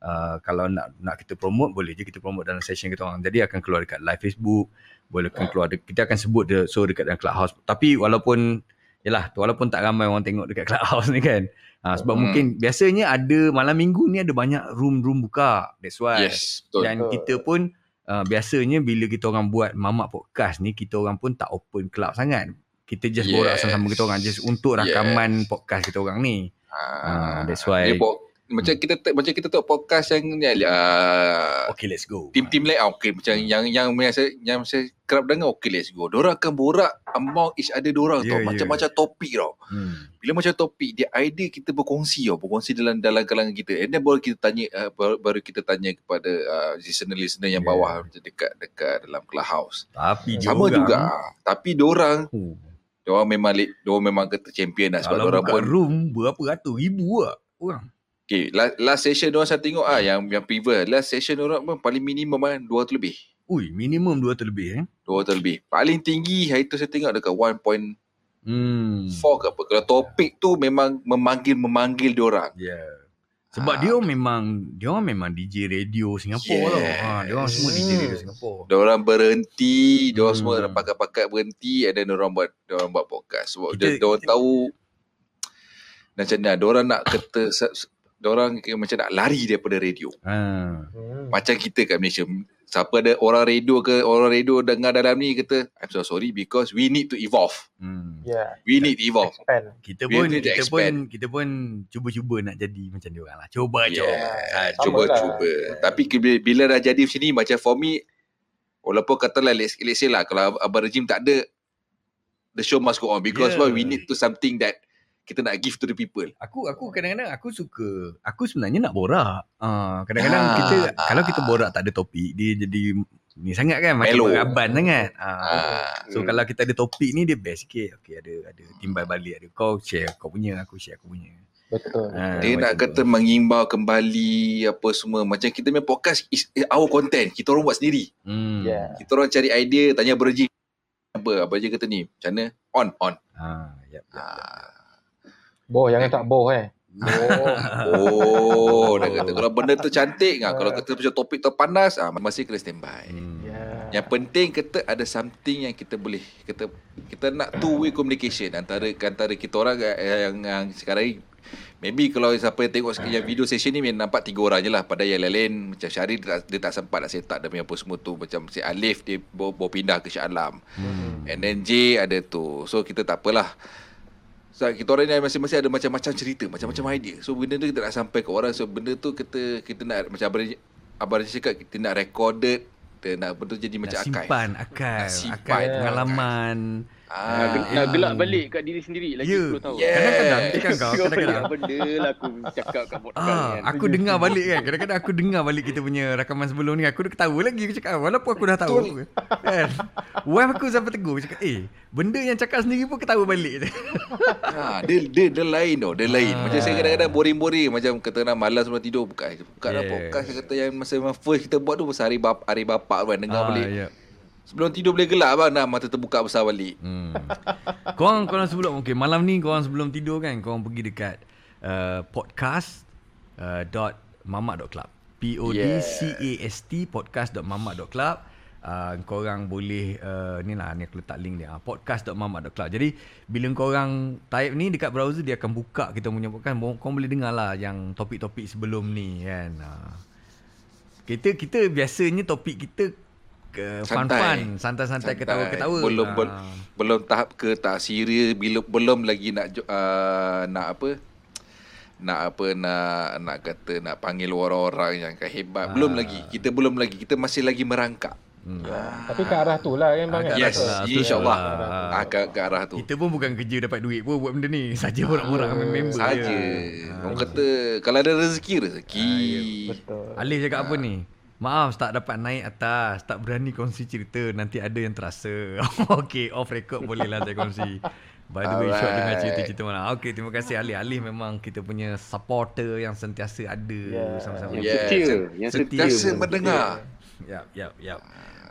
uh, Kalau nak nak kita promote Boleh je kita promote dalam session kita orang Jadi akan keluar dekat live Facebook Boleh akan keluar de- Kita akan sebut dia So dekat dalam clubhouse Tapi walaupun Yalah walaupun tak ramai orang tengok dekat clubhouse ni kan ha, Sebab Hmm. mungkin Biasanya ada Malam minggu ni ada banyak room-room buka That's why Yes, betul. dan kita pun uh, biasanya bila kita orang buat mamak podcast ni kita orang pun tak open club sangat. Kita just yes. borak sama-sama kita orang just untuk rakaman yes. podcast kita orang ni. Ah, that's why- Dia po- macam kita te- macam kita tengok podcast yang ni uh, Okay let's go. tim-tim lain ah, okay macam yang yang yang saya yang saya kerap dengar okay let's go. Diorang akan borak among each other diorang Yeah, tau. yeah. Macam-macam topik tau. Hmm. Bila macam topik dia idea kita berkongsi tau, berkongsi dalam dalam kalangan kita. And then baru kita tanya uh, baru, baru kita tanya kepada uh, listener-listener yang Yeah. bawah macam dekat dekat dalam clubhouse. Tapi Sama diorang, juga. Tapi diorang Oh, diorang memang diorang memang kata champion lah sebab diorang buka pun room berapa ratus ribu lah orang. Okay, last, last session diorang saya tengok ah yang yang previous. Last session diorang pun paling minimum kan 200 lebih. Ui, minimum 200 lebih eh. 200 lebih. Paling tinggi hari tu saya tengok dekat 1.4 Hmm. ke apa. Kalau topik tu memang memanggil-memanggil diorang. Ya. Yeah. Sebab Ah. dia orang memang dia orang memang DJ radio Singapura Yes. tau. Ha, dia orang semua DJ radio Singapura. Diorang berhenti, diorang Hmm. semua pakat-pakat berhenti and then diorang buat diorang buat podcast. Sebab Kita- dia, diorang kita- tahu macam mana diorang nak kata diorang kira macam nak lari daripada radio. Ha. Hmm. Macam kita kat Malaysia. Siapa ada orang radio ke orang radio dengar dalam ni kata I'm so sorry because we need to evolve. Hmm. Ya. We need to evolve. Expand. Kita pun kita pun expand. kita pun cuba-cuba nak jadi macam dia orang lah. Cuba je. Yeah. Ha, Sama Cuba lah. cuba. Tapi bila, bila dah jadi macam ni macam for me walaupun katalah let's, let's say lah kalau Abang Rejim tak ada the show must go on because Yeah. why we need to something that kita nak give to the people. Aku aku kadang-kadang aku suka aku sebenarnya nak borak. Ah kadang-kadang Ah, kita ah. kalau kita borak tak ada topik dia jadi ni sangat kan macam beraban sangat. Ah. Ah, So Hmm. kalau kita ada topik ni dia best sikit. Okey ada ada timbal balik ada kau share kau punya aku share aku punya. Betul. Ah, dia nak kata tu. mengimbau kembali apa semua macam kita punya podcast is our content. Kita orang buat sendiri. Hmm. Ya. Kita orang cari idea tanya Berjim apa apa je kata ni. Macam mana? On on. Ah, yep, yep. Ah. Boh, jangan tak boh eh. Oh, dah kata kalau benda tu cantik ah, kalau kata macam topik tu panas ah masih kena standby. Hmm. Ya. Yang penting kita ada something yang kita boleh kita kita nak two way communication antara antara kita orang eh, yang, yang sekarang ni Maybe kalau siapa yang tengok sekali yang video session ni memang nampak tiga orang je lah. Pada yang lain-lain macam Syahri dia tak, dia tak sempat nak set up dia punya apa semua tu. Macam si Alif dia bawa, bawa pindah ke Shah Alam. Hmm. And then J ada tu. So kita tak apalah. So, kita orang ni masing-masing ada macam-macam cerita, macam-macam idea. So benda tu kita nak sampai ke orang. So benda tu kita kita nak macam Abang Abang Raja cakap kita nak recorded, kita nak benda tu jadi macam Nak archive. simpan akal, Nak simpan akal akal. pengalaman. Nak, Ah, nak gelak balik kat diri sendiri lagi Ya. 10 tahun. Yeah. Kadang-kadang kan kau, kadang-kadang. benda lah aku cakap kat podcast Ah, kan. aku dengar balik kan. Kadang-kadang aku dengar balik kita punya rakaman sebelum ni. Aku dah ketawa lagi. Aku cakap, walaupun aku dah tahu. kan. Wife aku sampai tegur. Cakap, eh, benda yang cakap sendiri pun ketawa balik. Ha, dia, dia, dia lain tau, dia lain. Macam saya kadang-kadang boring-boring macam kata nak malas sebelum tidur buka buka yeah. Yes. podcast kata yang masa first kita buat tu pasal hari bapa hari bapa kan dengar Ah, balik. ya. Sebelum tidur boleh gelak bang dah mata terbuka besar balik. Hmm. korang, korang sebelum, okay, malam ni korang sebelum tidur kan, korang pergi dekat uh, podcast uh, dot mamak.club. P-O-D-C-A-S-T podcast.mamak.club. Uh, korang boleh uh, ni lah ni aku letak link dia uh, podcast.mamak.club jadi bila korang type ni dekat browser dia akan buka kita punya podcast korang boleh dengar lah yang topik-topik sebelum ni kan uh. kita kita biasanya topik kita fun-fun santai-santai ketawa-ketawa Belum Ah. bel, belum tahap ke tak serius belum belum lagi nak uh, nak apa nak apa nak nak kata nak panggil orang-orang yang hebat Ah. belum lagi kita belum lagi kita masih lagi merangkak Hmm. Tapi ke arah tu lah kan bang. Ah, yes lah, insyaallah lah. ah, ke, ke arah tu Kita pun bukan kerja dapat duit pun buat benda ni. Saja orang-orang dengan member saja je. orang kata kalau ada rezeki rezeki Betul. Alif cakap apa ni? Maaf tak dapat naik atas, tak berani kongsi cerita, nanti ada yang terasa. okay, off record boleh lah saya kongsi. By the way, short Alright. dengan cerita-cerita malam. Okay, terima kasih Alif. Alif memang kita punya supporter yang sentiasa ada Yeah. sama-sama. Yang Yes. setia, yang setia. Sentiasa pun. mendengar Yap, yap, yap.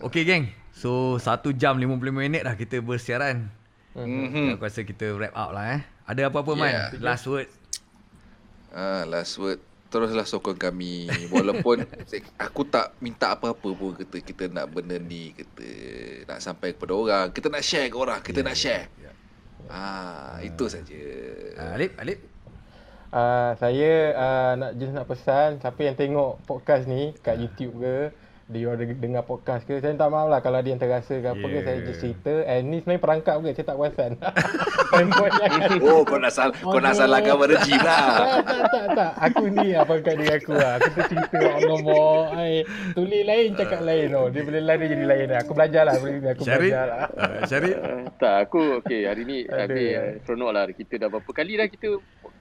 Okay, geng. So, 1 jam 50 minit dah kita bersiaran. Mhm. Aku rasa kita wrap up lah eh. Ada apa-apa, Man? Yeah. Last word. Ah, last word teruslah sokong kami. Walaupun aku tak minta apa-apa pun kata kita nak benda ni kita nak sampai kepada orang. Kita nak share ke orang kita nak share. yeah. ah itu saja. Uh, Alif, Alif. Uh, saya uh, nak just nak pesan siapa yang tengok podcast ni kat YouTube ke dia ada dengar podcast ke saya minta maaf lah kalau ada yang terasa ke apa ke Yeah. saya just cerita and ni sebenarnya perangkap ke saya tak perasan oh kau nak sal kau nak salahkan pada Jim lah tak, tak, tak, tak. Aku ni lah pangkat diri aku lah. Aku tu cerita Allah nombor. Ai, tulis lain, cakap lain. Oh. Dia boleh lain, dia jadi lain. lah. Aku belajar lah. Aku Syarif. belajar lah. Uh, Syarif. Uh, tak, aku okay hari ni Ada. habis uh, seronok lah. Kita dah berapa kali dah kita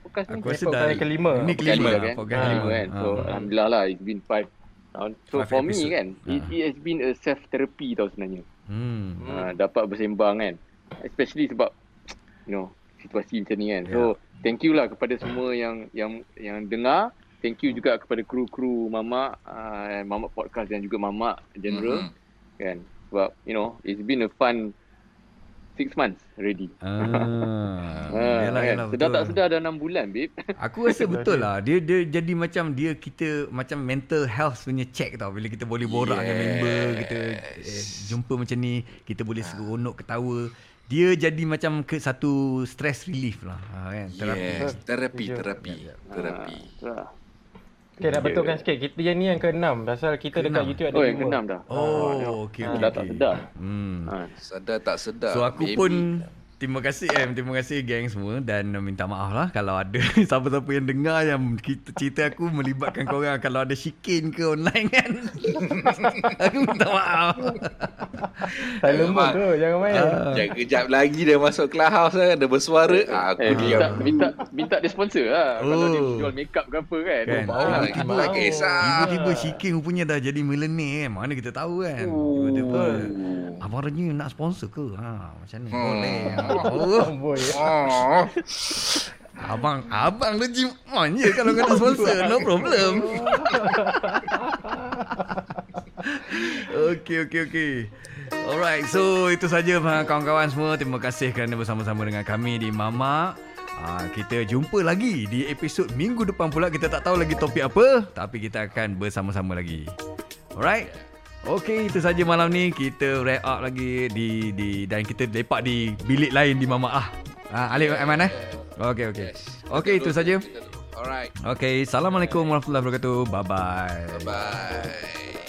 podcast ni? Aku rasa dah kelima. Ini Kali kelima dah lah. kan? Podcast Ah, kelima kan. So Ah. alhamdulillah lah it's been five tahun. So Five for me episode. kan, it, Ah. it has been a self therapy tau sebenarnya. Hmm. Uh, dapat bersembang kan. Especially sebab you know situasi macam ni kan. So thank you lah kepada semua yang yang yang dengar. Thank you juga kepada kru-kru Mama uh, Mama Podcast dan juga Mama General Mhm. kan. Sebab you know it's been a fun six months already. Ah. Ah, Yalah, kan? yalah, sedar betul. tak sedar dah 6 bulan babe. Aku rasa betul lah. Dia dia jadi macam dia kita macam mental health punya check tau. Bila kita boleh borak yes. dengan member, kita eh, jumpa macam ni, kita boleh seronok ketawa. Dia jadi macam ke satu stress relief lah. Ha, kan? Terapi. yes terapi terapi terapi Ah, Okay, nak betulkan sikit. Kita yang ni yang ke-6. Pasal kita dekat Keenam. YouTube ada Oh yang lima. keenam dah. Oh, okey Ah, okey. dah tak sedar. Hmm. Ah. sadar tak sedar So aku baby. pun terima kasih em, terima kasih geng semua dan uh, minta maaf lah kalau ada siapa-siapa yang dengar yang kita, cerita aku melibatkan korang kalau ada shikin ke online kan. aku minta maaf. Saya lembut tu. Jangan main. Ah. Jangan kejap lagi dia masuk clubhouse kan dia bersuara ah, aku Eh, minta, diam minta minta dia sponsor lah. Kalau dia Oh. jual makeup ke apa kan. Kan? Bau, Ah, tak kisah Tiba-tiba shikin rupanya dah jadi millennial kan. Mana kita tahu kan. Tiba-tiba Abang Rani nak sponsor ke? Ha, macam ni. Hmm. Boleh. Boy. oh abang, abang legit on je kalau kau nak sponsor. No problem. Okey, okey, okey. Alright, so itu saja ah, kawan-kawan semua. Terima kasih kerana bersama-sama dengan kami di Mama. Ah, kita jumpa lagi di episod minggu depan pula. Kita tak tahu lagi topik apa. Tapi kita akan bersama-sama lagi. Alright. Okey, itu saja malam ni. Kita wrap up lagi di di dan kita lepak di bilik lain di Mama Ah. Ah, Alif Aiman eh? Okey, okey. Okey, itu saja. Alright. Okey, Assalamualaikum warahmatullahi wabarakatuh. Bye-bye. Bye.